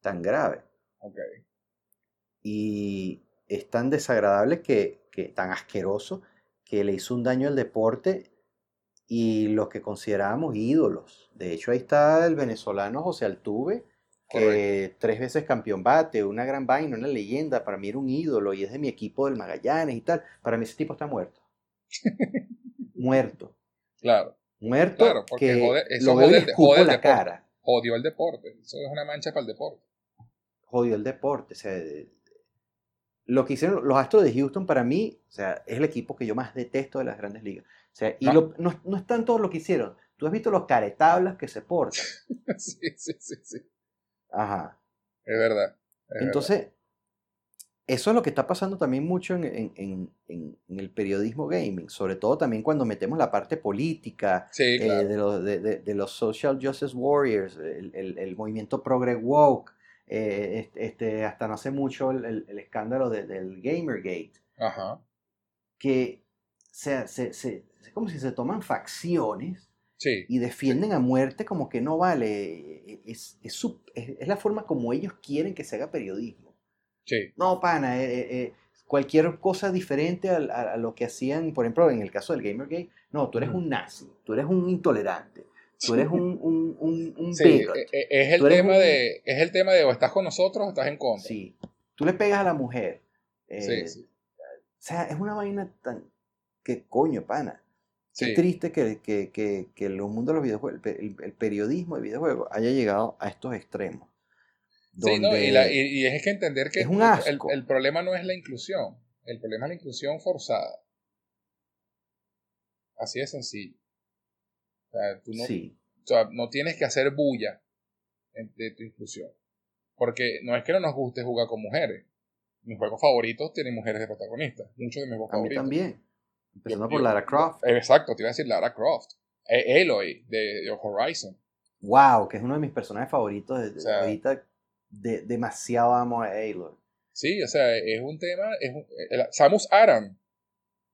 tan grave. Okay. Y es tan desagradable que, que, tan asqueroso, que le hizo un daño al deporte y los que considerábamos ídolos. De hecho, ahí está el venezolano José Altuve, que tres veces campeón bate, una gran vaina, una leyenda, para mí era un ídolo y es de mi equipo del Magallanes y tal. Para mí ese tipo está muerto. muerto. Claro muerto claro, porque que jode, eso lo el, jode la cara. Jodió el deporte. Eso es una mancha para el deporte. Jodió el deporte. O sea, lo que hicieron los Astros de Houston para mí, o sea, es el equipo que yo más detesto de las grandes ligas. O sea, y no, no, no es tanto lo que hicieron. Tú has visto los caretablas que se portan. sí, sí, sí, sí. Ajá. Es verdad. Entonces, eso es lo que está pasando también mucho en, el periodismo gaming, sobre todo también cuando metemos la parte política eh, de, los, social justice warriors, el, movimiento progre woke, eh, este, hasta no hace mucho el, escándalo del Gamergate, Ajá. que se, es como si se toman facciones sí. y defienden a muerte como que no vale, es, es la forma como ellos quieren que se haga periodismo. No, pana, eh, eh, eh, cualquier cosa diferente a, lo que hacían, por ejemplo, en el caso del Gamergate, no, tú eres un nazi, tú eres un intolerante, tú eres un, un, un, sí, Es, el tema de, es el tema de o estás con nosotros o estás en contra. Sí, tú le pegas a la mujer. sí, sí. O sea, es una vaina tan... que coño, pana. Qué triste que, que, que, que, el mundo de los videojuegos, el, el periodismo de videojuegos haya llegado a estos extremos. Sí, no, y, la, y, es que entender que el, el, problema no es la inclusión, el problema es la inclusión forzada. Así de sencillo. O sea, tú no, o sea, no tienes que hacer bulla de tu inclusión. Porque no es que no nos guste jugar con mujeres. Mis juegos favoritos tienen mujeres de protagonistas. Muchos de mis juegos favoritos. A mí también. Empezando por Lara Croft. Exacto, te iba a decir Lara Croft. E, Eloy de, Horizon. Wow, que es uno de mis personajes favoritos de, ahorita de, demasiado amo a Aloy. Sí, o sea, es un tema. Es Samus Aran.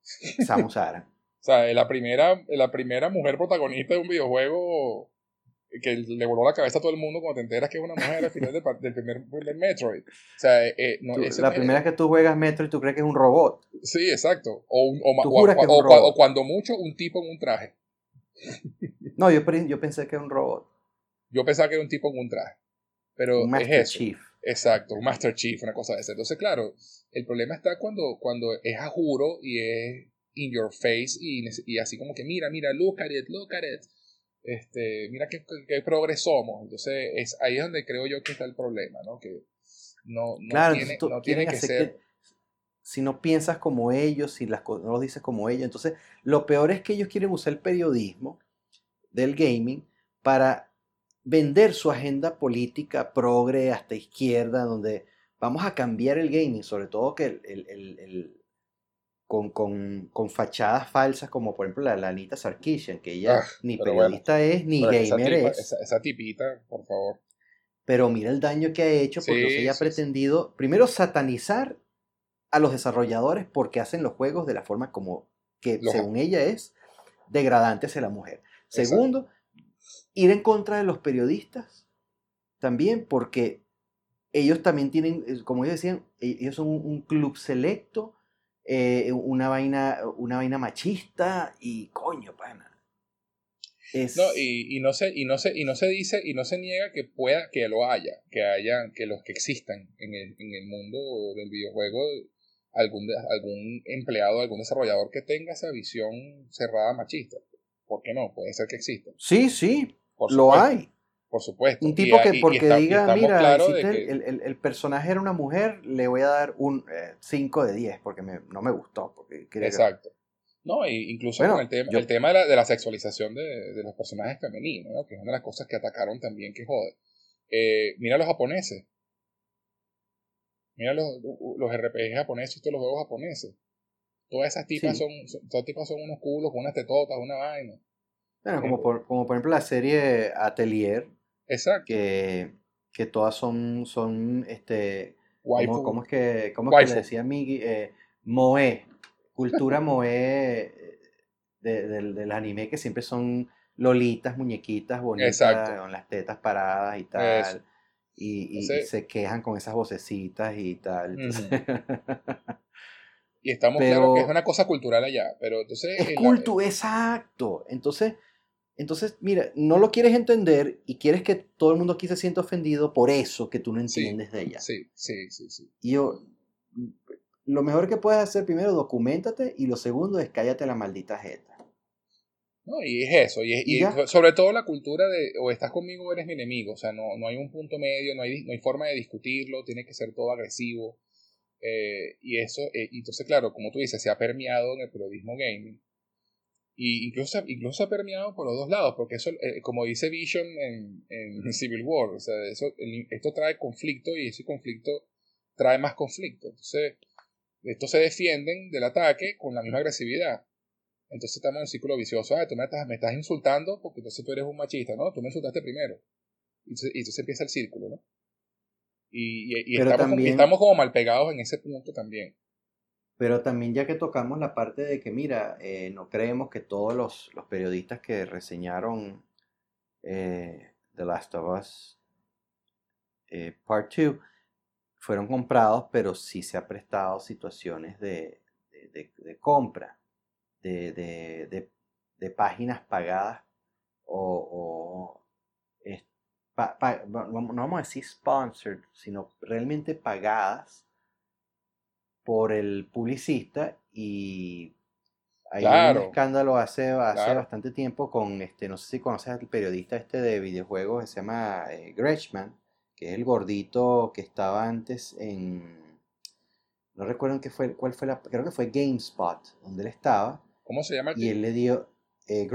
Samus Aran. o sea, la primera, la primera mujer protagonista de un videojuego que le voló la cabeza a todo el mundo cuando te enteras que es una mujer al final del, primer del Metroid. O sea, eh, no, la primera vez que tú juegas Metroid, tú crees que es un robot. Sí, exacto. O, o, cuando mucho, un tipo en un traje. No, yo, yo pensé que era un robot. Yo pensaba que era un tipo en un traje. Pero Master es Chief. Exacto, un Master Chief, una cosa de esa. Entonces, claro, el problema está cuando, cuando es a juro y es in your face y, y así como que mira, mira, look at it, look at it. Este, mira qué, qué progreso somos. Entonces, es ahí es donde creo yo que está el problema, ¿no? Que no, no tiene, no tiene que ser... si no piensas como ellos, si las no lo dices como ellos, entonces lo peor es que ellos quieren usar el periodismo del gaming para vender su agenda política progre hasta izquierda, donde vamos a cambiar el gaming, sobre todo que el, con, con, con fachadas falsas, como por ejemplo la, la Anita Sarkeesian, que ella Ah, ni periodista es, ni Pero esa gamer tipa- es. esa, esa tipita, por favor. Pero mira el daño que ha hecho, porque Sí, ella ha sí, sí. pretendido, primero, satanizar a los desarrolladores porque hacen los juegos de la forma como que, Los- según ella, es degradante hacia la mujer. Exacto. Segundo, ir en contra de los periodistas también, porque ellos también tienen, eh, como ellos decían, e- ellos son un, un club selecto, eh, una, vaina, una vaina machista y coño, pana. Es, No, y, y no se, y no se, y no se dice, y no se niega que pueda, que lo haya, que haya, que los que existan en el, en el mundo del videojuego, algún, algún empleado, algún desarrollador que tenga esa visión cerrada machista. ¿Por qué no? Puede ser que exista. sí, sí, Por lo hay. Por supuesto. Un tipo que porque está- diga, mira, que- el, el- el personaje era una mujer, le voy a dar un 5 de 10 porque me- no me gustó. Porque que- Exacto. No, y incluso Bueno, con el tema, yo- el tema de la, de la sexualización de, de los personajes femeninos, ¿no? que es una de las cosas que atacaron también que jode. Eh, mira los japoneses. Mira los, los RPG japoneses y todos los juegos japoneses. Todas esas tipas Sí. son, son- todas tipas son unos culos, unas tetotas, una vaina. Bueno, Eh, como por, como por ejemplo la serie Atelier, Exacto. que, que todas son, son este. ¿cómo, cómo es que, cómo es que le decía Migi? Eh, Moe, cultura Moe eh, de- del, del anime que siempre son lolitas, muñequitas bonitas, Exacto. con las tetas paradas y tal. Eso. Y, y- se quejan con esas vocecitas y tal. entonces- Y estamos Pero- claros que es una cosa cultural allá. Pero entonces. Es en la- culto, exacto. Entonces, entonces, mira, no lo quieres entender y quieres que todo el mundo aquí se sienta ofendido por eso que tú no Sí, entiendes de ella. Sí, sí, sí, sí. Y yo, lo mejor que puedes hacer primero, documentate y lo segundo es cállate la maldita jeta. No, y es eso, y, es- Y sobre todo la cultura de o estás conmigo o eres mi enemigo, o sea, no, no hay un punto medio, no hay, no hay forma de discutirlo, tiene que ser todo agresivo, eh, y eso, eh, entonces claro, como tú dices, se ha permeado en el periodismo gaming, y incluso, incluso se ha permeado por los dos lados, porque eso, eh, como dice Vision en, en Civil War, o sea, eso, el- esto trae conflicto y ese conflicto trae más conflicto, entonces, estos se defienden del ataque con la misma agresividad. Entonces estamos en un círculo vicioso. Ah, tú me estás, me estás insultando porque entonces tú eres un machista, ¿no? Tú me insultaste primero. Y entonces, y entonces empieza el círculo, ¿no? Y, y- y también- estamos como mal pegados en ese punto también. Pero también ya que tocamos la parte de que, mira, eh, no creemos que todos los, los periodistas que reseñaron eh, The Last of Us eh, Part 2 fueron comprados, pero sí se ha prestado situaciones de, de- de- de compra, de, páginas pagadas o, o, es- pa- no vamos a decir sponsored, sino realmente pagadas por el publicista y hay Claro. un escándalo hace, hace Claro. bastante tiempo con este, no sé si conoces al periodista este de videojuegos que se llama eh, Gretschmann, que es el gordito que estaba antes en no recuerdo qué fue, cuál fue la, creo que fue GameSpot, donde él estaba, ¿Cómo se llama el y él le dio, eh,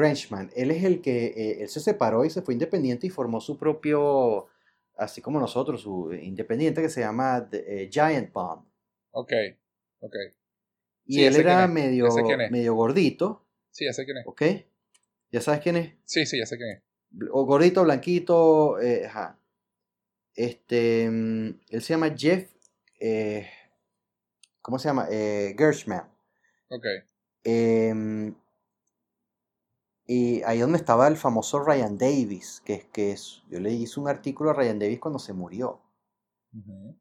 él es el que, eh, él se separó y se fue independiente y formó su propio, así como nosotros, su eh, independiente que se llama The- eh, Giant Bomb. Ok, ok. Y Sí, él era medio, medio gordito, Sí, ya sé quién es. ¿ok? ¿Ya sabes quién es? Sí, sí, ya sé quién es. O gordito, blanquito, eh, ajá. Este, mm, él se llama Jeff, eh, ¿cómo se llama? Eh, Gershman. Ok. Em, y ahí donde estaba el famoso Ryan Davis, que es que es, yo le hice un artículo a Ryan Davis cuando se murió.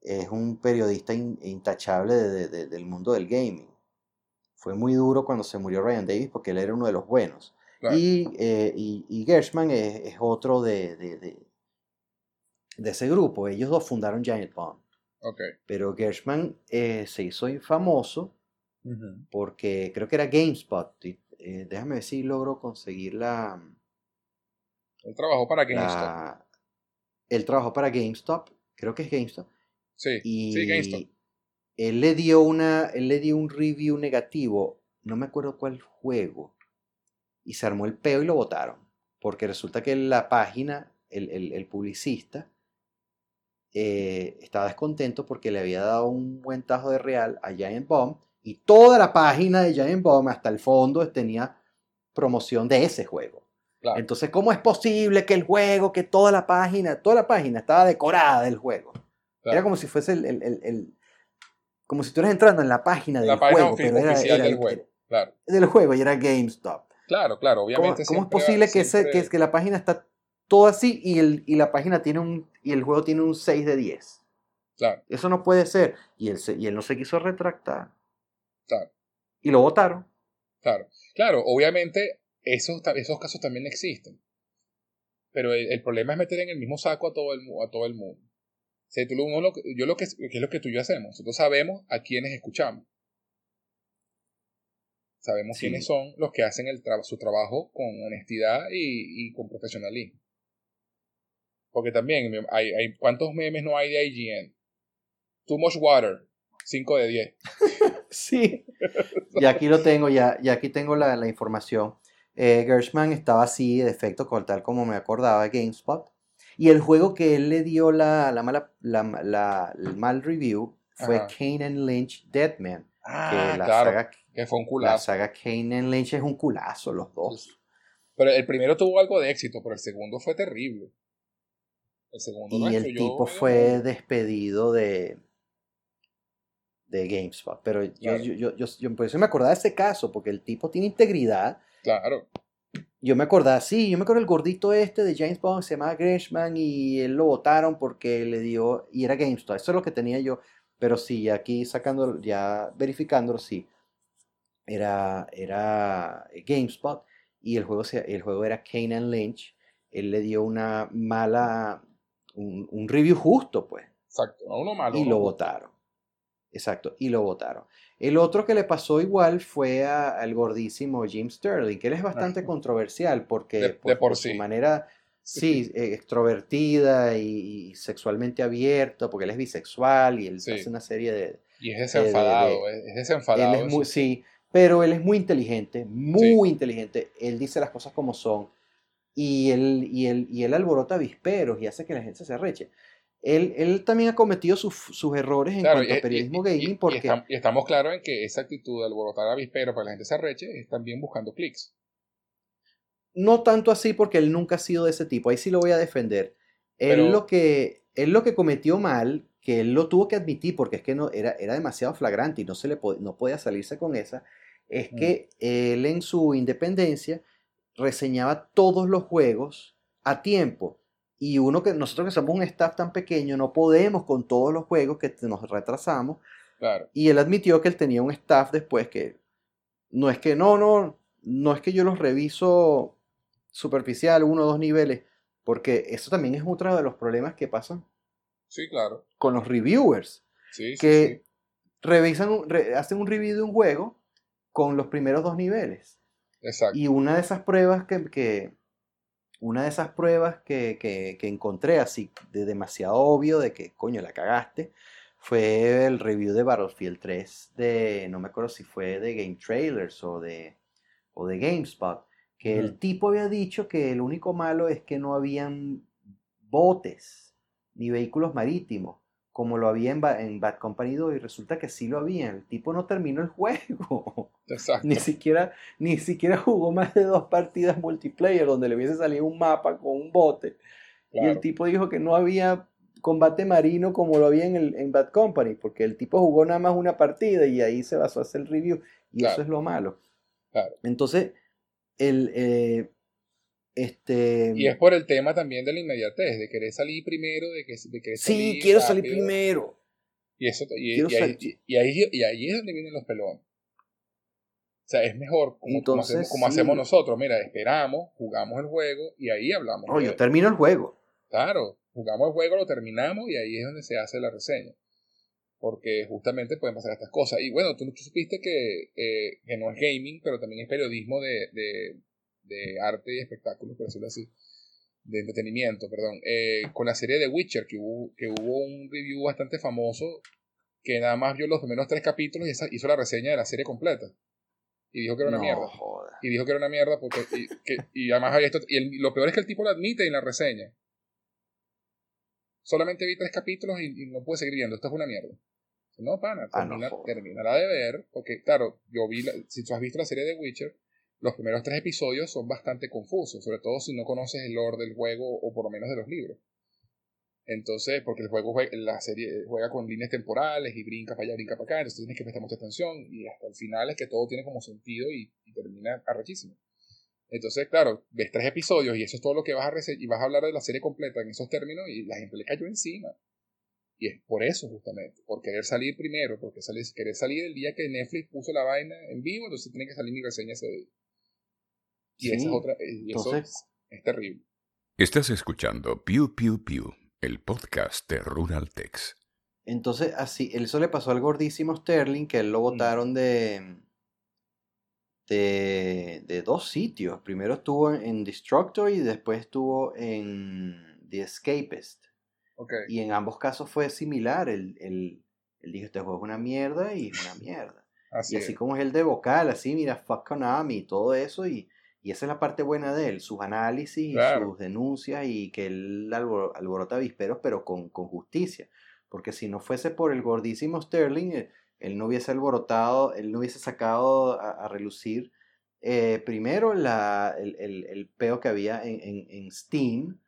Es un periodista in- intachable de- de- de- del mundo del gaming. Fue muy duro cuando se murió Ryan Davis porque él era uno de los buenos. Claro. Y, eh, y, y Gershman es, es otro de, de, ese grupo. Ellos dos fundaron Giant Bomb. Pero Gershman eh, se hizo famoso porque creo que era GameSpot. y, eh, déjame ver si logro conseguir la, Él trabajó para GameStop. la- Él trabajó para GameStop, creo que es GameStop. Sí, Y sí, GameStop. él le dio una, él le dio un review negativo, no me acuerdo cuál juego. Y se armó el peo y lo votaron. Porque resulta que la página, el, el- el publicista, eh, estaba descontento porque le había dado un buen tajo de real a Giant Bomb Y toda la página de Giant Bomb hasta el fondo tenía promoción de ese juego. Entonces, ¿cómo es posible que el juego, que toda la página, toda la página estaba decorada del juego? Era como si fuese el, el, como si estuvieras entrando en la página del juego, pero era, del juego. Claro. Del juego y era GameStop. Claro, claro, obviamente. ¿Cómo, es posible que, ese, que, que, la página está todo así y, el, y la página tiene un, y el juego tiene un 6 de 10? Claro. Eso no puede ser. Y él, y él no se quiso retractar. Claro. Y lo votaron. Claro. Claro, obviamente esos, esos casos también existen. Pero el, problema es meter en el mismo saco a todo el, a todo el mundo. yo lo que, es lo que tú y yo hacemos. Nosotros sabemos a quienes escuchamos. Sabemos quiénes son los que hacen el su trabajo con honestidad y, con profesionalismo. Porque también hay, hay, ¿cuántos memes no hay de IGN? Too much water, 5 de 10. sí. Y aquí lo tengo, ya, y aquí tengo la, la información. Eh, Gershman estaba así, de efecto, tal como me acordaba de GameSpot. Y el juego que él le dio la, la mala, la, el mal review fue Kane and Lynch Deadman. Ah, que la saga, que fue un culazo. La saga Kane and Lynch es un culazo, los dos. Pero el primero tuvo algo de éxito, pero el segundo fue terrible. El segundo y el tipo fue despedido de, de GameSpot. Pero yo, yo, yo, yo, yo, por eso me acordaba de ese caso, porque el tipo tiene integridad Claro. Yo me acordaba, sí, yo me acuerdo el gordito este de James Bond, se llamaba Greshman y él lo votaron porque le dio, y era GameStop, eso es lo que tenía yo, pero sí, aquí sacando, ya verificándolo, sí, era, era GameSpot y el juego, el juego era Kanan Lynch, él le dio una mala, un, review justo, pues. Exacto, a uno malo. Y lo votaron. Exacto, y lo votaron. El otro que le pasó igual fue al gordísimo Jim Sterling, que él es bastante controversial porque por, su manera, sí, eh, extrovertida y, sexualmente abierto, porque él es bisexual y él hace una serie de... Y es desenfadado, es desenfadado. muy, sí, pero él es muy inteligente, muy inteligente. Él dice las cosas como son y él, y él, y él alborota avisperos y hace que la gente se arreche. Él, él también ha cometido sus, sus errores en cuanto a periodismo gaming porque... Y, estamos claros en que esa actitud de alborotar avispero para que la gente se arreche es también buscando clics. No tanto así porque él nunca ha sido de ese tipo, ahí sí lo voy a defender. Él, lo, que, él lo que cometió mal, que él lo tuvo que admitir porque es que no, era, era demasiado flagrante y no, se le no podía salirse con esa, es que él en su independencia reseñaba todos los juegos a tiempo y uno que nosotros que somos un staff tan pequeño no podemos con todos los juegos que nos retrasamos. Y él admitió que él tenía un staff después que no es que no, no, no es que yo los reviso superficial, uno o dos niveles, porque eso también es otro de los problemas que pasan. Sí, claro. Con los reviewers. que revisan, hacen un review de un juego con los primeros dos niveles. Exacto. Y una de esas pruebas que, una de esas pruebas que, que, encontré así de demasiado obvio de que coño la cagaste fue el review de Battlefield 3 de no me acuerdo si fue de Game Trailers o de o de GameSpot que el tipo había dicho que el único malo es que no habían botes ni vehículos marítimos como lo había en, Bad Company 2 y resulta que sí lo había. El tipo no terminó el juego. Exacto. Ni siquiera, ni siquiera jugó más de dos partidas multiplayer donde le hubiese salido un mapa con un bote. Y el tipo dijo que no había combate marino como lo había en, el, en Bad Company, porque el tipo jugó nada más una partida y ahí se basó a hacer el review. Y eso es lo malo. Entonces, el, eh, este... Y es por el tema también de la inmediatez, de querer salir primero, de que de querer Sí, quiero salir primero. Y, eso, y, ahí, y, ahí, es donde vienen los pelones. O sea, es mejor como, como, hacemos, nosotros. Mira, esperamos, jugamos el juego y ahí hablamos. No, yo termino el juego. Claro, jugamos el juego, lo terminamos y ahí es donde se hace la reseña. Porque justamente pueden pasar estas cosas. Y bueno, tú, supiste que, eh, que no es gaming, pero también es periodismo de, de arte y espectáculos, por decirlo así, de entretenimiento, perdón, eh, con la serie de Witcher, que hubo, que hubo un review bastante famoso que nada más vio los primeros tres capítulos y hizo la reseña de la serie completa. Y dijo que era una mierda. Y dijo que era una mierda porque. Y, que, y además hay esto. Y lo peor es que el tipo lo admite en la reseña. Solamente vi tres capítulos y, no pude seguir viendo. Esto es una mierda. No, pana, Ah, no termina, de ver, porque claro, yo vi, la- si tú has visto la serie de Witcher, los primeros tres episodios son bastante confusos, sobre todo si no conoces el lore del juego o por lo menos de los libros. Entonces, porque el juego, jue- la serie juega con líneas temporales y brinca para allá, brinca para acá, entonces tienes que prestar mucha atención y hasta el final es que todo tiene como sentido y, y termina arrechísimo. Entonces, claro, ves tres episodios y eso es todo lo que vas a y vas a hablar de la serie completa en esos términos y la gente le cayó encima. Y es por eso justamente, por querer salir primero, porque salir, querer salir el día que Netflix puso la vaina en vivo, entonces tiene que salir mi reseña ese. Y Sí, esa es otra, y eso entonces- es terrible. Estás escuchando Pew Pew Pew, el podcast de Rural Tex. Entonces, así, eso le pasó al gordísimo Sterling, que él lo votaron de, de, de dos sitios. Primero estuvo en, en Destructor y después estuvo en The Escapist. Ok, Y en ambos casos fue similar. Él, él, él dijo, este juego es una mierda y es una mierda. así, Y así es. como es el de vocal, así, mira, fuck Konami y todo eso. Y, y esa es la parte buena de él, sus análisis y Claro. sus denuncias y que él albor- alborota avisperos, pero con, con justicia. Porque si no fuese por el gordísimo Sterling, eh, él no hubiese alborotado, él no hubiese sacado a, a relucir eh, primero la, el, el, el peo que había en, en, en Steam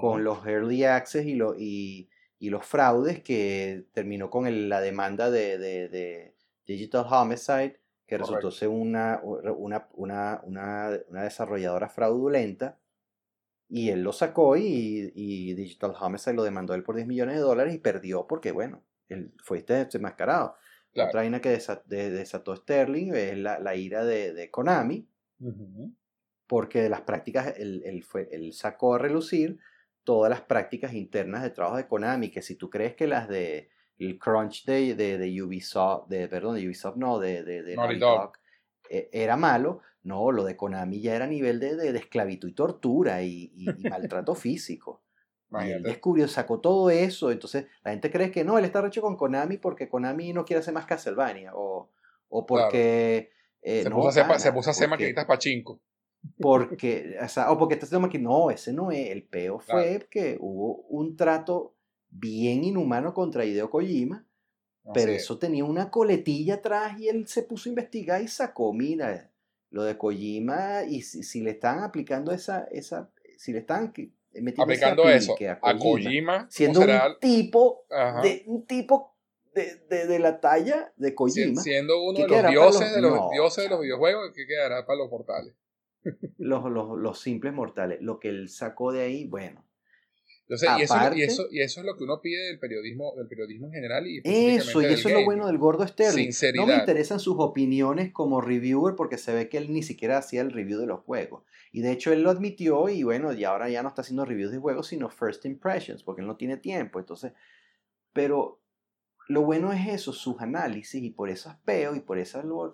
con los early access y, lo- y, y los fraudes que terminó con el- la demanda de, de- de Digital Homicide, que resultó ser una, una, una, una, desarrolladora fraudulenta. Y él lo sacó y, y Digital Homicide lo demandó él por 10 millones de dólares y perdió porque, bueno, él fue este desenmascarado. Claro. Otra vaina que desa- de- desató Sterling es la, la ira de, de Konami, Ujú. porque de las prácticas, él, él fue, él sacó a relucir todas las prácticas internas de trabajo de Konami, que si tú crees que las de el crunch de, de, de Ubisoft, de, perdón, de Ubisoft no, de, de, de Naughty Naughty Dog. Dog, eh, era malo, no, lo de Konami ya era a nivel de, de, esclavitud y tortura y, y- y maltrato físico. Y él descubrió, sacó todo eso, entonces la gente cree que no, él está recho con Konami porque Konami no quiere hacer más Castlevania, o, o porque... eh, se, no, puso a hacer, se puso a hacer maquinitas pachinko. porque, o, sea, o porque está haciendo maquinaria. No, ese no es. El peo fue Claro. que hubo un trato bien inhumano contra Hideo Kojima, pero es. eso tenía una coletilla atrás y él se puso a investigar y sacó, mira, lo de Kojima, y si, si le están aplicando esa, esa, si le están metiendo aplicando eso a Kojima, ¿cómo siendo un tipo, de, un tipo de, de, de la talla de Kojima, siendo uno ¿qué de los dioses los- de los no, dioses de los videojuegos, ¿qué quedará para los mortales? los, los, los simples mortales, lo que él sacó de ahí, bueno. Entonces, y, eso, es lo- y, Aparte- eso, y eso es lo que uno pide del periodismo, del periodismo en general y Eso, y eso es lo bueno del gordo Sterling. No me Sinceridad. interesan sus opiniones como reviewer porque se ve que él ni siquiera hacía el review de los juegos. Y de hecho él lo admitió y bueno, y ahora ya no está haciendo reviews de juegos, sino first impressions, porque él no tiene tiempo. Entonces, pero lo bueno es eso, sus análisis, y por esas peo y por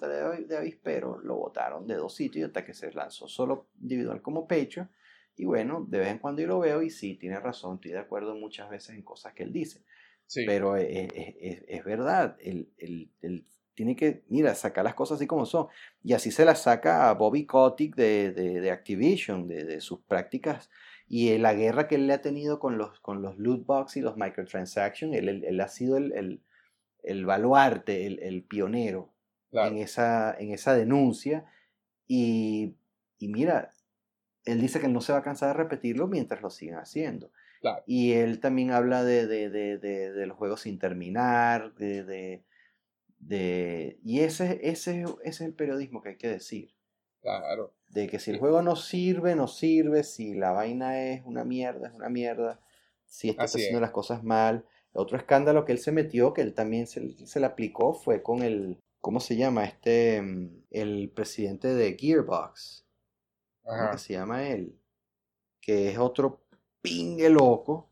de, avi- de avispero, lo votaron de dos sitios hasta que se lanzó solo individual como pecho. Y bueno, de vez en cuando yo lo veo y sí, tiene razón, estoy de acuerdo muchas veces en cosas que él dice. Sí. Pero es, es- es- es verdad, él, él- él tiene que, mira, sacar las cosas así como son. Y así se las saca a Bobby Kotick de, de- de Activision, de, de sus prácticas y eh, la guerra que él le ha tenido con los, con los loot box y los microtransactions. Él, él- él ha sido el, el, el baluarte, el, el pionero claro. en, esa, en esa denuncia. Y, y mira, él dice que él no se va a cansar de repetirlo mientras lo sigan haciendo. Claro. Y él también habla de, de, de, de, los juegos sin terminar, de, y ese, ese, ese es el periodismo que hay que decir. Claro. De que si el juego no sirve, no sirve, si la vaina es una mierda, es una mierda, si está Así haciendo es. las cosas mal. Otro escándalo que él se metió, que él también se, se le aplicó, fue con el, ¿cómo se llama? Este, mm, el presidente de Gearbox. ¿Cómo Ajá. que se llama él? Que es otro pingue loco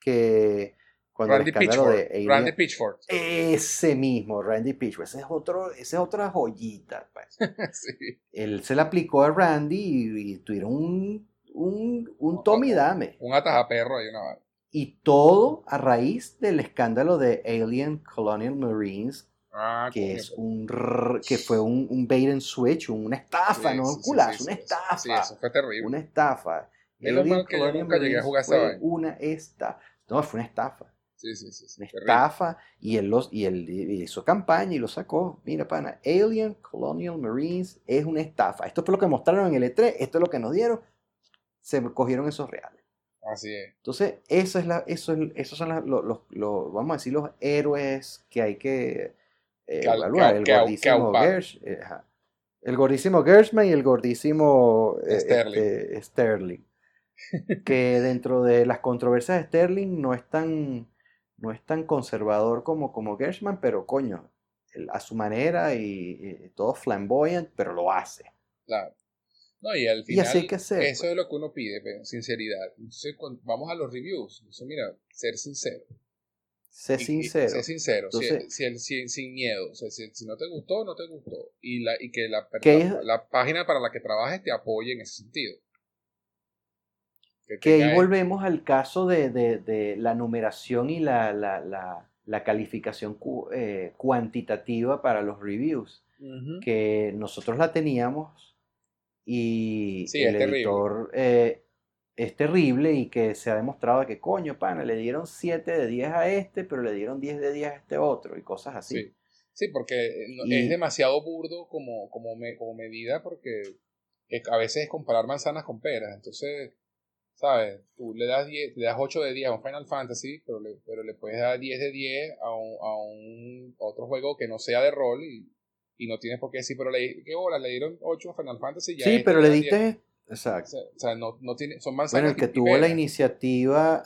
que cuando Randy el de Pitchford. Alien- Randy Pitchford. ese mismo, Randy Pitchford, ese es otro, esa es otra joyita, pues. sí. Él se le aplicó a Randy y, y tuvieron un, un, un tome y dame. Un atajaperro ahí una vez. Y todo a raíz del escándalo de Alien Colonial Marines, Ah, que coño, es un que fue un, un bait and switch, una estafa, Sí, no un sí, culazo, sí, una estafa. Sí, eso fue terrible. Una estafa. Menos Alien mal que yo nunca llegué a jugar fue. Una estafa. No, fue una estafa. Sí, sí, sí. Una terrible. estafa. Y él, los, y él hizo campaña y lo sacó. Mira, pana, Alien Colonial Marines es una estafa. Esto fue lo que mostraron en el E3, esto es lo que nos dieron. Se cogieron esos reales. Así es. Entonces, eso es la, eso es- esos son los- los- vamos a decir, los héroes que hay que eh, evaluar. el gordísimo. Gersh, eh, el gordísimo Gershman y el gordísimo eh, Sterling. este, Sterling. Que dentro de las controversias de Sterling no es tan, no es tan conservador como, como Gershman, pero coño, a su manera y, y todo flamboyant, pero lo hace. Claro. No, y al Y final, así que eso pues. es lo que uno pide, sinceridad. Entonces, cuando vamos a los reviews. Entonces, mira, ser sincero. Sé Y- sincero. Sé sincero, si- Entonces- si- si- sin miedo. O sea, si, si no te gustó, no te gustó. Y, la, y que la, la, página para la que trabajes te apoye en ese sentido. Que ahí volvemos al caso de, de- de la numeración y la, la- la- la calificación cu- eh, cuantitativa para los reviews, que nosotros la teníamos y Sí, el editor eh, es terrible y que se ha demostrado que coño, pana, le dieron 7 de 10 a este, pero le dieron 10 de 10 a este otro y cosas así. Sí, sí porque eh, Y- es demasiado burdo como, como, me- como medida porque a veces es comparar manzanas con peras. Entonces, ¿sabes? Tú le das 10, le das 8 de 10 a un Final Fantasy, pero le, pero le puedes dar 10 de 10 a un, a un otro juego que no sea de rol y, y no tienes por qué decir, pero le, ¿qué bola? Le dieron 8 a Final Fantasy. Ya Sí, este pero le 10. Exacto. o sea, no, no tiene, son Bueno, manzanas el que tuvo la iniciativa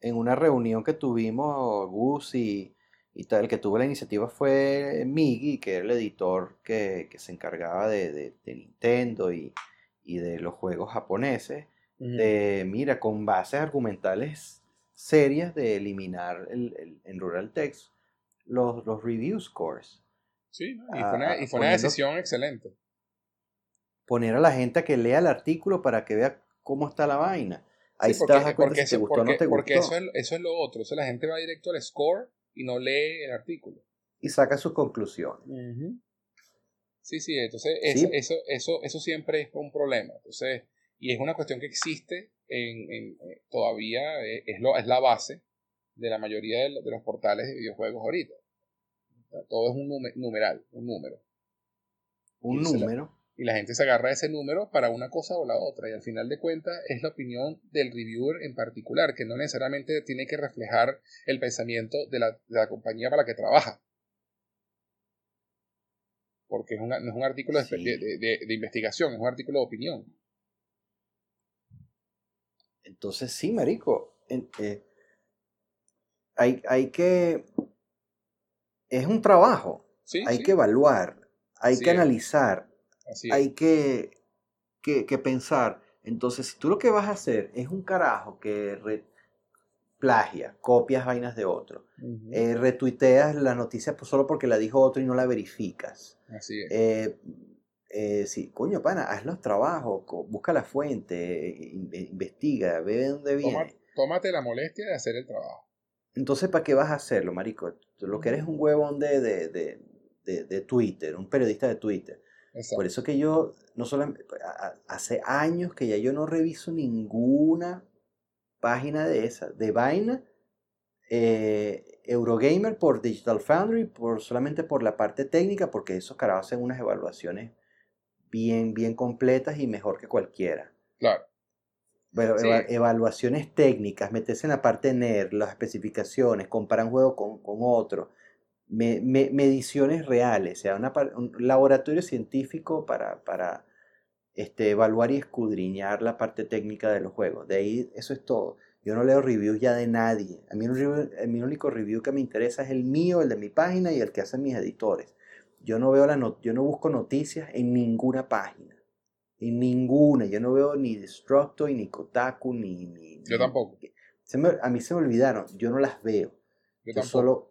en una reunión que tuvimos, Gus y, y tal, el que tuvo la iniciativa fue Migi, que era el editor que, que se encargaba de, de- de Nintendo y, y de los juegos japoneses, de, mira, con bases argumentales serias de eliminar el, el- en Rural Text los, los review scores. Sí, y fue una, y fue una poniendo- decisión excelente. Poner a la gente a que lea el artículo para que vea cómo está la vaina. Ahí Sí, vas a porque si te eso- gustó o porque- no te porque gustó. eso es, eso es lo otro. O sea, la gente va directo al score y no lee el artículo. y saca sus conclusiones. Sí, sí, entonces es- Sí. eso, eso, eso siempre es un problema. Entonces, y es una cuestión que existe en, en- eh, todavía, eh, es, lo, es la base de la mayoría de, lo- de los portales de videojuegos ahorita. O sea, todo es un nume- numeral, un número. Un Y se la- número. Y la gente se agarra a ese número para una cosa o la otra. Y al final de cuentas es la opinión del reviewer en particular, que no necesariamente tiene que reflejar el pensamiento de la, de la compañía para la que trabaja. Porque es un, no es un artículo de, Sí. de- de- de investigación, es un artículo de opinión. Entonces, sí, marico. eh, hay, hay que. Es un trabajo. Sí, hay sí, que evaluar. Hay que analizar. Así. Hay que, que, que pensar. Entonces, si tú lo que vas a hacer es un carajo que re- plagia, copias vainas de otro, eh, retuiteas la noticia pues, solo porque la dijo otro y no la verificas. así es. Eh, eh, sí, coño, pana, haz los trabajos, busca la fuente, in- investiga, ve de dónde Toma- viene. tómate la molestia de hacer el trabajo. Entonces, ¿para qué vas a hacerlo, marico? Tú lo que eres es un huevón de, de, de- de Twitter, un periodista de Twitter. Por eso que yo, no solamente, hace años que ya yo no reviso ninguna página de esa, de vaina, eh, Eurogamer por Digital Foundry, por, solamente por la parte técnica, porque esos carajos hacen unas evaluaciones bien, bien completas y mejor que cualquiera. Claro. Pero Sí. evaluaciones técnicas, meterse en la parte NER, las especificaciones, comparar un juego con, con otro, me- me- mediciones reales, o sea, una un laboratorio científico para, para este, evaluar y escudriñar la parte técnica de los juegos. De ahí, eso es todo. Yo no leo reviews ya de nadie. A mí, a mí el único review que me interesa es el mío, el de mi página y el que hacen mis editores. Yo no veo la not- yo no busco noticias en ninguna página. En ninguna. Yo no veo ni Destructoid, ni Kotaku, ni... ni- Yo tampoco. se me- a mí se me olvidaron. Yo no las veo. Yo Yo, solo,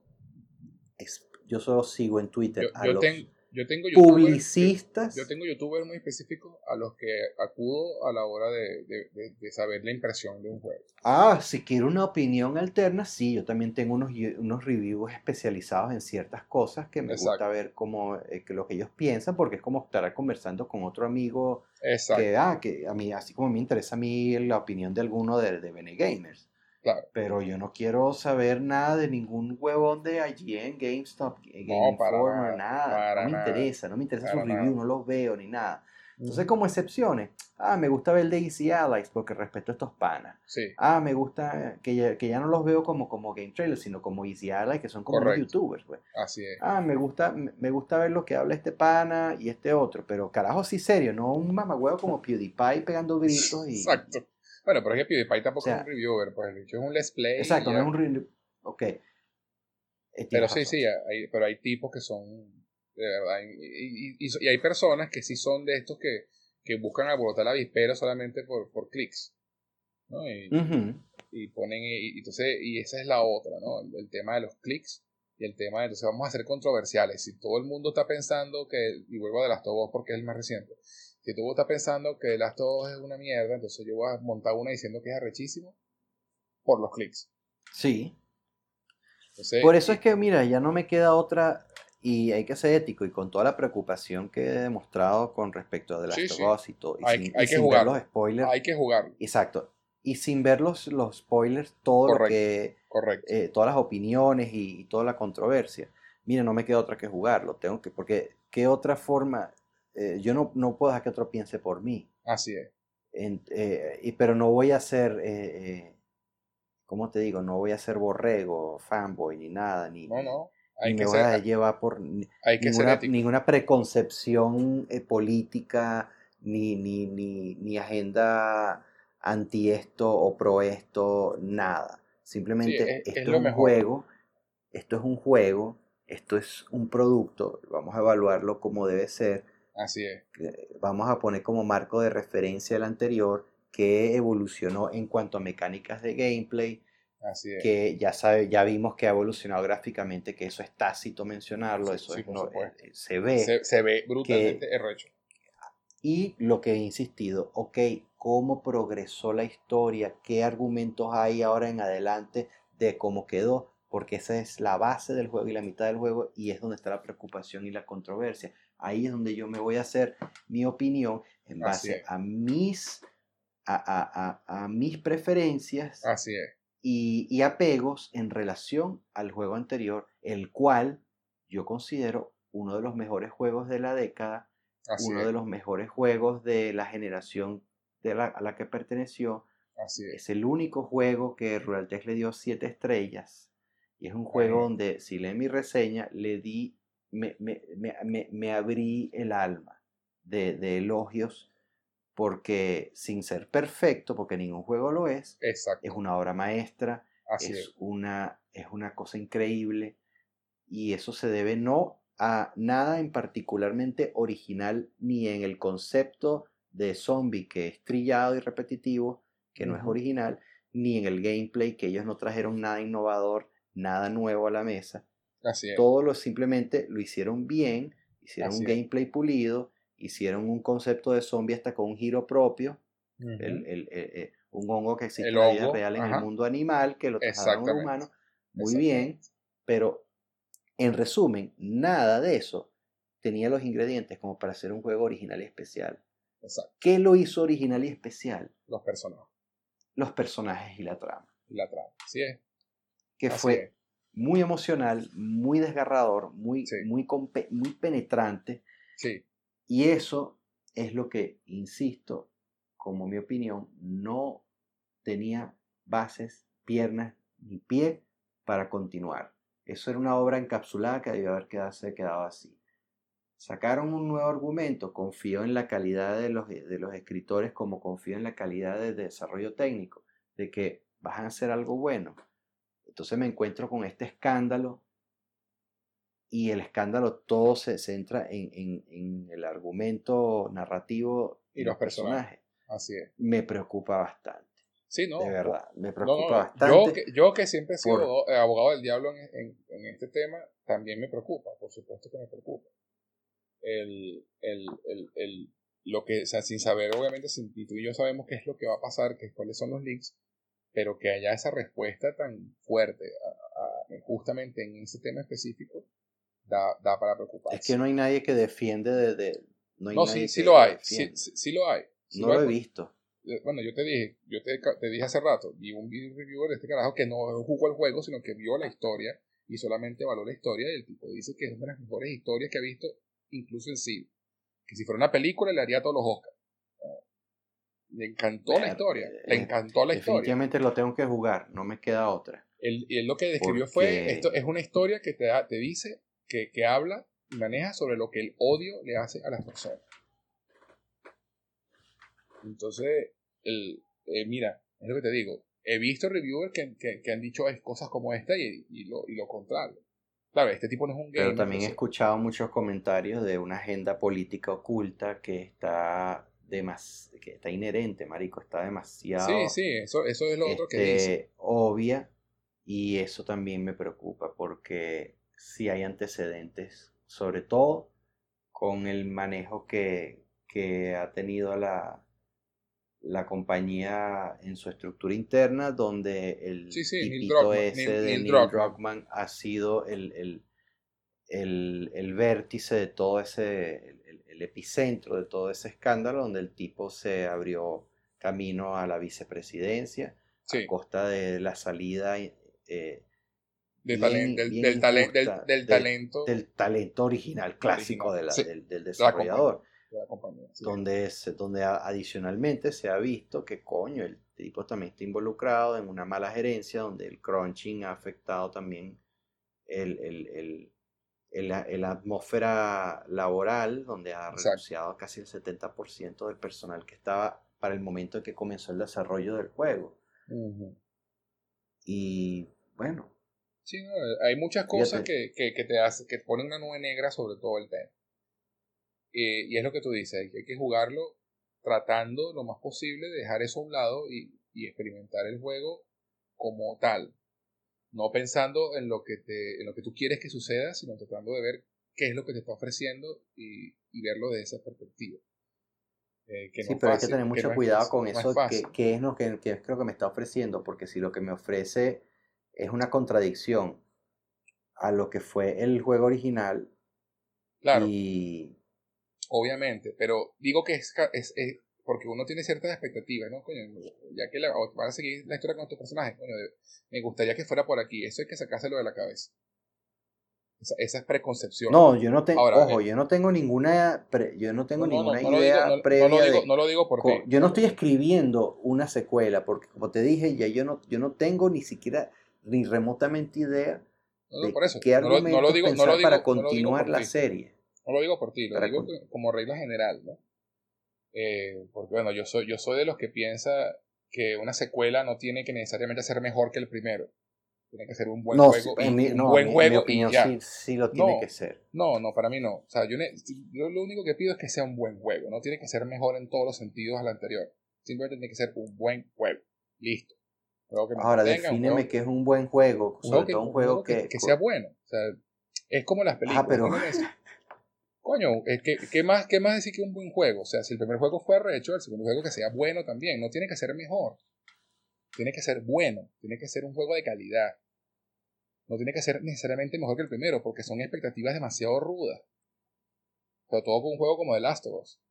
yo solo sigo en Twitter Yo, a yo los ten- yo tengo youtubers- publicistas. Yo tengo youtubers muy específicos a los que acudo a la hora de, de- de- de saber la impresión de un juego. Ah, si quiero una opinión alterna, sí, yo también tengo unos, unos reviews especializados en ciertas cosas que me Exacto. gusta ver cómo, eh, que lo que ellos piensan, porque es como estar conversando con otro amigo Exacto. que, ah, que a mí, así como me interesa a mí la opinión de alguno de, de Bene Gamers. Claro. Pero yo no quiero saber nada de ningún huevón de IGN, GameStop, Game para Informer, nada, no me nada, interesa, no me interesa para sus reviews, no los veo ni nada. Entonces, como excepciones, ah, me gusta ver el de Easy Allies porque respeto a estos panas. Sí, Ah, me gusta que ya, que ya no los veo como, como Game Trailers, sino como Easy Allies, que son como los. YouTubers, pues. así es. Ah, me gusta, me gusta ver lo que habla este pana y este otro, pero carajo, sí serio, no un mamagüevo como PewDiePie pegando gritos y... Exacto. Bueno, pero es que PewDiePie tampoco O sea, es un reviewer, pues el bicho es un let's play. Exacto, no es un... re- Ok. Eh, Pero sí, razón. sí, hay, pero hay tipos que son, de verdad, y, y- y- y hay personas que sí son de estos que, que buscan alborotar la vispera solamente por, por clics, ¿no? Y, ponen, y, entonces, y esa es la otra, ¿no? El, el tema de los clics y el tema de, entonces vamos a ser controversiales. Si todo el mundo está pensando que, y vuelvo a The Last of Us porque es el más reciente, si todo el mundo está pensando que of Us es una mierda, entonces yo voy a montar una diciendo que es arrechísimo por los clics. Sí. Entonces, Por eso es que, mira, ya no me queda otra, y hay que ser ético, y con toda la preocupación que he demostrado con respecto a The Last Sí, of. Us y todo, y Hay- sin, hay y que sin jugar. ver los spoilers, hay que jugarlo, exacto, y sin ver los, los spoilers, todo lo Correcto. que, correcto. eh, todas las opiniones y, y toda la controversia, mira, no me queda otra que jugarlo, tengo que, porque, ¿qué otra forma? Eh, yo no, no puedo dejar que otro piense por mí, Así es. En- eh, y- pero no voy a ser, eh, ¿cómo te digo? No voy a ser borrego, fanboy, ni nada, ni, No, no. ni Hay me que, voy a llevar por hay que ninguna, ninguna preconcepción política, ni, ni, ni, ni agenda anti esto o pro esto, nada. Simplemente es- es esto lo es un mejor. juego, esto es un juego, esto es un producto, vamos a evaluarlo como debe ser, Así es. eh, vamos a poner como marco de referencia el anterior que evolucionó en cuanto a mecánicas de gameplay, Así es. que ya sabe, ya vimos que ha evolucionado gráficamente, que eso es tácito mencionarlo, Sí, eso sí, es, no, eh, se ve. se, se ve brutalmente errecho. Y lo que he insistido, ok, cómo progresó la historia, qué argumentos hay ahora en adelante de cómo quedó, porque esa es la base del juego y la mitad del juego y es donde está la preocupación y la controversia. Ahí es donde yo me voy a hacer mi opinión en base a mis, a, a- a- a mis preferencias Así es. y, y apegos en relación al juego anterior, el cual yo considero uno de los mejores juegos de la década, Así uno es. de los mejores juegos de la generación de la, a la que perteneció. Así es. Es el único juego que Ruraltech le dio siete estrellas. Y es un juego donde, si leen mi reseña, le di, me, me, me, me- abrí el alma de, de elogios, porque sin ser perfecto, porque ningún juego lo es, Exacto. es una obra maestra, es es. una, es una cosa increíble y eso se debe no a nada en particularmente original ni en el concepto de zombie que es trillado y repetitivo, que no es Ujú. original, ni en el gameplay que ellos no trajeron nada innovador, nada nuevo a la mesa. Así es. Todo lo simplemente lo hicieron bien, hicieron Así un es. gameplay pulido, hicieron un concepto de zombie hasta con un giro propio, Ujú. el- el- eh, un hongo que existe en la vida real en ajá. el mundo animal, que lo al Exactamente. humano, muy bien, pero en resumen, nada de eso tenía los ingredientes como para hacer un juego original y especial. Exacto. ¿Qué lo hizo original y especial? Los personajes Los personajes y la trama, y la trama. Así es. Que Así fue es. muy emocional, muy desgarrador, muy, Sí. muy, muy penetrante, Sí. y eso es lo que, insisto, como mi opinión, no tenía bases, piernas ni pie para continuar. Eso era una obra encapsulada que debió haber quedarse quedado así. Sacaron un nuevo argumento, confío en la calidad de los, de los escritores como confío en la calidad del desarrollo técnico, de que van a hacer algo bueno. Entonces me encuentro con este escándalo y el escándalo todo se centra en, en- en el argumento narrativo Y los personajes. Así es. Me preocupa bastante, Sí, no. de verdad, me preocupa no, no. bastante. Yo, que, yo que siempre he sido por- eh, abogado del diablo en, en- en este tema, también me preocupa, por supuesto que me preocupa. El, el, el, el- lo que, o sea, sin saber, obviamente, sin, y tú y yo sabemos qué es lo que va a pasar, que, cuáles son los links, pero que haya esa respuesta tan fuerte a- a- justamente en ese tema específico, da, da para preocuparse. Es que no hay nadie que defiende de... de- no hay No, nadie sí, sí lo hay, sí, defiende. sí, sí lo hay. sí no lo he visto. bueno, yo te dije, yo te, te dije hace rato, y un reviewer de este carajo que no jugó el juego, sino que vio la historia y solamente valoró la historia, y el tipo dice que es una de las mejores historias que ha visto, incluso en sí. Que si fuera una película le haría todos los Oscars. Le encantó la historia, le eh, encantó la historia. Definitivamente lo tengo que jugar, no me queda otra. Él, él lo que describió fue, esto es una historia que te, te dice, que, que habla y maneja sobre lo que el odio le hace a las personas. Entonces, el, eh, mira, es lo que te digo. He visto reviewers que, que, han dicho cosas como esta y, y, lo, y lo contrario. Claro, este tipo no es un gamer. Pero también he escuchado muchos comentarios de una agenda política oculta que está demas que está inherente, marico, está demasiado. Sí, sí, eso, eso es lo otro que dice. Este, obvia y eso también me preocupa porque si hay antecedentes, sobre todo con el manejo que, que ha tenido la, la compañía en su estructura interna, donde el sí, ese de Neil, Druckmann ha sido el, el, vértice de todo ese, el, epicentro de todo ese escándalo, donde el tipo se abrió camino a la vicepresidencia a costa de la salida eh, del, del, talento. del talento original clásico del, desarrollador. Donde, donde adicionalmente se ha visto que coño, el tipo también está involucrado en una mala gerencia donde el crunching ha afectado también el, el, el, la atmósfera laboral, donde ha renunciado casi el 70% del personal que estaba para el momento en que comenzó el desarrollo del juego. Y bueno. Sí, hay muchas cosas que, que, que, te hace, que ponen una nube negra sobre todo el tema. Eh, y es lo que tú dices, hay que jugarlo tratando lo más posible de dejar eso a un lado y, experimentar el juego como tal. No pensando en lo, que te, en lo que tú quieres que suceda, sino tratando de ver qué es lo que te está ofreciendo y, verlo de esa perspectiva. Eh, sí, pero hay que tener mucho cuidado con eso, qué es lo que, que creo que me está ofreciendo, porque si lo que me ofrece es una contradicción a lo que fue el juego original claro. y, obviamente, pero digo que es, es, porque uno tiene ciertas expectativas, ¿no? Coño, ya que la, van a seguir la historia con estos personajes, coño, me gustaría que fuera por aquí, eso hay que sacárselo de la cabeza. Esa, esa es preconcepción. No, yo no tengo, ojo, eh, yo no tengo ninguna, yo no tengo ninguna idea previa. No lo, digo, no lo digo por ti. Yo no estoy escribiendo una secuela, porque como te dije, ya yo no, yo no tengo ni siquiera, ni remotamente idea de por eso. qué argumentos digo, pensar para continuar la serie. No lo digo por ti, lo digo como regla general, ¿no? Eh, porque bueno, yo soy, yo soy de los que piensa que una secuela no tiene que necesariamente ser mejor que el primero. Tiene que ser un buen juego. un buen juego opinión, sí, sí, lo tiene que ser. No, no, para mí no. O sea, yo, yo, lo único que pido es que sea un buen juego. No tiene que ser mejor en todos los sentidos al anterior. Simplemente tiene que ser un buen juego. Listo. Ahora, defíneme que es un buen juego. Sobre todo un juego que, que, sea bueno. O sea, es como las películas. Ah, pero... coño, ¿qué, ¿qué, más, ¿qué más decir que un buen juego? O sea, si el primer juego fue rehecho, el segundo juego que sea bueno también. No tiene que ser mejor. Tiene que ser bueno. Tiene que ser un juego de calidad. No tiene que ser necesariamente mejor que el primero, porque son expectativas demasiado rudas. Sobre todo con un juego como The Last of Us.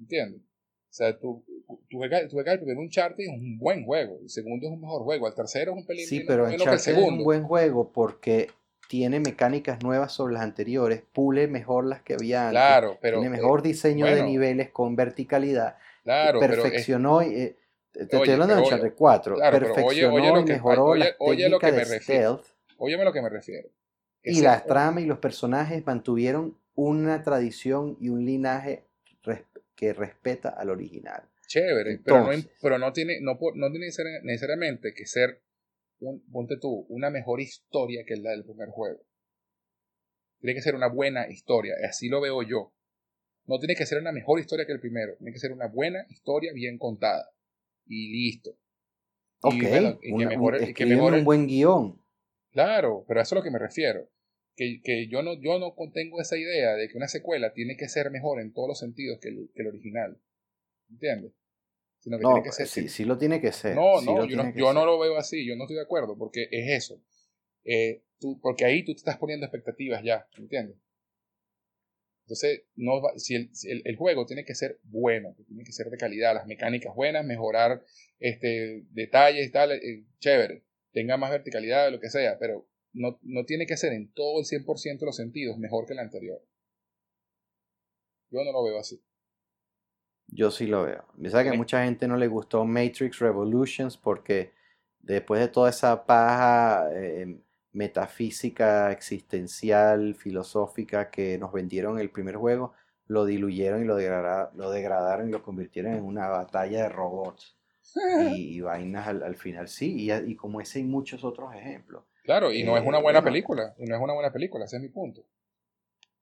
¿Entiendes? O sea, tú, tú juegas, tú juegas el primer Uncharted y es un buen juego. El segundo es un mejor juego. El tercero es un pelín Sí, pero Uncharted el segundo. es un buen juego porque tiene mecánicas nuevas sobre las anteriores, pule mejor las que había antes, claro, pero, tiene mejor eh, diseño de niveles con verticalidad, claro, perfeccionó, eh, te estoy hablando de Uncharted 4, perfeccionó y mejoró las técnicas de stealth. Óyeme lo que me refiero. y las tramas y los personajes mantuvieron una tradición y un linaje que respeta al original. Chévere, pero, no, pero no tiene, no, no tiene necesariamente que ser un, ponte tú, una mejor historia que la del primer juego. Tiene que ser una buena historia, así lo veo yo. No tiene que ser una mejor historia que el primero, tiene que ser una buena historia bien contada. Y listo. Ok, y que un buen guion. Claro, pero a eso es a lo que me refiero. Que, que, yo, no, yo no contengo esa idea de que una secuela tiene que ser mejor en todos los sentidos que el, que el original. ¿Entiendes? No, Sí, sí lo tiene que ser. No, no, yo, no, yo no, lo veo así, yo no estoy de acuerdo, porque es eso. Eh, tú, porque ahí tú te estás poniendo expectativas ya, ¿entiendes? Entonces, no si, el, el, juego tiene que ser bueno, tiene que ser de calidad, las mecánicas buenas, mejorar este, detalles, tal, eh, chévere, tenga más verticalidad, lo que sea, pero no, no tiene que ser en todo el 100% de los sentidos mejor que el anterior. Yo no lo veo así. Yo sí lo veo. Me sabe que a mucha gente no le gustó Matrix Revolutions porque después de toda esa paja eh, metafísica, existencial, filosófica que nos vendieron el primer juego, lo diluyeron y lo, lo degradaron y lo convirtieron en una batalla de robots y, vainas al, final, sí, y, y, como ese hay muchos otros ejemplos. Claro, y no es una eh, buena película, y no es una buena película, ese es mi punto.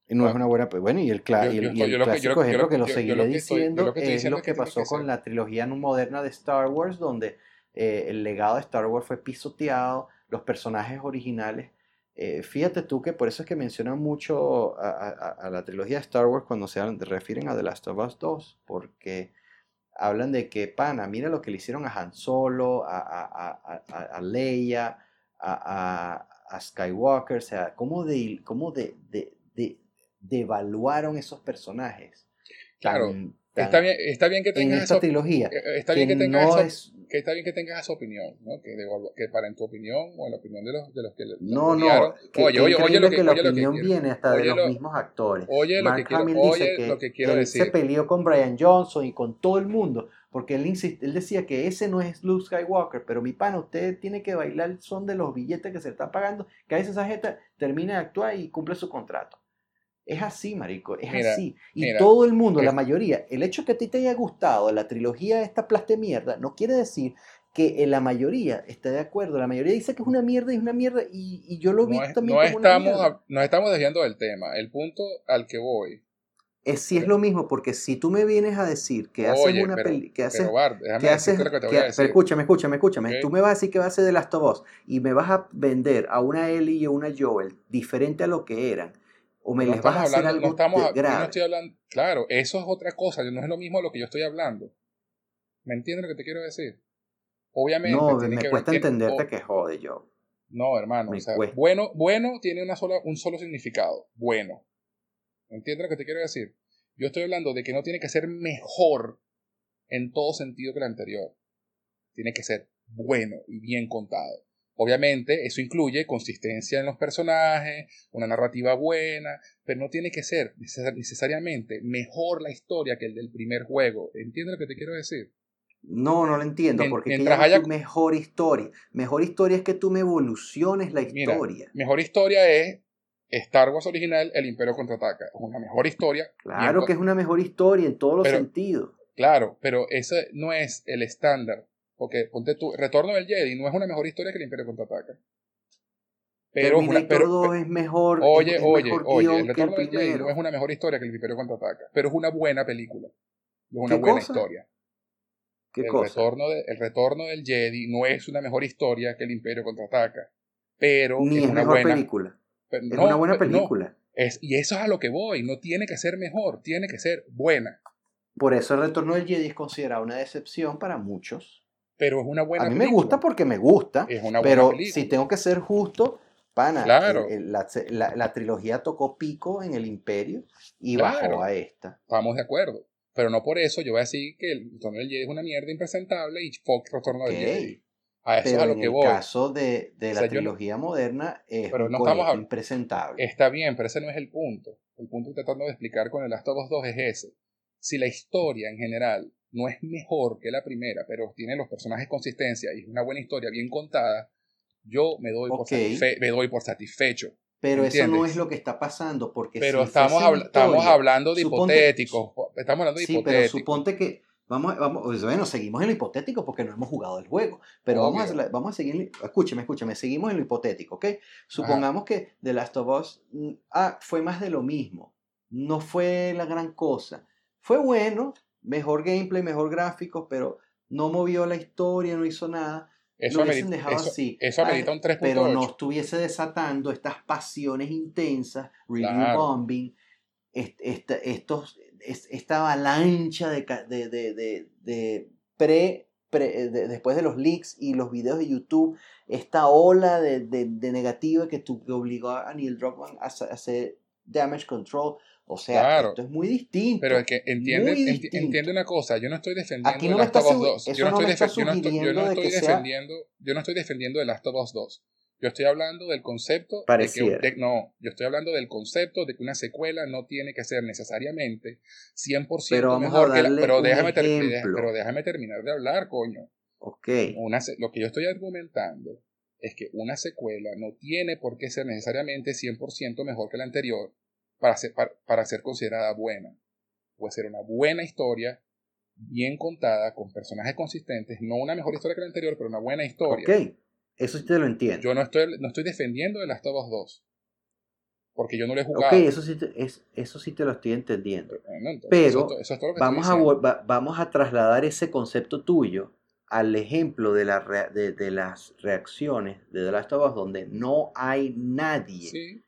Y no es una buena. Bueno, y el, clásico ejemplo que, lo seguiré diciendo es lo que pasó con la trilogía moderna de Star Wars, donde eh, el legado de Star Wars fue pisoteado, los personajes originales. Eh, fíjate tú que por eso es que mencionan mucho a, la trilogía de Star Wars cuando se refieren a The Last of Us 2, porque hablan de que, pana, mira lo que le hicieron a Han Solo, a, Leia, a, Skywalker, o sea, cómo de, cómo de, de devaluaron esos personajes. Claro, está, bien, está bien que tengas esa trilogía. Eh, está bien que, tengas que está bien que tengas esa opinión, ¿no? Que, que, para en tu opinión o en la opinión de los, de los que No, no, que, oye, oye, oye, lo que, la opinión viene hasta de los mismos actores. Oye, lo que quiero, oye, lo que quiero decir. se peleó con Brian Johnson y con todo el mundo, porque él, él decía que ese no es Luke Skywalker, pero mi pana, usted tiene que bailar el son de los billetes que se está pagando, que a veces esa gente termina de actuar y cumple su contrato. Es así, marico, es así. Y todo el mundo, la mayoría, el hecho que a ti te haya gustado la trilogía de esta plaste mierda, no quiere decir que eh, la mayoría esté de acuerdo. La mayoría dice que es una mierda y es una mierda y, yo lo vi también no estamos, No estamos desviando del tema. El punto al que voy es si es lo mismo, porque si tú me vienes a decir que haces una película, que haces, que haces, pero escúchame, escúchame, escúchame, tú me vas a decir que vas a hacer The Last of Us y me vas a vender a una Ellie y a una Joel diferente a lo que eran, o me les vas a hacer algo no estamos, no estoy hablando, claro, eso es otra cosa, no es lo mismo de lo que yo estoy hablando. ¿Me entiendes lo que te quiero decir? Obviamente. No, me cuesta entenderte que jode yo. No, hermano, o sea, bueno, bueno tiene una sola, un solo significado, bueno. ¿Entiendes lo que te quiero decir? Yo estoy hablando de que no tiene que ser mejor en todo sentido que el anterior. Tiene que ser bueno y bien contado. Obviamente, eso incluye consistencia en los personajes, una narrativa buena, pero no tiene que ser necesariamente mejor la historia que el del primer juego. ¿Entiendes lo que te quiero decir? No, no lo entiendo, porque mientras haya mejor historia. Mejor historia es que tú me evoluciones la historia. mejor historia es Star Wars original, El Imperio contraataca. Es una mejor historia. Claro que es una mejor historia en todos los sentidos. Claro, pero ese no es el estándar. Porque ponte tú, Retorno del Jedi no es una mejor historia que El Imperio contraataca. Pero, una, pero, es mejor. Oye, oye, oye, El Retorno del Jedi no es una mejor historia que El Imperio contraataca. Pero es una buena película. Es una buena historia. ¿Qué el cosa? Retorno el Retorno del Jedi no es una mejor historia que El Imperio contraataca. Pero Ni es, una buena película es una buena película. es, y eso es a lo que voy. No tiene que ser mejor, tiene que ser buena. Por eso el retorno del Jedi es considerado una decepción para muchos. Pero es una buena A mí me gusta porque me gusta. Es una buena pero si tengo que ser justo, pana, la, trilogía tocó pico en el Imperio y bajó a esta. Estamos de acuerdo. Pero no por eso yo voy a decir que el retorno del Jedi es una mierda impresentable y Fox retorno del Jedi. A eso pero a lo en que el voy. caso de, de la trilogía moderna es pero no estamos impresentable. Está bien, pero ese no es el punto. El punto que tratando de explicar con el Last of Us 2 es ese. Si la historia en general no es mejor que la primera, pero tiene los personajes consistencia y es una buena historia bien contada, yo me doy, por, me doy por satisfecho. Pero eso no es lo que está pasando, porque pero estamos, estamos hablando de hipotéticos. Estamos hablando de sí, Pero suponte que Vamos, vamos, pues, bueno, seguimos en lo hipotético porque no hemos jugado el juego, pero vamos a, vamos a seguir, escúcheme, escúcheme, seguimos en lo hipotético, ¿ok? Supongamos que The Last of Us mm, ah, fue más de lo mismo, no fue la gran cosa, fue bueno, mejor gameplay, mejor gráficos, pero no movió la historia, no hizo nada. Eso lo hubiesen dejado así. Eso amerita un 3.8. Pero no estuviese desatando estas pasiones intensas, review bombing, estos esta avalancha de, de, de, pre, después de los leaks y los videos de YouTube, esta ola de, negativa que, tu, obligó a Neil Druckmann a, hacer damage control. O sea, esto es muy distinto. Pero es que entiende, entiende una cosa, yo no estoy defendiendo Aquí no Last of Us 2. Yo no, estoy, yo no estoy, yo no estoy defendiendo, yo no estoy defendiendo The Last of Us 2. Yo estoy hablando del concepto de que no, yo estoy hablando del concepto de que una secuela no tiene que ser necesariamente 100% mejor que la, pero déjame pero déjame terminar de hablar, coño. Okay. Una, lo que yo estoy argumentando es que una secuela no tiene por qué ser necesariamente 100% mejor que la anterior para ser, para, ser considerada buena. Puede ser una buena historia, bien contada, con personajes consistentes, no una mejor historia que la anterior, pero una buena historia. Ok, eso sí te lo entiendo. Yo no estoy, no estoy defendiendo de las todas dos. Porque yo no lo he jugado. Ok, eso sí te, es, eso sí te lo estoy entendiendo. pero vamos, a, vamos a trasladar ese concepto tuyo al ejemplo de, la de, las reacciones de The Last of Us, donde no hay nadie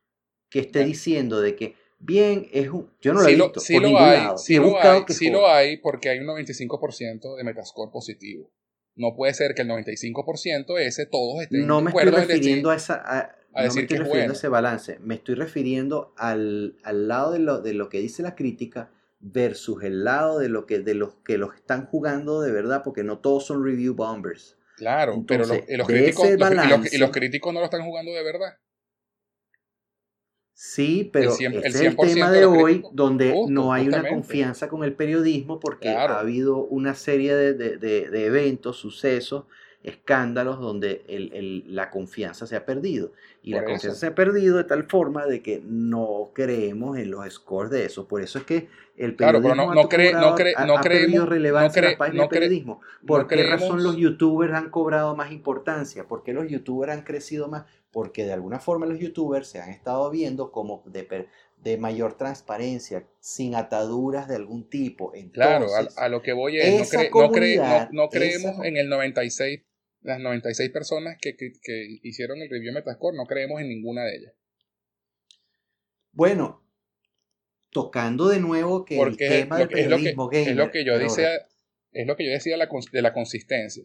que esté diciendo de que, bien, es un... Yo no lo he visto sí lo hay, Sí, lo, hay, sí lo hay porque hay un 95% de Metascore positivo. No puede ser que el 95% ese todos estén no me estoy refiriendo a esa... A, no me estoy refiriendo a ese balance, me estoy refiriendo al, al lado de lo, de lo que dice la crítica versus el lado de, lo que, de los que los están jugando de verdad, porque no todos son review bombers. Claro, pero los, críticos, y los críticos no lo están jugando de verdad. Sí, pero el es el tema de, hoy donde no hay una confianza con el periodismo porque ha habido una serie de, de, de eventos, sucesos escándalos donde el, la confianza se ha perdido. Y la confianza se ha perdido de tal forma de que no creemos en los scores de eso. Por eso es que el periodismo no, no, cree, no, cree, no creemos, relevancia en la página de periodismo. ¿Por qué razón los youtubers han cobrado más importancia? ¿Por qué los youtubers han crecido más? Porque de alguna forma los youtubers se han estado viendo como de, de mayor transparencia, sin ataduras de algún tipo. claro, a, lo que voy es, no, no, creemos en el 96 las 96 personas que, hicieron el review de Metascore, no creemos en ninguna de ellas. Bueno, tocando de nuevo que el tema del periodismo es lo que, yo decía, es lo que yo decía de la consistencia.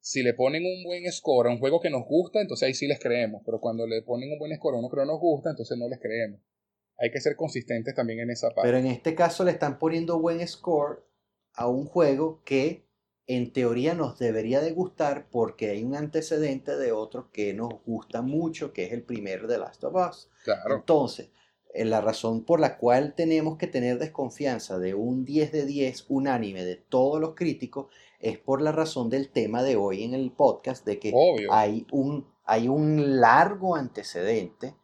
Si le ponen un buen score a un juego que nos gusta, entonces ahí sí les creemos. Pero cuando le ponen un buen score a uno que no nos gusta, entonces no les creemos. Hay que ser consistentes también en esa parte. Pero en este caso le están poniendo buen score a un juego que en teoría nos debería de gustar porque hay un antecedente de otro que nos gusta mucho, que es el primer de Last of Us. Entonces, eh, la razón por la cual tenemos que tener desconfianza de un 10 de 10 unánime de todos los críticos es por la razón del tema de hoy en el podcast, de que hay un, hay un largo antecedente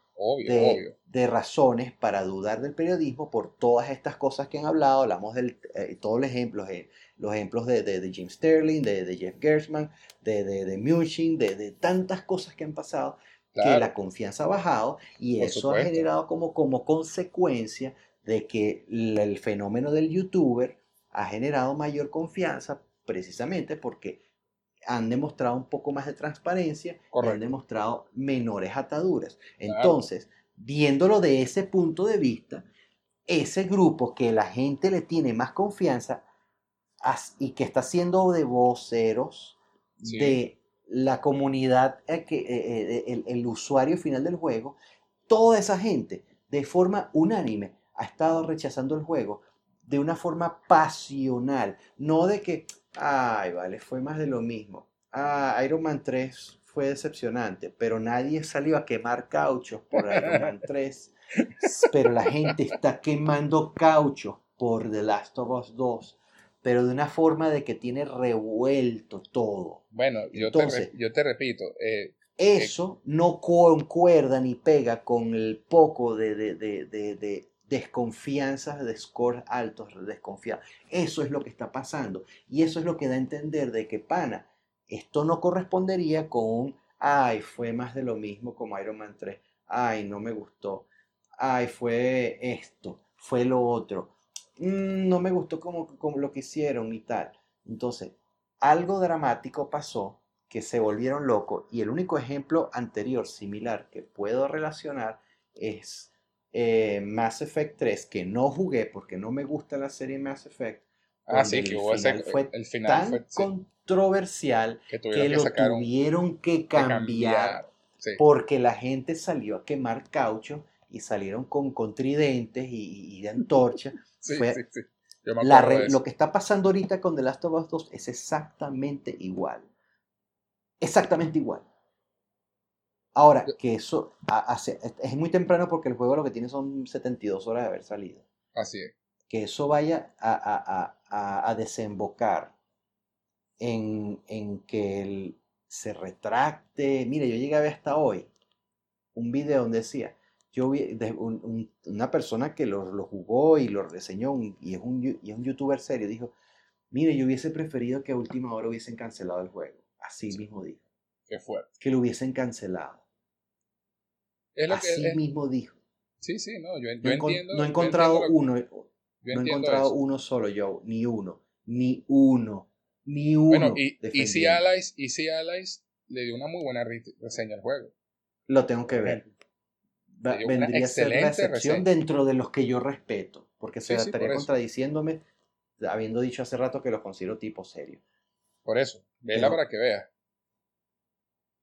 de, razones para dudar del periodismo por todas estas cosas que han hablado. Hablamos de eh, todos los ejemplos, eh, los ejemplos de, de, Jim Sterling, de, Jeff Gershman, de, de, de Munchin, de, tantas cosas que han pasado, que la confianza ha bajado y eso ha generado como, como consecuencia de que el fenómeno del youtuber ha generado mayor confianza precisamente porque han demostrado un poco más de transparencia han demostrado menores ataduras. Entonces, viéndolo de ese punto de vista, ese grupo que la gente le tiene más confianza y que está siendo de voceros de la comunidad, eh, que, eh, eh, el, usuario final del juego, toda esa gente de forma unánime ha estado rechazando el juego de una forma pasional, no de que, ay, vale, fue más de lo mismo. Ah, Iron Man 3 fue decepcionante, pero nadie salió a quemar cauchos por Iron Man 3. Pero la gente está quemando cauchos por The Last of Us 2, pero de una forma de que tiene revuelto todo. Bueno, yo, te, yo te repito. Eh, eso no concuerda ni pega con el poco de, de, de, de desconfianzas, de scores altos, desconfiados. Eso es lo que está pasando. Y eso es lo que da a entender de que Pana esto no correspondería con un, ay, fue más de lo mismo como Iron Man 3, ay, no me gustó, ay, fue esto, fue lo otro, mm, no me gustó como, como lo que hicieron y tal. Entonces, algo dramático pasó que se volvieron locos y el único ejemplo anterior similar que puedo relacionar es eh, Mass Effect 3, que no jugué porque no me gusta la serie Mass Effect. Ah, sí, que hubo ese, fue el final fue, controversial que, lo tuvieron que cambiar, porque la gente salió a quemar caucho y salieron con, con tridentes y, y de antorcha. Sí, Fue- sí, sí. Yo me La acuerdo re- de eso. lo que está pasando ahorita con The Last of Us 2 es exactamente igual. Exactamente igual. Ahora, que eso ha- hace, es muy temprano porque el juego lo que tiene son 72 horas de haber salido. Así es. Que eso vaya a, a- a- a- a desembocar en, en que él se retracte. Mire, yo llegué a ver hasta hoy un video donde decía, yo vi de un- un- una persona que lo, lo jugó y lo reseñó un- y, es un, y es un youtuber serio, dijo, mire, yo hubiese preferido que a última hora hubiesen cancelado el juego. Así mismo dijo, Qué fuerte. que lo hubiesen cancelado. Es lo que Así es- mismo dijo. Sí, sí, no, yo, yo No, entiendo. no he yo encontrado uno, yo no he encontrado eso. uno solo, Joe, ni uno, ni uno, ni uno. Bueno, y Easy. Allies, Easy Allies le dio una muy buena re- reseña al juego. Lo tengo que ver. Va- vendría a ser la excepción reseña. dentro de los que yo respeto, porque se Sí, sí, estaría por eso. contradiciéndome habiendo dicho hace rato que los considero tipo serio. Por eso, vela para que veas.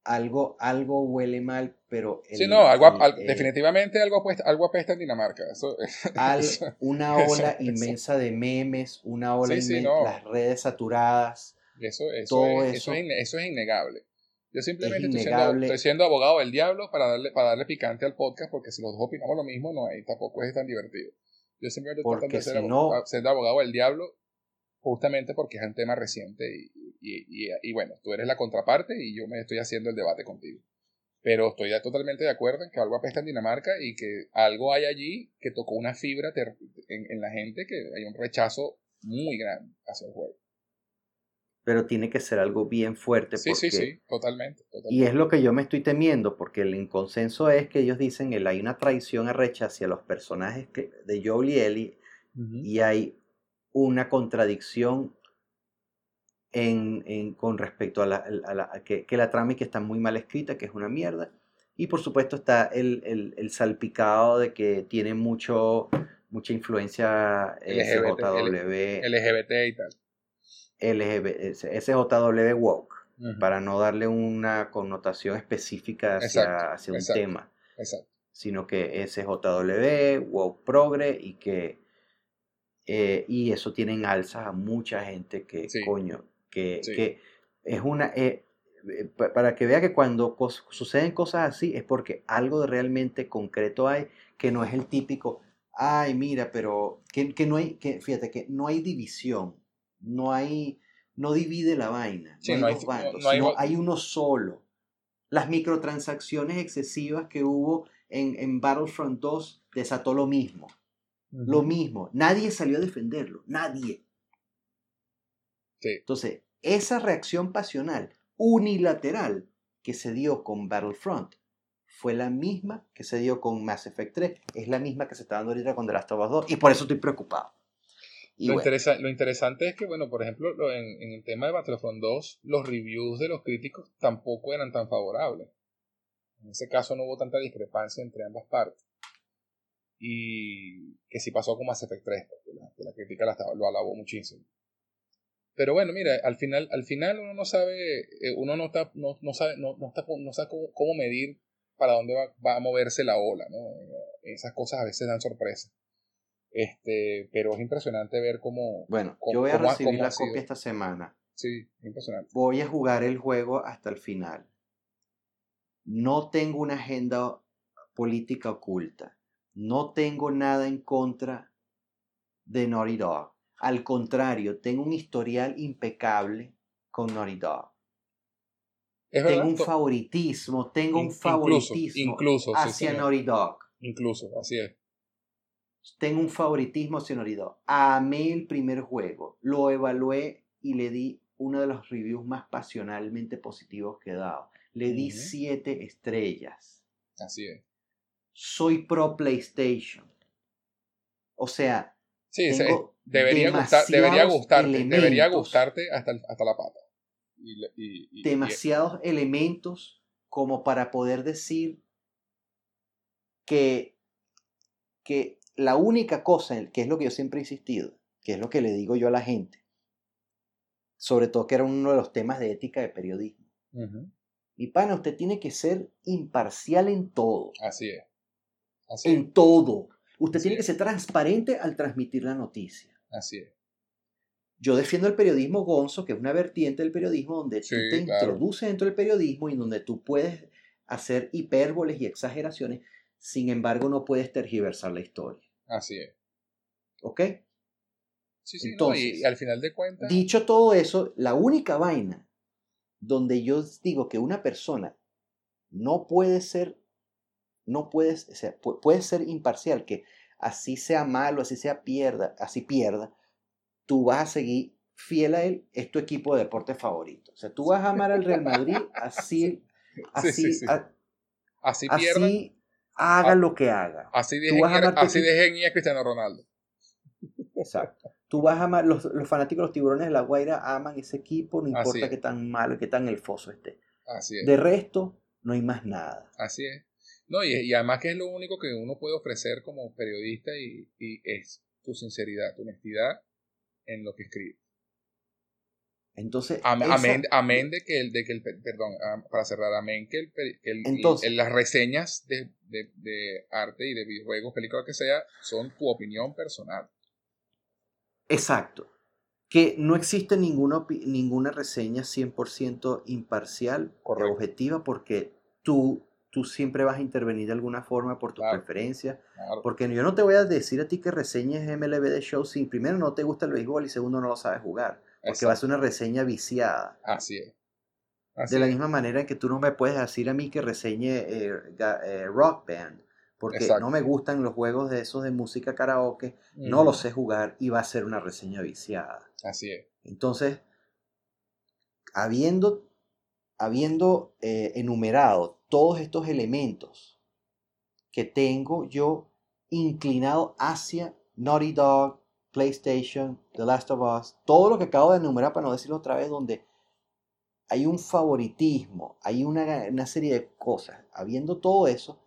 Algo, algo huele mal, pero el- Sí, no, algo, el- al- el- definitivamente algo apesta, algo apesta en Dinamarca. Eso, al- eso- una ola eso. inmensa de memes, una ola Sí, sí, inmensa, no. las redes saturadas. eso, eso, Todo es, eso- es, eso es innegable. Yo simplemente estoy siendo, estoy siendo abogado del diablo para darle, para darle picante al podcast, porque si los dos opinamos lo mismo, no hay, tampoco es tan divertido. Yo simplemente estoy tratando de ser si abo- no- siendo abogado del diablo, justamente porque es un tema reciente y, y, y, y bueno, tú eres la contraparte y yo me estoy haciendo el debate contigo. Pero estoy ya totalmente de acuerdo en que algo apesta en Dinamarca y que algo hay allí que tocó una fibra en, en la gente, que hay un rechazo muy grande hacia el juego. Pero tiene que ser algo bien fuerte. Sí, sí, porque- sí, totalmente. totalmente. Y es lo que yo me estoy temiendo, porque el inconsenso es que ellos dicen que hay una traición arrecha hacia los personajes que- de Joel y Ellie y hay una contradicción en, en- con respecto a, la, a la- a que, que la trama y que está muy mal escrita, que es una mierda. Y por supuesto está el, el- el salpicado de que tiene mucho, mucha influencia eh, LGBT y tal. LGB, SJW woke para no darle una connotación específica hacia, Exacto, hacia un exacto. tema, Exacto. sino que SJW, woke progre y que eh, y eso tiene en alza a mucha gente que Sí. coño, que, Sí. que es una eh, eh, pa- para que vea que cuando cos- suceden cosas así es porque algo de realmente concreto hay que no es el típico ay mira pero que, que no hay que fíjate que no hay división no hay no divide la vaina Sí, no hay no bandos no hay sino vo- hay uno solo las microtransacciones excesivas que hubo en, en Battlefront 2 desató lo mismo lo mismo nadie salió a defenderlo nadie Sí. entonces, esa reacción pasional unilateral que se dio con Battlefront fue la misma que se dio con Mass Effect 3, es la misma que se está dando ahorita con The Last of Us 2, y por eso estoy preocupado. Y Lo, bueno, interesa- lo interesante es que, bueno, por ejemplo, lo- en, en el tema de Battlefront 2, los reviews de los críticos tampoco eran tan favorables. En ese caso no hubo tanta discrepancia entre ambas partes. Y que sí pasó con Mass Effect 3, porque la, que la crítica la lo alabó muchísimo. Pero bueno, mira, al final, al final uno no sabe, eh, uno no está, no, no sabe, no, no está, no sabe cómo, cómo medir para dónde va, va a moverse la ola, ¿no? Eh, Esas cosas a veces dan sorpresa. Este, pero es impresionante ver cómo, bueno, ¿cómo- yo voy a cómo recibir cómo la copia esta semana. sí, impresionante. Voy a jugar el juego hasta el final. No tengo una agenda política oculta. No tengo nada en contra de Naughty Dog. Al contrario, tengo un historial impecable con Naughty Dog. Es verdad, tengo un favoritismo, tengo un incluso, favoritismo incluso, sí, hacia señor. Naughty Dog. incluso, así es. Tengo un favoritismo Dog. Amé el primer juego, lo evalué y le di uno de los reviews más pasionalmente positivos que he dado. Le di Ujú. siete estrellas. Así es. Soy pro PlayStation. O sea, Sí, debería, gustar, debería gustarte, debería gustarte hasta, hasta la pata. Y, le- y- y- y- demasiados elementos como para poder decir que, que la única cosa, que es lo que yo siempre he insistido, que es lo que le digo yo a la gente, sobre todo que era uno de los temas de ética de periodismo. Mi pana, usted tiene que ser imparcial en todo. Así es. Así es. En todo. Usted Así tiene que ser transparente al transmitir la noticia. Así es. Yo defiendo el periodismo gonzo, que es una vertiente del periodismo donde Sí, tú te claro. introduces dentro del periodismo y donde tú puedes hacer hipérboles y exageraciones, sin embargo no puedes tergiversar la historia. Así es. ¿Ok? Sí, sí, no, Entonces, y, y al final de cuentas, Dicho todo eso, la única vaina donde yo digo que una persona no puede ser, no puedes, o sea, pu- puede ser imparcial, que así sea malo, así sea pierda, así pierda, tú vas a seguir fiel a él, es tu equipo de deporte favorito. O sea, tú vas a amar al Real Madrid así, así, Sí, sí, sí. a- así así haga Ah. lo que haga. así dejen, así dejen a Cristiano Ronaldo. Exacto. Tú vas a amar, los, los fanáticos de los tiburones de la Guaira aman ese equipo, no importa qué tan malo, qué tan elfoso esté. Así es. De resto, no hay más nada. Así es. No, y, y además que es lo único que uno puede ofrecer como periodista y, y es tu sinceridad, tu honestidad en lo que escribe. Entonces, Am- esa- Amén, amén de que el, de que el, pe- perdón, para cerrar, amén que el, que el- Entonces- el- las reseñas de, de, de arte y de videojuegos, películas que sea, son tu opinión personal. exacto. Que no existe ninguna, ninguna reseña 100% imparcial, Correcto. objetiva, porque tú, tú siempre vas a intervenir de alguna forma por tus Claro. preferencias. Claro. Porque yo no te voy a decir a ti que reseñes MLB de show si primero no te gusta el béisbol y segundo no lo sabes jugar. Porque va a ser una reseña viciada. Así es. Así De la es. misma manera que tú no me puedes decir a mí que reseñe eh, eh, Rock Band, porque Exacto. no me gustan los juegos de esos de música karaoke, no Mm, lo sé jugar y va a ser una reseña viciada. Así es. Entonces, habiendo, habiendo eh, enumerado todos estos elementos que tengo yo inclinado hacia Naughty Dog, PlayStation, The Last of Us, todo lo que acabo de enumerar para no decirlo otra vez, donde hay un favoritismo, hay una, una serie de cosas, habiendo todo eso,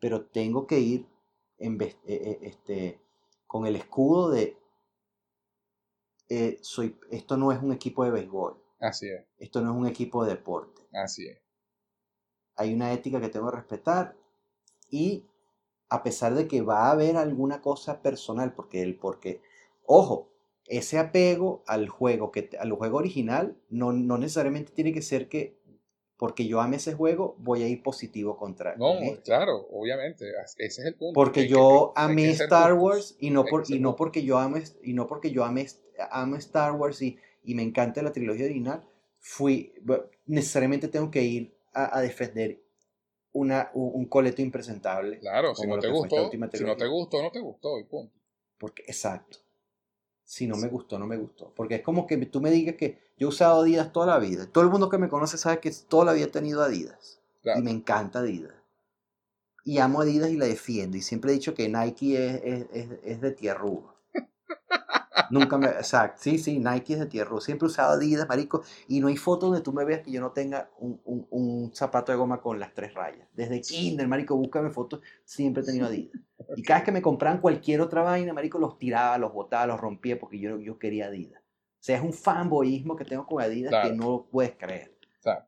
pero tengo que ir en vez- eh, eh, este, con el escudo de eh, soy, esto no es un equipo de béisbol, Así es. esto no es un equipo de deporte. Así es. Hay una ética que tengo que respetar y a pesar de que va a haber alguna cosa personal, porque el porque, ojo, ese apego al juego, que, al juego original, no, no necesariamente tiene que ser que porque yo ame ese juego, voy a ir positivo contra No, con este. claro, obviamente. Ese es el punto. Porque que- yo que- amé Star. Wars y no por y no porque yo ame y no porque yo ame, amo Star Wars y, y me encanta la trilogía original, fui necesariamente tengo que ir a, a defender una, un, coleto impresentable. Claro, si no te gustó, si no te gustó, no te gustó, y punto. Porque, exacto. Si no me gustó, no me gustó. Porque es como que tú me digas que yo he usado Adidas toda la vida. Todo el mundo que me conoce sabe que toda la vida he tenido Adidas. Claro. Y me encanta Adidas. Y amo Adidas y la defiendo. Y siempre he dicho que Nike es, es, es, es de tierrugo. Nunca me. Exacto. Sí, sí, Nike es de tierrugo. Siempre he usado Adidas, marico. Y no hay foto donde tú me veas que yo no tenga un, un, un zapato de goma con las tres rayas. Desde Kinder, marico, búscame fotos. Siempre he tenido Adidas. Y cada vez que me compraban cualquier otra vaina, marico, los tiraba, los botaba, los rompía porque yo, yo quería Adidas. O sea, es un fanboyismo que tengo con Adidas Claro. que no lo puedes creer. Claro.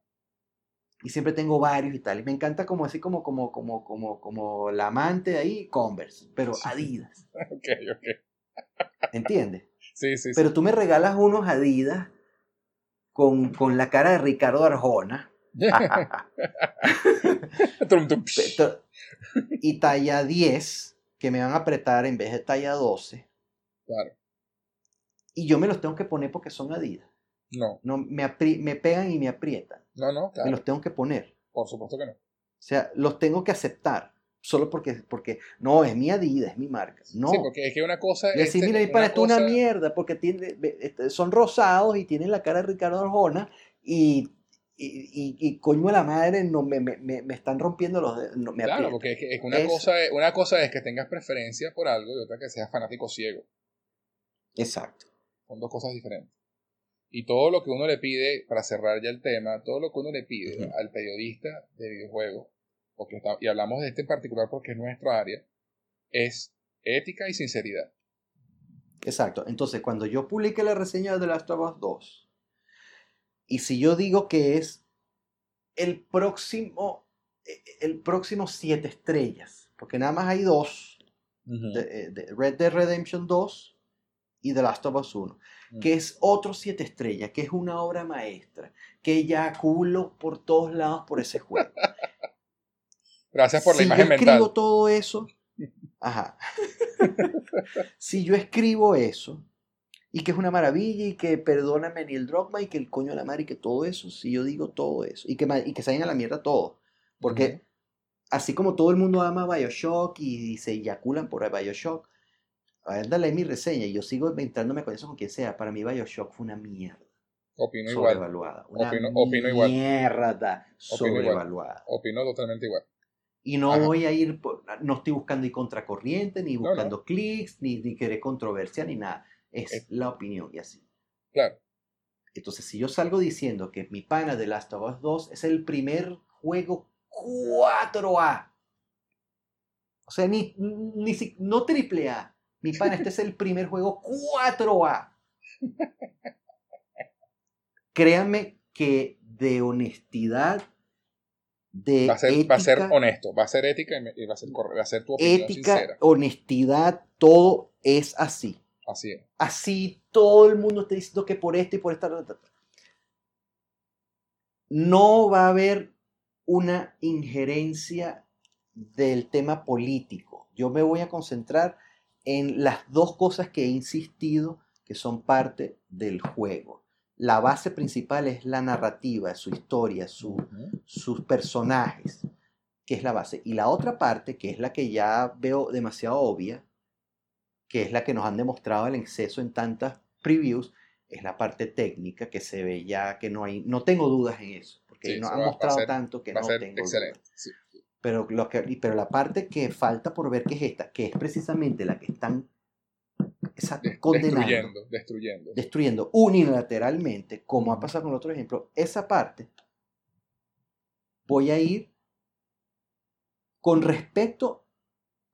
Y siempre tengo varios y tal. Y me encanta como así como, como, como, como, como la amante de ahí, Converse, pero. Adidas. Ok, ok. ¿Entiendes? Sí, sí, sí. Pero tú me regalas unos Adidas con, con la cara de Ricardo Arjona. Y talla 10, que me van a apretar en vez de talla 12. Claro. Y yo me los tengo que poner porque son Adidas. No, No, me, me pegan y me aprietan. no, no, Me los tengo que poner. Por supuesto que no. O sea, los tengo que aceptar. Solo porque, porque no, es mi Adidas, es mi marca. No. Sí, porque es que una cosa Y decir, mira, y una para esto una cosa- mierda, porque tiene, este, son rosados y tienen la cara de Ricardo Arjona y, y, y, y coño de la madre, no, me, me, me, están rompiendo los dedos, no, me Claro, aprietan. porque es que, es que una, Es- cosa es, una cosa es que tengas preferencia por algo y otra que seas fanático ciego. Exacto. Son dos cosas diferentes. Y todo lo que uno le pide, para cerrar ya el tema, todo lo que uno le pide Ujú. al periodista de videojuegos, porque está- y hablamos de este en particular porque es nuestra área, es ética y sinceridad. Exacto. Entonces, cuando yo publique la reseña de The Last of Us 2, y si yo digo que es el próximo, eh, el próximo siete estrellas, porque nada más hay dos, de- eh, de Red Dead Redemption 2 y The Last of Us 1, Mm. que es otro siete estrellas, que es una obra maestra, que ya culo por todos lados por ese juego. Gracias por la si imagen yo escribo mental. todo eso, ajá. si yo escribo eso, y que es una maravilla, y que perdóname Neil Druckmann, y que el coño de la madre, y que todo eso, si yo digo todo eso, y que, y que se vayan a la mierda todo, porque Ujú. así como todo el mundo ama Bioshock y, se eyaculan por Bioshock, a ver, dale mi reseña, y yo sigo inventándome con eso con quien sea, para mí Bioshock fue una mierda, Opino igual. sobrevaluada, una Opino- opino igual. mierda Opino igual. sobrevaluada. Opino totalmente igual. Y no Ajá. voy a ir, por- no estoy buscando ir contracorriente, ni No, no. buscando clics, ni, ni querer controversia, ni nada. Es Eh. la opinión y así. Claro. Entonces, si yo salgo diciendo que mi pana de Last of Us 2 es el primer juego 4A, o sea, ni, ni si- no triple A, mi pana, este es el primer juego 4A. Créanme que de honestidad, de Va a, ser, va a ser ética, honesto, va a ser ética y va a ser, va a ser tu opinión ética, sincera. honestidad, todo es así. Así es. Así todo el mundo está diciendo que por esto y por esta. ta, ta, ta. No va a haber una injerencia del tema político. Yo me voy a concentrar en las dos cosas que he insistido que son parte del juego. La base principal es la narrativa, su historia, su, sus personajes, que es la base. Y la otra parte, que es la que ya veo demasiado obvia, que es la que nos han demostrado el exceso en tantas previews, es la parte técnica que se ve ya que no hay, no tengo dudas en eso, porque Sí, nos eso han mostrado ser- tanto que no tengo excelente. dudas. sí. Pero, lo que, pero la parte que falta por ver que es esta, que es precisamente la que están exacto, condenando, Destruyendo, destruyendo. destruyendo unilateralmente, como ha pasado con el otro ejemplo, esa parte voy a ir con respecto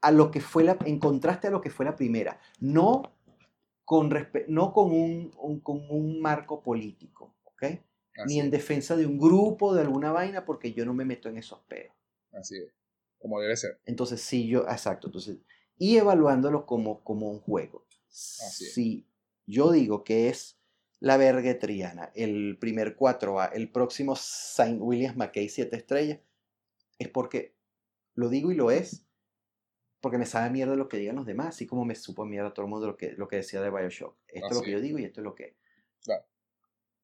a lo que fue la, en contraste a lo que fue la primera, no con, no con, un, un- con un marco político, ¿ok? Así Ni en es, defensa de un grupo, de alguna vaina, porque yo no me meto en esos peos. así es. Como debe ser. Entonces, sí, yo, exacto, entonces, y evaluándolo como, como un juego. Así es. Si yo digo que es la Bergetriana, el primer 4A, el próximo Saint Williams McKay 7 estrellas, es porque lo digo y lo es, porque me sabe mierda lo que digan los demás, así como me supo mierda todo el mundo lo que, lo que decía de Bioshock. Esto es lo que yo digo y esto es lo que. Claro.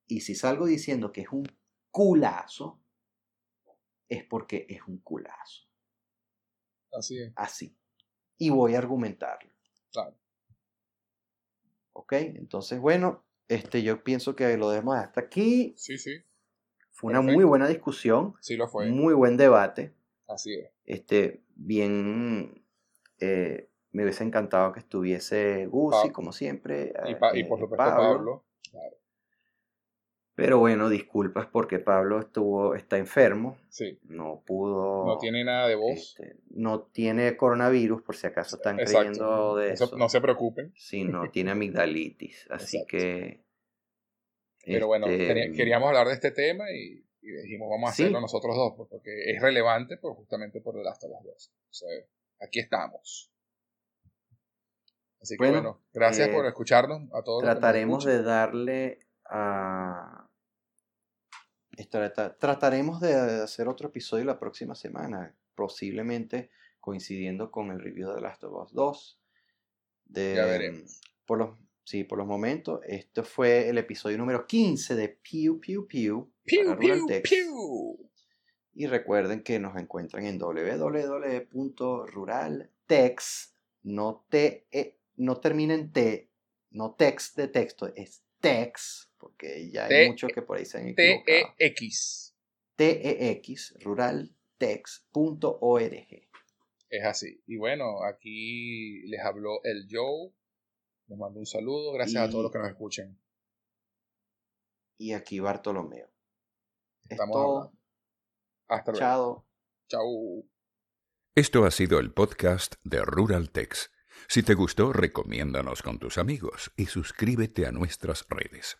Y si salgo diciendo que es un culazo, es porque es un culazo Así es. así. Y voy a argumentarlo. Claro. ¿Ok? Entonces, bueno, este, yo pienso que lo dejemos hasta aquí. Sí, sí. Fue una Perfecto. muy buena discusión, Sí lo fue. muy buen debate. Así es. Este, bien, eh, me hubiese encantado que estuviese Gusi, como siempre. Y, eh, y eh, por supuesto Pablo. Pero bueno, disculpas porque Pablo estuvo, está enfermo, Sí. no pudo. No tiene nada de voz. este, no tiene coronavirus, por si acaso están creyendo Exacto. de Eso- eso. no se preocupen. Sí, no, tiene amigdalitis. Así Exacto. que. Pero bueno, este, quería- queríamos hablar de este tema y, y dijimos, vamos a Sí. hacerlo nosotros dos, pues, porque es relevante, pues justamente por el hasta las dos. O sea, aquí estamos. Así que Bueno, bueno, gracias eh, por escucharnos a todos. Trataremos de darle Trataremos de hacer otro episodio la próxima semana, posiblemente coincidiendo con el review de The Last of Us 2. De, Ya veremos. Por los, sí, por los momentos, este fue el episodio número 15 de Pew Pew Pew. Piu, Ruraltex. piu. Y recuerden que nos encuentran en www.ruraltex, no, te, eh, no termina en T, no text de texto, es tex, porque ya hay T- muchos que por ahí se han equivocado. T-E-X. T-E-X, ruraltex.org. Es así. Y bueno, aquí les habló el Joe. Les mando un saludo. Gracias a todos los que nos escuchen. Y aquí Bartolomeo. Es Estamos todo. hablando. Hasta luego. Chao. Chau. Esto ha sido el podcast de Rural Tex. Si te gustó, recomiéndanos con tus amigos y suscríbete a nuestras redes.